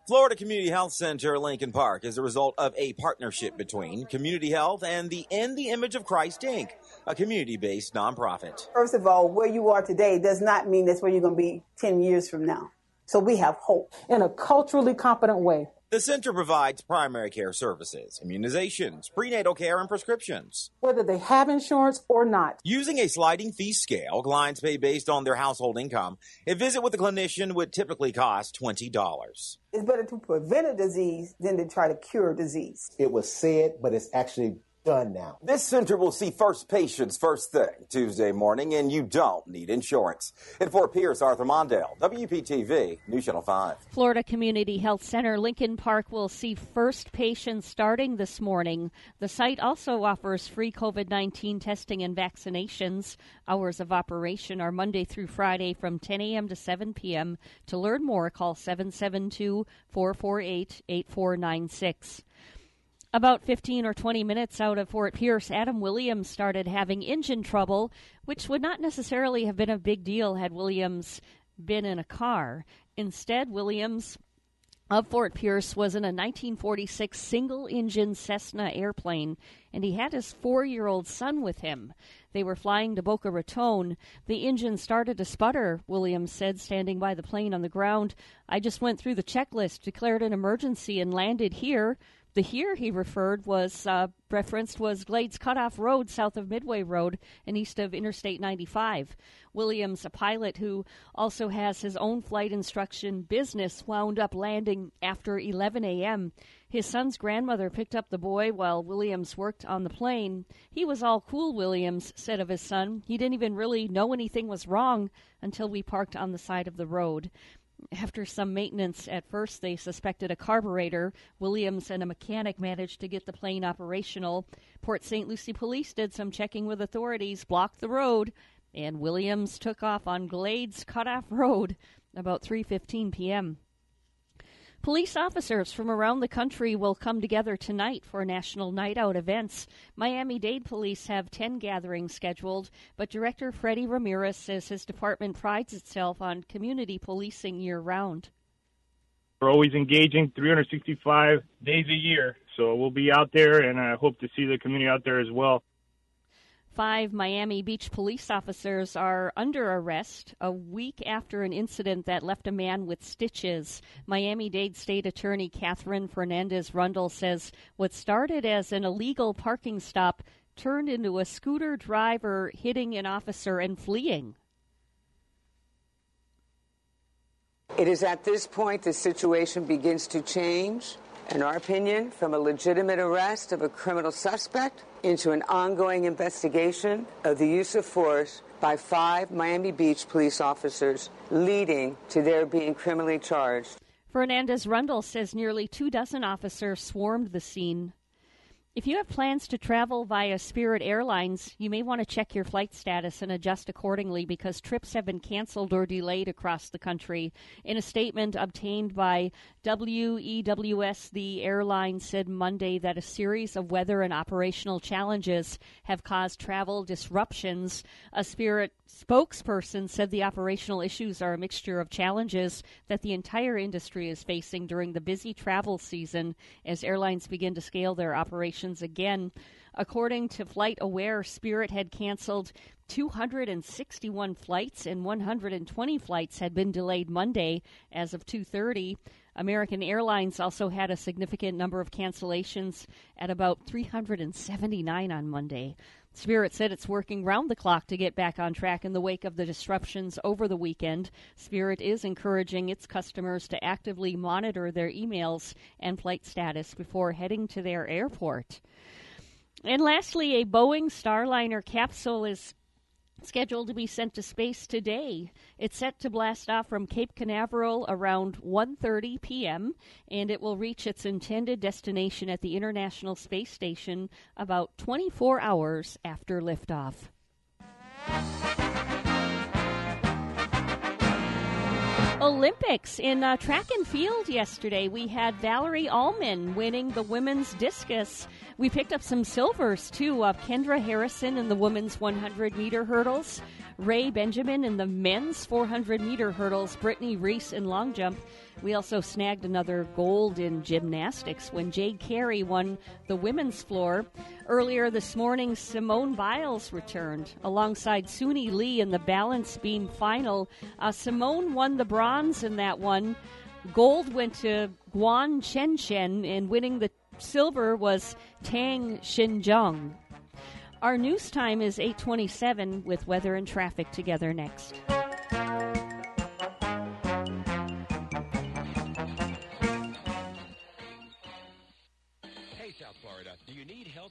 Florida Community Health Center Lincoln Park is a result of a partnership between Community Health and the In the Image of Christ Inc., a community based nonprofit. First of all, where you are today does not mean that's where you're going to be 10 years from now. So we have hope. In a culturally competent way. The center provides primary care services, immunizations, prenatal care, and prescriptions. Whether they have insurance or not. Using a sliding fee scale, clients pay based on their household income. A visit with a clinician would typically cost $20. It's better to prevent a disease than to try to cure disease. It was said, but it's actually done now. This center will see first patients first thing Tuesday morning, and you don't need insurance. In Fort Pierce, Arthur Mondale, WPTV, News Channel 5. Florida Community Health Center Lincoln Park will see first patients starting this morning. The site also offers free COVID 19 testing and vaccinations. Hours of operation are Monday through Friday from 10 a.m. to 7 p.m. To learn more, call 772 448 8496. About 15 or 20 minutes out of Fort Pierce, Adam Williams started having engine trouble, which would not necessarily have been a big deal had Williams been in a car. Instead, Williams of Fort Pierce was in a 1946 single engine Cessna airplane, and he had his four year old son with him. They were flying to Boca Raton. The engine started to sputter, Williams said, standing by the plane on the ground. I just went through the checklist, declared an emergency, and landed here. The here he referred was uh, referenced was Glades Cutoff Road south of Midway Road and east of Interstate 95. Williams, a pilot who also has his own flight instruction business, wound up landing after 11 a.m. His son's grandmother picked up the boy while Williams worked on the plane. He was all cool, Williams said of his son. He didn't even really know anything was wrong until we parked on the side of the road. After some maintenance at first, they suspected a carburetor. Williams and a mechanic managed to get the plane operational. Port St. Lucie police did some checking with authorities, blocked the road, and Williams took off on Glades Cutoff Road about 3:15 p.m. Police officers from around the country will come together tonight for national night out events. Miami Dade police have 10 gatherings scheduled, but Director Freddie Ramirez says his department prides itself on community policing year round. We're always engaging 365 days a year, so we'll be out there, and I hope to see the community out there as well. Five Miami Beach police officers are under arrest a week after an incident that left a man with stitches. Miami Dade State Attorney Katherine Fernandez Rundle says what started as an illegal parking stop turned into a scooter driver hitting an officer and fleeing. It is at this point the situation begins to change, in our opinion, from a legitimate arrest of a criminal suspect into an ongoing investigation of the use of force by five Miami Beach police officers, leading to their being criminally charged. Fernandez Rundle says nearly two dozen officers swarmed the scene if you have plans to travel via Spirit Airlines, you may want to check your flight status and adjust accordingly because trips have been canceled or delayed across the country. In a statement obtained by WEWS, the airline said Monday that a series of weather and operational challenges have caused travel disruptions. A Spirit spokesperson said the operational issues are a mixture of challenges that the entire industry is facing during the busy travel season as airlines begin to scale their operations again. According to Flight Aware, Spirit had canceled 261 flights and 120 flights had been delayed Monday as of 2:30. American Airlines also had a significant number of cancellations at about 379 on Monday. Spirit said it's working round the clock to get back on track in the wake of the disruptions over the weekend. Spirit is encouraging its customers to actively monitor their emails and flight status before heading to their airport. And lastly, a Boeing Starliner capsule is scheduled to be sent to space today. It's set to blast off from Cape Canaveral around 1:30 p.m. and it will reach its intended destination at the International Space Station about 24 hours after liftoff. Olympics in uh, track and field yesterday. We had Valarie Allman winning the women's discus. We picked up some silvers too. Uh, Kendra Harrison in the women's 100 meter hurdles, Rai Benjamin in the men's 400 meter hurdles, Brittney Reese in long jump. We also snagged another gold in gymnastics when Jade Carey won the women's floor. Earlier this morning, Simone Biles returned alongside Suni Lee in the balance beam final. Uh, Simone won the bronze in that one. Gold went to Guan Chenchen, and winning the silver was Tang Xijing. Our news time is 827 with weather and traffic together next.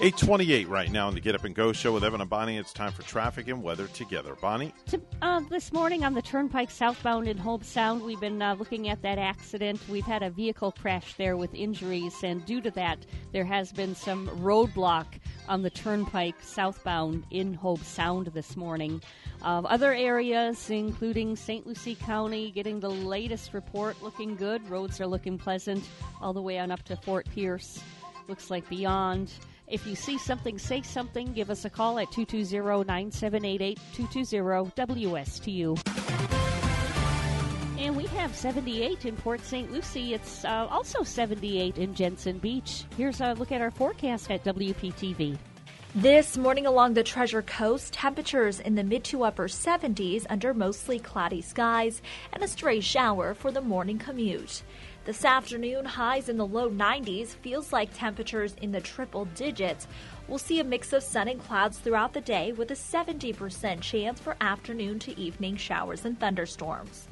828 right now on the Get Up and Go show with Evan and Bonnie. It's time for traffic and weather together. Bonnie? To, uh, this morning on the Turnpike southbound in Hobe Sound, we've been uh, looking at that accident. We've had a vehicle crash there with injuries, and due to that, there has been some roadblock on the Turnpike southbound in Hobe Sound this morning. Uh, other areas, including St. Lucie County, getting the latest report looking good. Roads are looking pleasant all the way on up to Fort Pierce. Looks like beyond. If you see something, say something. Give us a call at 220 9788 220 WSTU. And we have 78 in Port St. Lucie. It's uh, also 78 in Jensen Beach. Here's a look at our forecast at WPTV. This morning along the Treasure Coast, temperatures in the mid to upper 70s under mostly cloudy skies and a stray shower for the morning commute. This afternoon, highs in the low 90s feels like temperatures in the triple digits. We'll see a mix of sun and clouds throughout the day with a 70% chance for afternoon to evening showers and thunderstorms.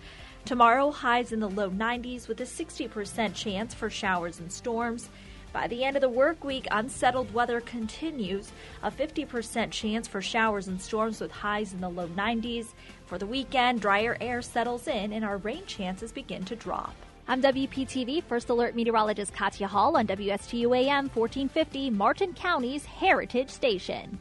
Tomorrow, highs in the low 90s with a 60% chance for showers and storms. By the end of the work week, unsettled weather continues. A 50% chance for showers and storms with highs in the low 90s. For the weekend, drier air settles in and our rain chances begin to drop. I'm WPTV First Alert Meteorologist Katya Hall on WSTU AM 1450, Martin County's Heritage Station.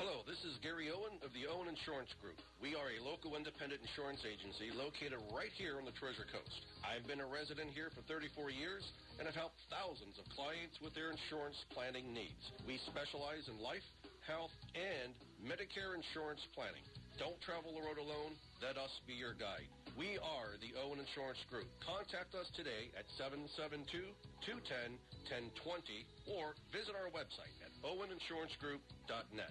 Hello, this is Gary Owen of the Owen Insurance Group. We are a local independent insurance agency located right here on the Treasure Coast. I've been a resident here for 34 years and have helped thousands of clients with their insurance planning needs. We specialize in life, health, and Medicare insurance planning. Don't travel the road alone. Let us be your guide. We are the Owen Insurance Group. Contact us today at 772-210-1020 or visit our website at oweninsurancegroup.net.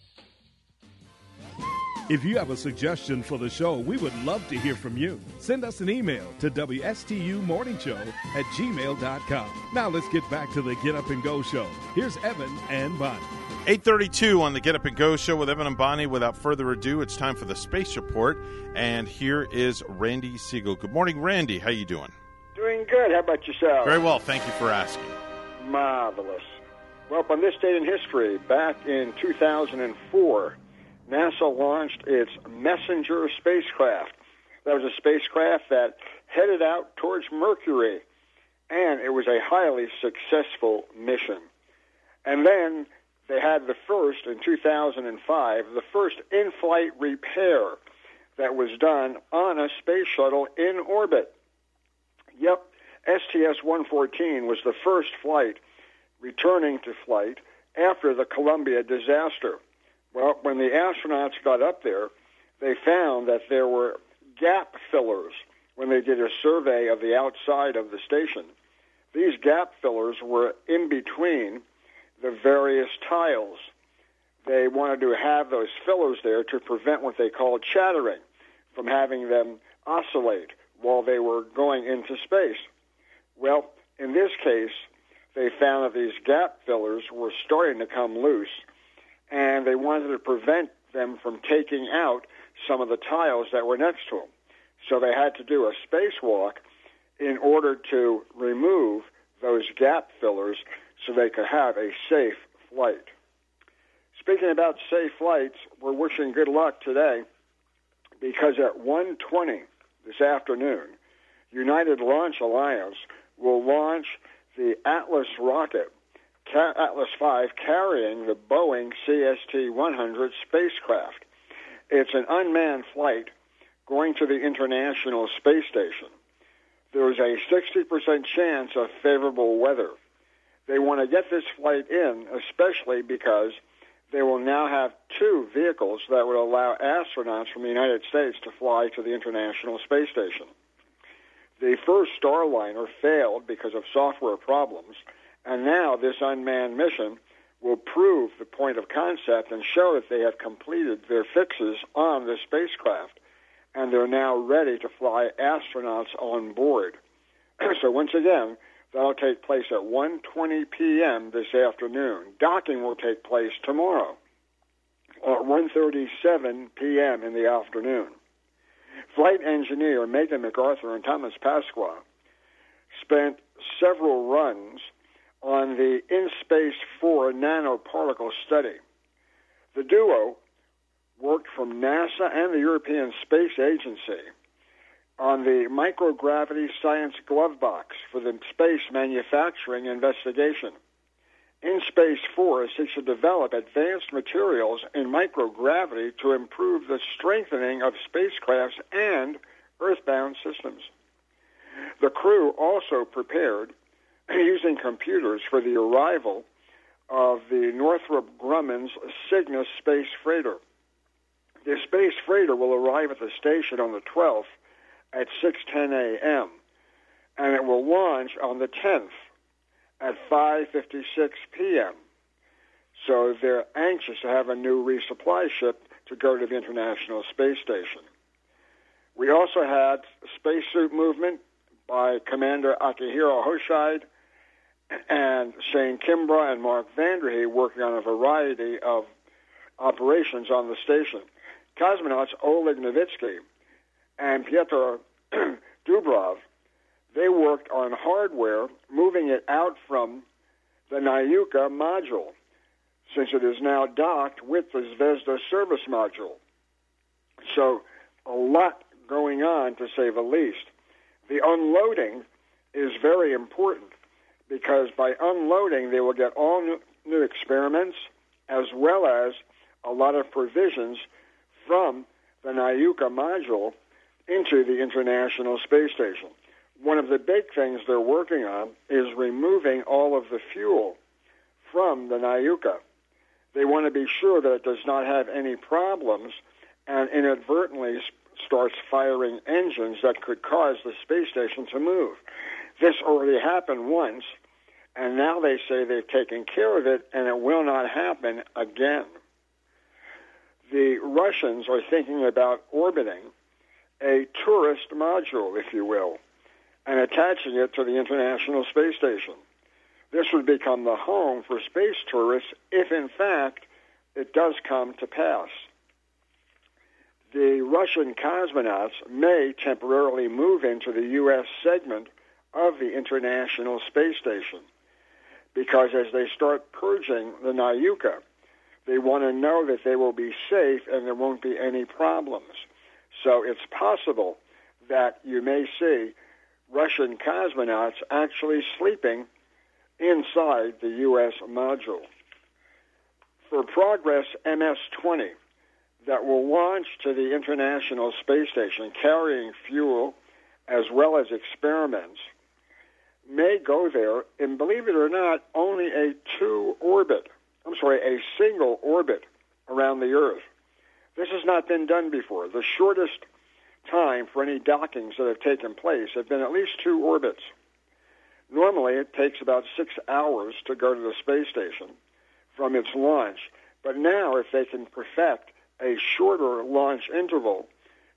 If you have a suggestion for the show, we would love to hear from you. Send us an email to WSTUmorningshow at gmail.com. Now let's get back to the Get Up and Go show. Here's Evan and Bonnie. 832 on the Get Up and Go show with Evan and Bonnie. Without further ado, it's time for the Space Report. And here is Randy Segal. Good morning, Randy. How you doing? Doing good. How about yourself? Very well. Thank you for asking. Marvelous. Well, on this date in history, back in 2004, NASA launched its Messenger spacecraft. That was a spacecraft that headed out towards Mercury, and it was a highly successful mission. And then they had the first, in 2005, the first in flight repair that was done on a space shuttle in orbit. Yep, STS 114 was the first flight returning to flight after the Columbia disaster. Well, when the astronauts got up there, they found that there were gap fillers when they did a survey of the outside of the station. These gap fillers were in between the various tiles. They wanted to have those fillers there to prevent what they called chattering from having them oscillate while they were going into space. Well, in this case, they found that these gap fillers were starting to come loose and they wanted to prevent them from taking out some of the tiles that were next to them. So they had to do a spacewalk in order to remove those gap fillers so they could have a safe flight. Speaking about safe flights, we're wishing good luck today because at 1:20 this afternoon, United Launch Alliance will launch the Atlas rocket Atlas V carrying the Boeing CST-100 spacecraft. It's an unmanned flight going to the International Space Station. There's a 60% chance of favorable weather. They want to get this flight in, especially because they will now have two vehicles that would allow astronauts from the United States to fly to the International Space Station. The first Starliner failed because of software problems, and now this unmanned mission will prove the point of concept and show that they have completed their fixes on the spacecraft, and they're now ready to fly astronauts on board. so once again, that'll take place at 1:20 p.m. this afternoon. Docking will take place tomorrow at 1:37 p.m. in the afternoon. Flight engineer Megan McArthur and Thomas Pesquet spent several runs on the In Space 4 nanoparticle study. The duo worked from NASA and the European Space Agency on the microgravity science glove box for the space manufacturing investigation. In Space 4 seeks to develop advanced materials in microgravity to improve the strengthening of spacecrafts and earthbound systems. The crew also prepared using computers for the arrival of the Northrop Grumman's Cygnus space freighter. The space freighter will arrive at the station on the 12th at 6:10 a.m. and it will launch on the 10th at 5:56 p.m. So they're anxious to have a new resupply ship to go to the International Space Station. We also had spacesuit movement by Commander Akihiko Hoshide and Shane Kimbrough and Mark Vande Hei working on a variety of operations on the station. Cosmonauts Oleg Novitsky and Piotr Dubrov, they worked on hardware, moving it out from the Nauka module, since it is now docked with the Zvezda service module. So, a lot going on, to say the least. The unloading is very important because by unloading, they will get all new, new experiments as well as a lot of provisions from the Nauka module into the International Space Station. One of the big things they're working on is removing all of the fuel from the Nauka. They want to be sure that it does not have any problems and inadvertently starts firing engines that could cause the space station to move. This already happened once, and now they say they've taken care of it and it will not happen again. The Russians are thinking about orbiting a tourist module, if you will, and attaching it to the International Space Station. This would become the home for space tourists if, in fact, it does come to pass. The Russian cosmonauts may temporarily move into the U.S. segment of the International Space Station because as they start purging the Nauka, they want to know that they will be safe and there won't be any problems. So it's possible that you may see Russian cosmonauts actually sleeping inside the U.S. module. For Progress MS 20, that will launch to the International Space Station carrying fuel as well as experiments, may go there, and believe it or not, only a two orbit, I'm sorry, a single orbit around the Earth. This has not been done before. The shortest time for any dockings that have taken place have been at least two orbits. Normally, it takes about six hours to go to the space station from its launch. But now, if they can perfect a shorter launch interval,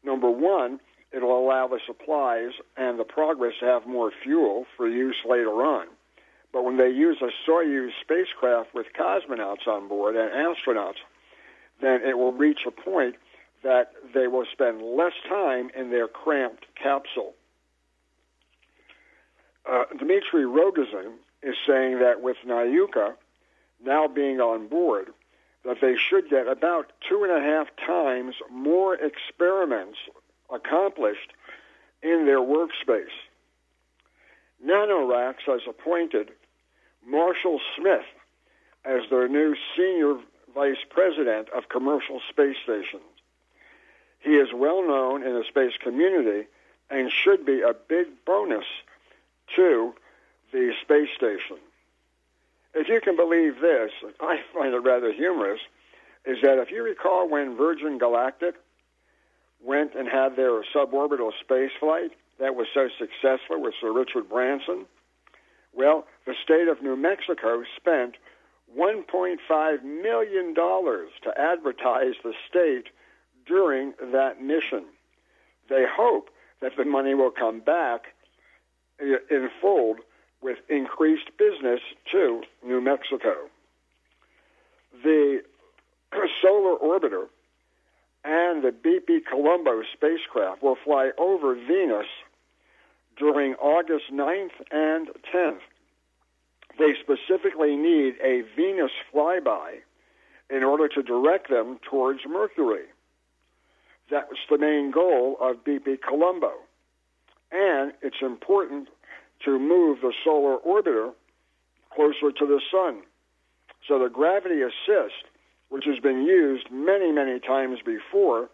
number one, it'll allow the supplies and the progress to have more fuel for use later on. But when they use a Soyuz spacecraft with cosmonauts on board and astronauts, then it will reach a point that they will spend less time in their cramped capsule. Uh, Dmitry Rogozin is saying that with Nauka now being on board, that they should get about two and a half times more experiments accomplished in their workspace. NanoRacks has appointed Marshall Smith as their new senior vice president of commercial space stations. He is well known in the space community and should be a big bonus to the space station. If you can believe this, I find it rather humorous, is that if you recall when Virgin Galactic went and had their suborbital space flight that was so successful with Sir Richard Branson, well, the state of New Mexico spent $1.5 million to advertise the state during that mission. They hope that the money will come back in fold with increased business to New Mexico. The solar orbiter and the BepiColombo spacecraft will fly over Venus during August 9th and 10th. They specifically need a Venus flyby in order to direct them towards Mercury. That was the main goal of BepiColombo. And it's important to move the solar orbiter closer to the sun. So the gravity assist, which has been used many, many times before,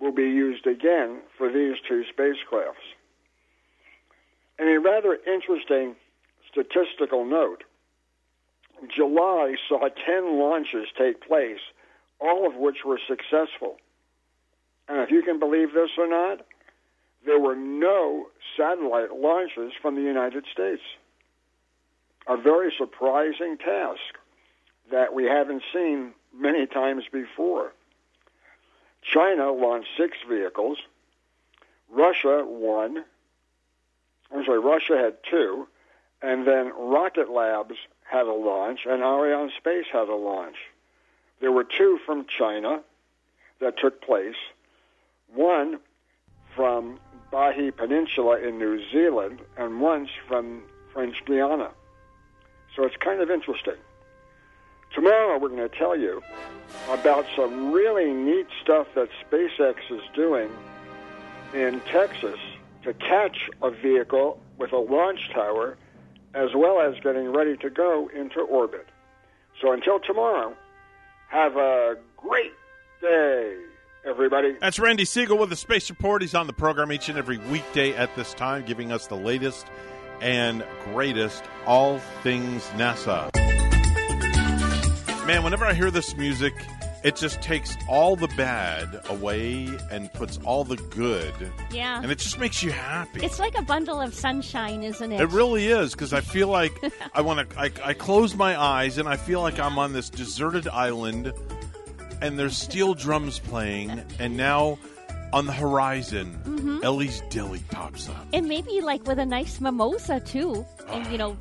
will be used again for these two spacecrafts. And a rather interesting statistical note July saw 10 launches take place, all of which were successful. And if you can believe this or not, there were no satellite launches from the United States. A very surprising task that we haven't seen many times before. China launched six vehicles. Russia one. I'm sorry, Russia had two. And then Rocket Labs had a launch, and Ariane Space had a launch. There were two from China that took place. One from Mahia Peninsula in New Zealand, and once from French Guiana. So it's kind of interesting. Tomorrow, we're going to tell you about some really neat stuff that SpaceX is doing in Texas to catch a vehicle with a launch tower, as well as getting ready to go into orbit. So until tomorrow, have a great day everybody. That's Randy Segal with the Space Report. He's on the program each and every weekday at this time, giving us the latest and greatest all things NASA. Man, whenever I hear this music, it just takes all the bad away and puts all the good. Yeah. And it just makes you happy. It's like a bundle of sunshine, isn't it? It really is because I feel like I want to. I, I close my eyes and I feel like I'm on this deserted island, and there's steel drums playing, and now on the horizon, Mhm. Ellie's Deli pops up. And maybe like with a nice mimosa too. And you know,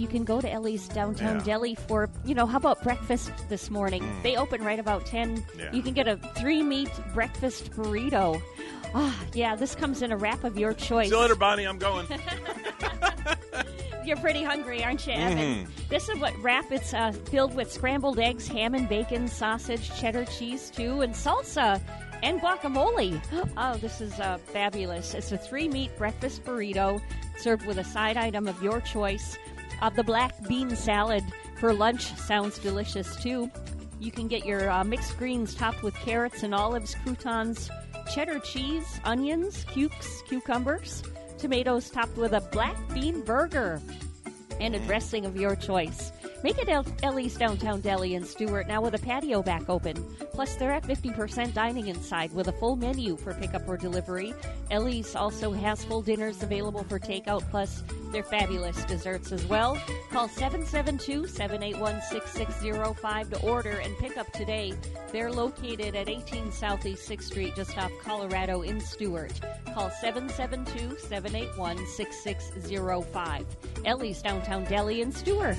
you can go to Ellie's downtown Yeah. deli for you know how about breakfast this morning? Mm. They open right about ten. Yeah. You can get a three meat breakfast burrito. Ah, yeah, this comes in a wrap of your choice. See you later, Bonnie. I'm going. You're pretty hungry, aren't you, Evan? Mhm. This is what wrap. It's uh, filled with scrambled eggs, ham and bacon, sausage, cheddar cheese too, and salsa and guacamole. Oh, this is uh, fabulous! It's a three meat breakfast burrito served with a side item of your choice. Of the black bean salad for lunch sounds delicious too. You can get your uh, mixed greens topped with carrots and olives, croutons, cheddar cheese, onions, cukes, cucumbers, tomatoes topped with a black bean burger, and a dressing of your choice. Make it El- Ellie's Downtown Deli in Stuart now with a patio back open. Plus, they're at 50% dining inside with a full menu for pickup or delivery. Ellie's also has full dinners available for takeout, plus their fabulous desserts as well. Call 772 781 6605 to order and pick up today. They're located at 18 Southeast 6th Street, just off Colorado in Stuart. Call 772 781 6605. Ellie's Downtown Deli in Stuart.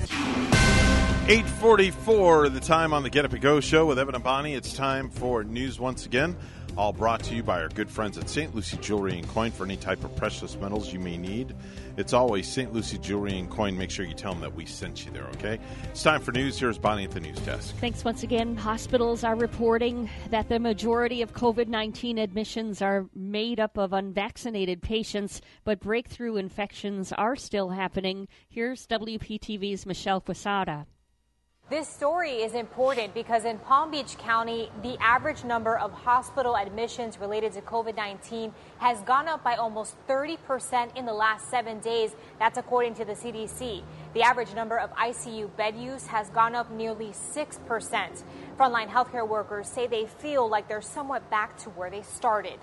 844, the time on the Get Up and Go show with Evan and Bonnie. It's time for news once again. All brought to you by our good friends at St. Lucie Jewelry and Coin for any type of precious metals you may need. It's always St. Lucie Jewelry and Coin. Make sure you tell them that we sent you there, okay? It's time for news. Here's Bonnie at the news desk. Thanks once again. Hospitals are reporting that the majority of COVID 19 admissions are made up of unvaccinated patients, but breakthrough infections are still happening. Here's WPTV's Michelle Quesada. This story is important because in Palm Beach County, the average number of hospital admissions related to COVID 19 has gone up by almost 30% in the last seven days. That's according to the CDC. The average number of ICU bed use has gone up nearly 6%. Frontline healthcare workers say they feel like they're somewhat back to where they started.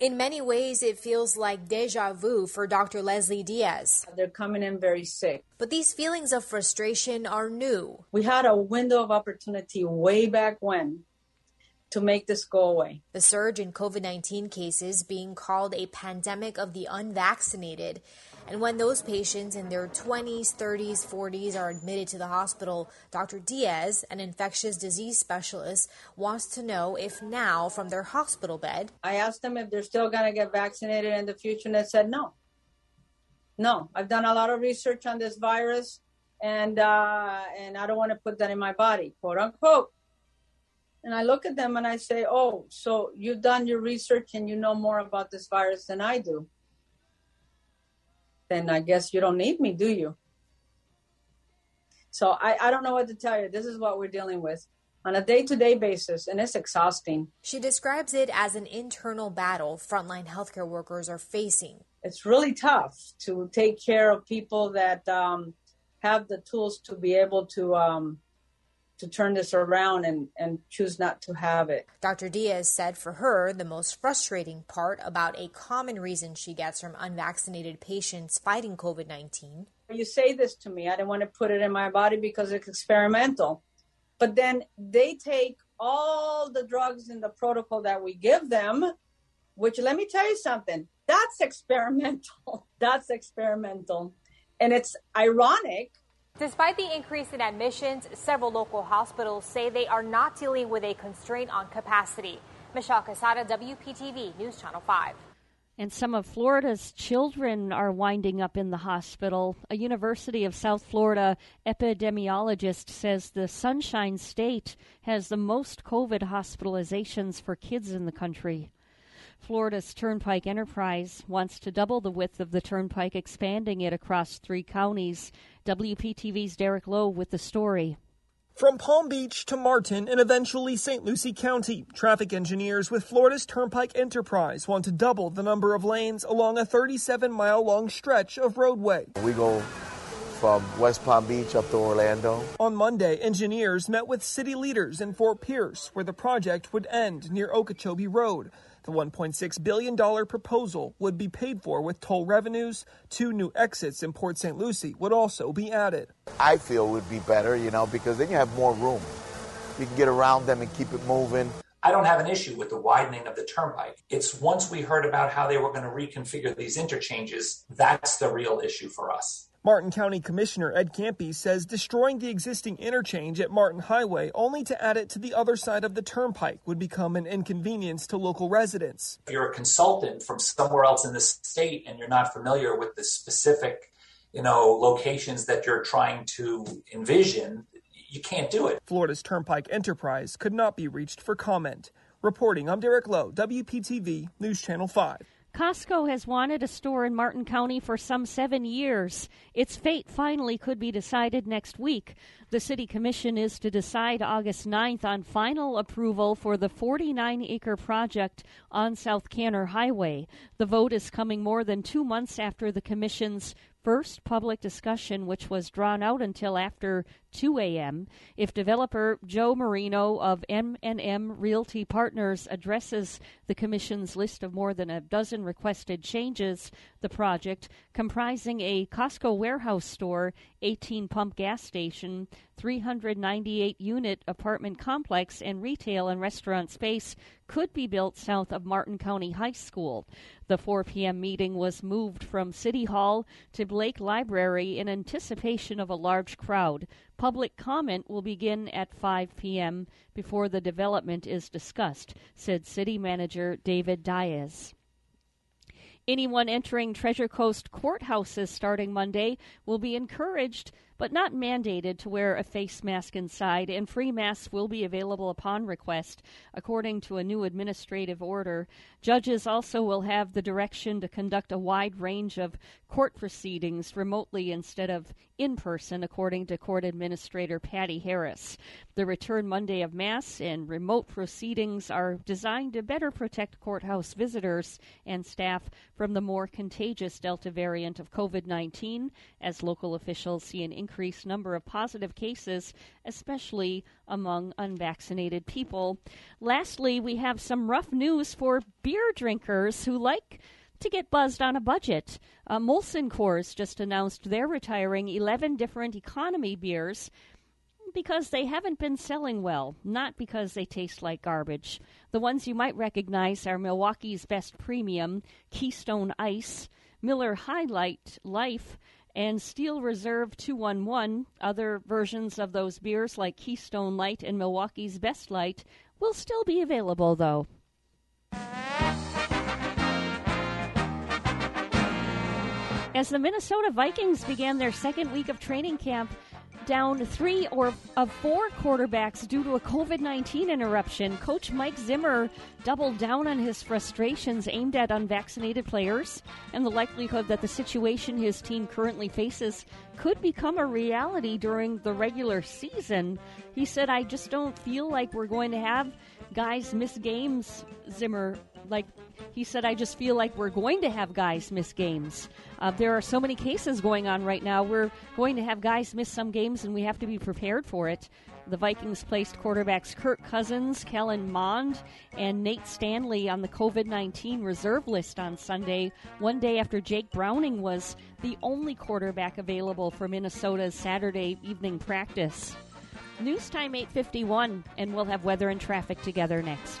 In many ways, it feels like deja vu for Dr. Leslie Diaz. They're coming in very sick. But these feelings of frustration are new. We had a window of opportunity way back when to make this go away. The surge in COVID 19 cases being called a pandemic of the unvaccinated. And when those patients in their 20s, 30s, 40s are admitted to the hospital, Dr. Diaz, an infectious disease specialist, wants to know if now, from their hospital bed, I asked them if they're still going to get vaccinated in the future, and they said no. No, I've done a lot of research on this virus, and uh, and I don't want to put that in my body, quote unquote. And I look at them and I say, "Oh, so you've done your research and you know more about this virus than I do." Then I guess you don't need me, do you? So I, I don't know what to tell you. This is what we're dealing with on a day to day basis, and it's exhausting. she describes it as an internal battle frontline healthcare workers are facing. It's really tough to take care of people that um, have the tools to be able to um, to turn this around and, and choose not to have it. Dr. Diaz said for her, the most frustrating part about a common reason she gets from unvaccinated patients fighting COVID 19 You say this to me, I don't want to put it in my body because it's experimental. But then they take all the drugs in the protocol that we give them, which let me tell you something, that's experimental. That's experimental. And it's ironic Despite the increase in admissions, several local hospitals say they are not dealing with a constraint on capacity. Michelle Quesada, WPTV News Channel 5. And some of Florida's children are winding up in the hospital. A University of South Florida epidemiologist says the Sunshine State has the most COVID hospitalizations for kids in the country. Florida's Turnpike Enterprise wants to double the width of the turnpike, expanding it across three counties. WPTV's Derek Lowe with the story. From Palm Beach to Martin and eventually St. Lucie County, traffic engineers with Florida's Turnpike Enterprise want to double the number of lanes along a 37 mile long stretch of roadway. We go from West Palm Beach up to Orlando. On Monday, engineers met with city leaders in Fort Pierce, where the project would end near Okeechobee Road. The $1.6 billion proposal would be paid for with toll revenues. Two new exits in Port St. Lucie would also be added. I feel would be better, you know, because then you have more room. You can get around them and keep it moving. I don't have an issue with the widening of the turnpike. It's once we heard about how they were going to reconfigure these interchanges, that's the real issue for us. Martin County Commissioner Ed Ciampi says destroying the existing interchange at Martin Highway only to add it to the other side of the turnpike would become an inconvenience to local residents. If you're a consultant from somewhere else in the state and you're not familiar with the specific, you know, locations that you're trying to envision, you can't do it. Florida's Turnpike Enterprise could not be reached for comment. Reporting, I'm Derek Lowe, WPTV News Channel 5. Costco has wanted a store in Martin County for some seven years. Its fate finally could be decided next week. The City Commission is to decide August 9th on final approval for the 49 acre project on South Kanner Highway. The vote is coming more than two months after the Commission's first public discussion, which was drawn out until after 2 a.m. If developer Joe Marino of M&M Realty Partners addresses the commission's list of more than a dozen requested changes, the project, comprising a Costco warehouse store, 18 pump gas station, 398 unit apartment complex, and retail and restaurant space, could be built south of Martin County High School. The 4 p.m. meeting was moved from City Hall to Blake Library in anticipation of a large crowd. Public comment will begin at 5 p.m. before the development is discussed, said City Manager David Diaz. Anyone entering Treasure Coast courthouses starting Monday will be encouraged but not mandated to wear a face mask inside, and free masks will be available upon request, according to a new administrative order. Judges also will have the direction to conduct a wide range of court proceedings remotely instead of in person, according to Court Administrator Patty Harris. The return Monday of Mass and remote proceedings are designed to better protect courthouse visitors and staff from the more contagious Delta variant of COVID 19, as local officials see an increased number of positive cases, especially among unvaccinated people. Lastly, we have some rough news for beer drinkers who like to get buzzed on a budget. Uh, Molson Coors just announced they're retiring 11 different economy beers because they haven't been selling well, not because they taste like garbage. The ones you might recognize are Milwaukee's Best Premium, Keystone Ice, Miller High Life, and Steel Reserve 211. Other versions of those beers, like Keystone Light and Milwaukee's Best Light, will still be available, though. As the Minnesota Vikings began their second week of training camp, down three or of four quarterbacks due to a COVID 19 interruption, Coach Mike Zimmer doubled down on his frustrations aimed at unvaccinated players and the likelihood that the situation his team currently faces could become a reality during the regular season. He said, I just don't feel like we're going to have guys miss games, Zimmer like he said, I just feel like we're going to have guys miss games. Uh, there are so many cases going on right now. We're going to have guys miss some games, and we have to be prepared for it. The Vikings placed quarterbacks Kirk Cousins, Kellen Mond, and Nate Stanley on the COVID 19 reserve list on Sunday, one day after Jake Browning was the only quarterback available for Minnesota's Saturday evening practice. News time 851, and we'll have weather and traffic together next.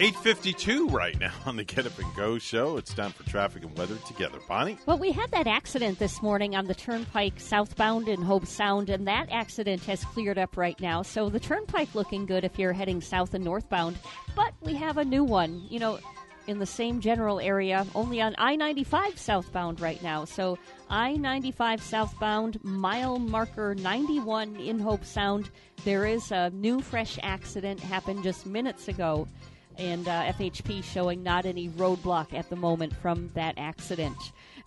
852 right now on the Get Up and Go show. It's time for traffic and weather together. Bonnie? Well, we had that accident this morning on the Turnpike southbound in Hobe Sound, and that accident has cleared up right now. So the Turnpike looking good if you're heading south and northbound. But we have a new one, you know, in the same general area, only on I 95 southbound right now. So I 95 southbound, mile marker 91 in Hobe Sound. There is a new fresh accident happened just minutes ago and uh, FHP showing not any roadblock at the moment from that accident.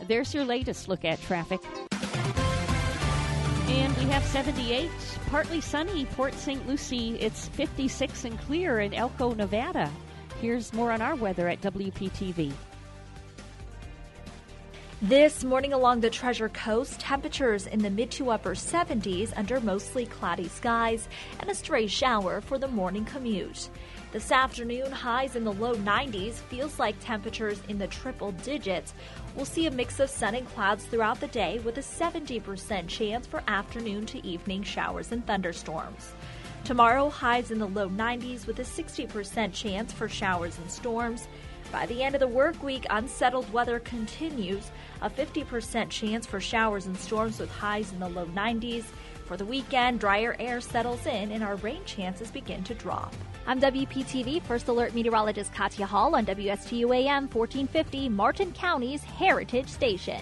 There's your latest look at traffic. And we have 78, partly sunny, Port St. Lucie. It's 56 and clear in Elko, Nevada. Here's more on our weather at WPTV. This morning along the Treasure Coast, temperatures in the mid to upper 70s under mostly cloudy skies and a stray shower for the morning commute. This afternoon, highs in the low 90s feels like temperatures in the triple digits. We'll see a mix of sun and clouds throughout the day with a 70% chance for afternoon to evening showers and thunderstorms. Tomorrow, highs in the low 90s with a 60% chance for showers and storms. By the end of the work week, unsettled weather continues. A 50% chance for showers and storms with highs in the low 90s. For the weekend, drier air settles in and our rain chances begin to drop. I'm WPTV First Alert Meteorologist Katya Hall on WSTU AM 1450, Martin County's Heritage Station.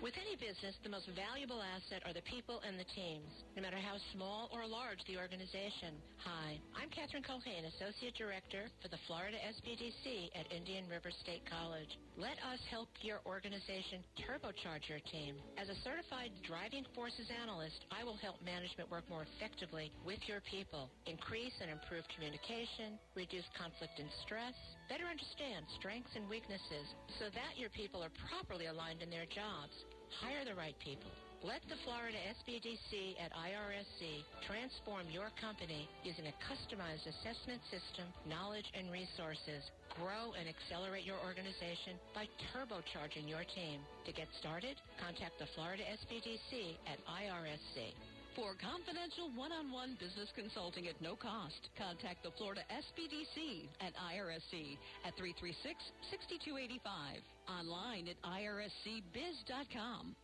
With any business, the most valuable asset are the people and the teams, no matter how small or large the organization. Hi, I'm Catherine Culhane, Associate Director for the Florida SBDC at Indian River State College. Let us help your organization turbocharge your team. As a certified driving forces analyst, I will help management work more effectively with your people, increase and improve communication, reduce conflict and stress, better understand strengths and weaknesses so that your people are properly aligned in their jobs. Hire the right people. Let the Florida SBDC at IRSC transform your company using a customized assessment system, knowledge, and resources. Grow and accelerate your organization by turbocharging your team. To get started, contact the Florida SBDC at IRSC. For confidential one-on-one business consulting at no cost, contact the Florida SBDC at IRSC at 336-6285. Online at irscbiz.com.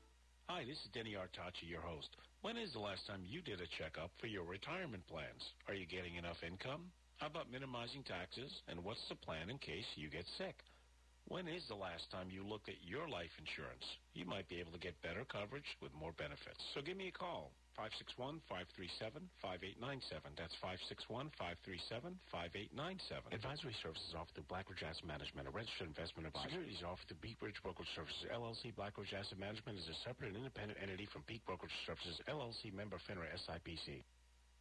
Hi, this is Denny Artachi, your host. When is the last time you did a checkup for your retirement plans? Are you getting enough income? How about minimizing taxes? And what's the plan in case you get sick? When is the last time you looked at your life insurance? You might be able to get better coverage with more benefits. So give me a call. 561-537-5897. That's 561-537-5897. Advisory services offered through Blackridge Asset Management, a registered investment advisor. Securities offered through Peak Bridge Brokerage Services, LLC. Blackridge Asset Management is a separate and independent entity from Peak Brokerage Services, LLC, member FINRA SIPC.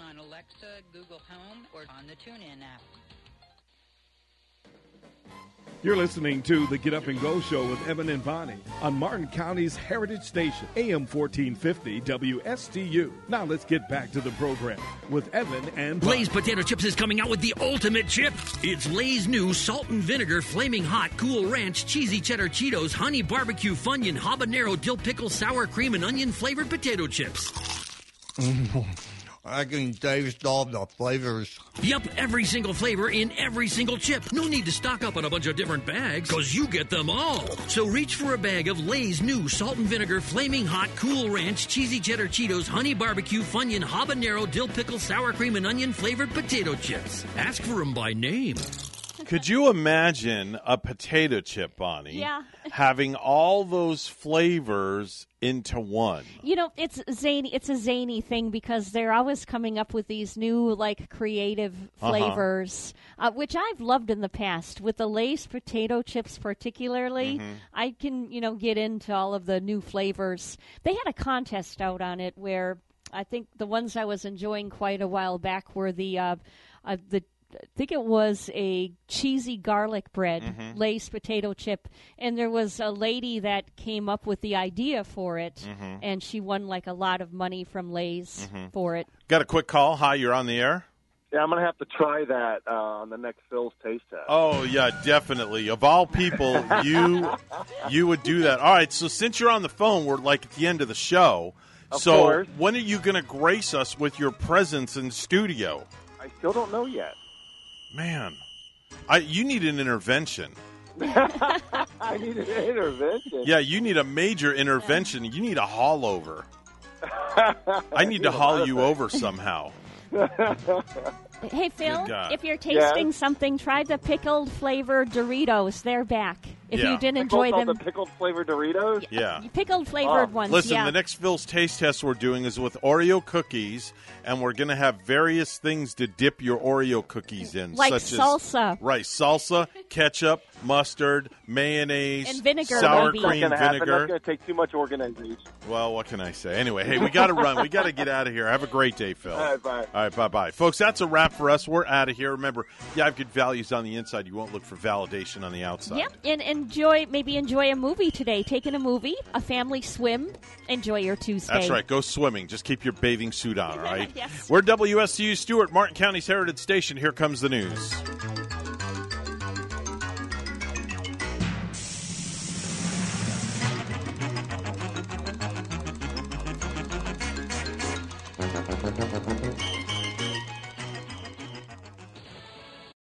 on Alexa, Google Home, or on the TuneIn app. You're listening to the Get Up and Go Show with Evan and Bonnie on Martin County's Heritage Station, AM 1450 WSTU. Now let's get back to the program with Evan and Bonnie. Lay's Potato Chips is coming out with the ultimate chip. It's Lay's new salt and vinegar, flaming hot, cool ranch, cheesy cheddar Cheetos, honey barbecue, funyun, habanero, dill pickle, sour cream, and onion flavored potato chips. I mm-hmm. Can taste all the flavors. Yup, every single flavor in every single chip. No need to stock up on a bunch of different bags, cause you get them all. So reach for a bag of Lay's new salt and vinegar, flaming hot, cool ranch, cheesy cheddar Cheetos, honey barbecue, funyun, habanero, dill pickle, sour cream, and onion flavored potato chips. Ask for them by name. Could you imagine a potato chip, Bonnie? Yeah. having all those flavors into one. You know, it's zany. It's a zany thing because they're always coming up with these new, like, creative Uh-huh. flavors, uh which I've loved in the past. With the Lay's potato chips, particularly, Mm-hmm. I can, you know, get into all of the new flavors. They had a contest out on it where I think the ones I was enjoying quite a while back were the uh, uh, the. I think it was a cheesy garlic bread Mhm. Lay's potato chip, and there was a lady that came up with the idea for it, Mhm. and she won like a lot of money from Lay's Mhm. for it. Got a quick call. Hi, you're on the air. Yeah, I'm gonna have to try that uh, on the next Phil's taste test. Oh yeah, definitely. Of all people, you you would do that. All right. So since you're on the phone, we're like at the end of the show. Of so course. when are you going to grace us with your presence in studio? I still don't know yet. Man, I you need an intervention. I need an intervention. Yeah, you need a major intervention. You need a haul over. I need to haul you over somehow. Hey Phil, God. if you're Yes? tasting something, try the pickled flavor Doritos. They're back. If Yeah. you didn't Pickled- enjoy oh, them, the pickled flavored Doritos. Yeah. pickled oh. flavored ones. Listen, yeah. the next Phil's taste test we're doing is with Oreo cookies, and we're going to have various things to dip your Oreo cookies in, Like such salsa. as right salsa, ketchup, mustard, mayonnaise, And vinegar, sour maybe. cream Not happen. vinegar. That's gonna take too much organization. Well, what can I say? Anyway, hey, we got to run. We got to get out of here. Have a great day, Phil. All right, bye. All right, bye bye. Folks, that's a wrap for us. We're out of here. Remember, you have good values on the inside. You won't look for validation on the outside. Yep, and, and enjoy maybe enjoy a movie today. Taking a movie, a family swim. Enjoy your Tuesday. That's right. Go swimming. Just keep your bathing suit on, all right? Yes. We're WSU Stuart, Martin County's Heritage Station. Here comes the news.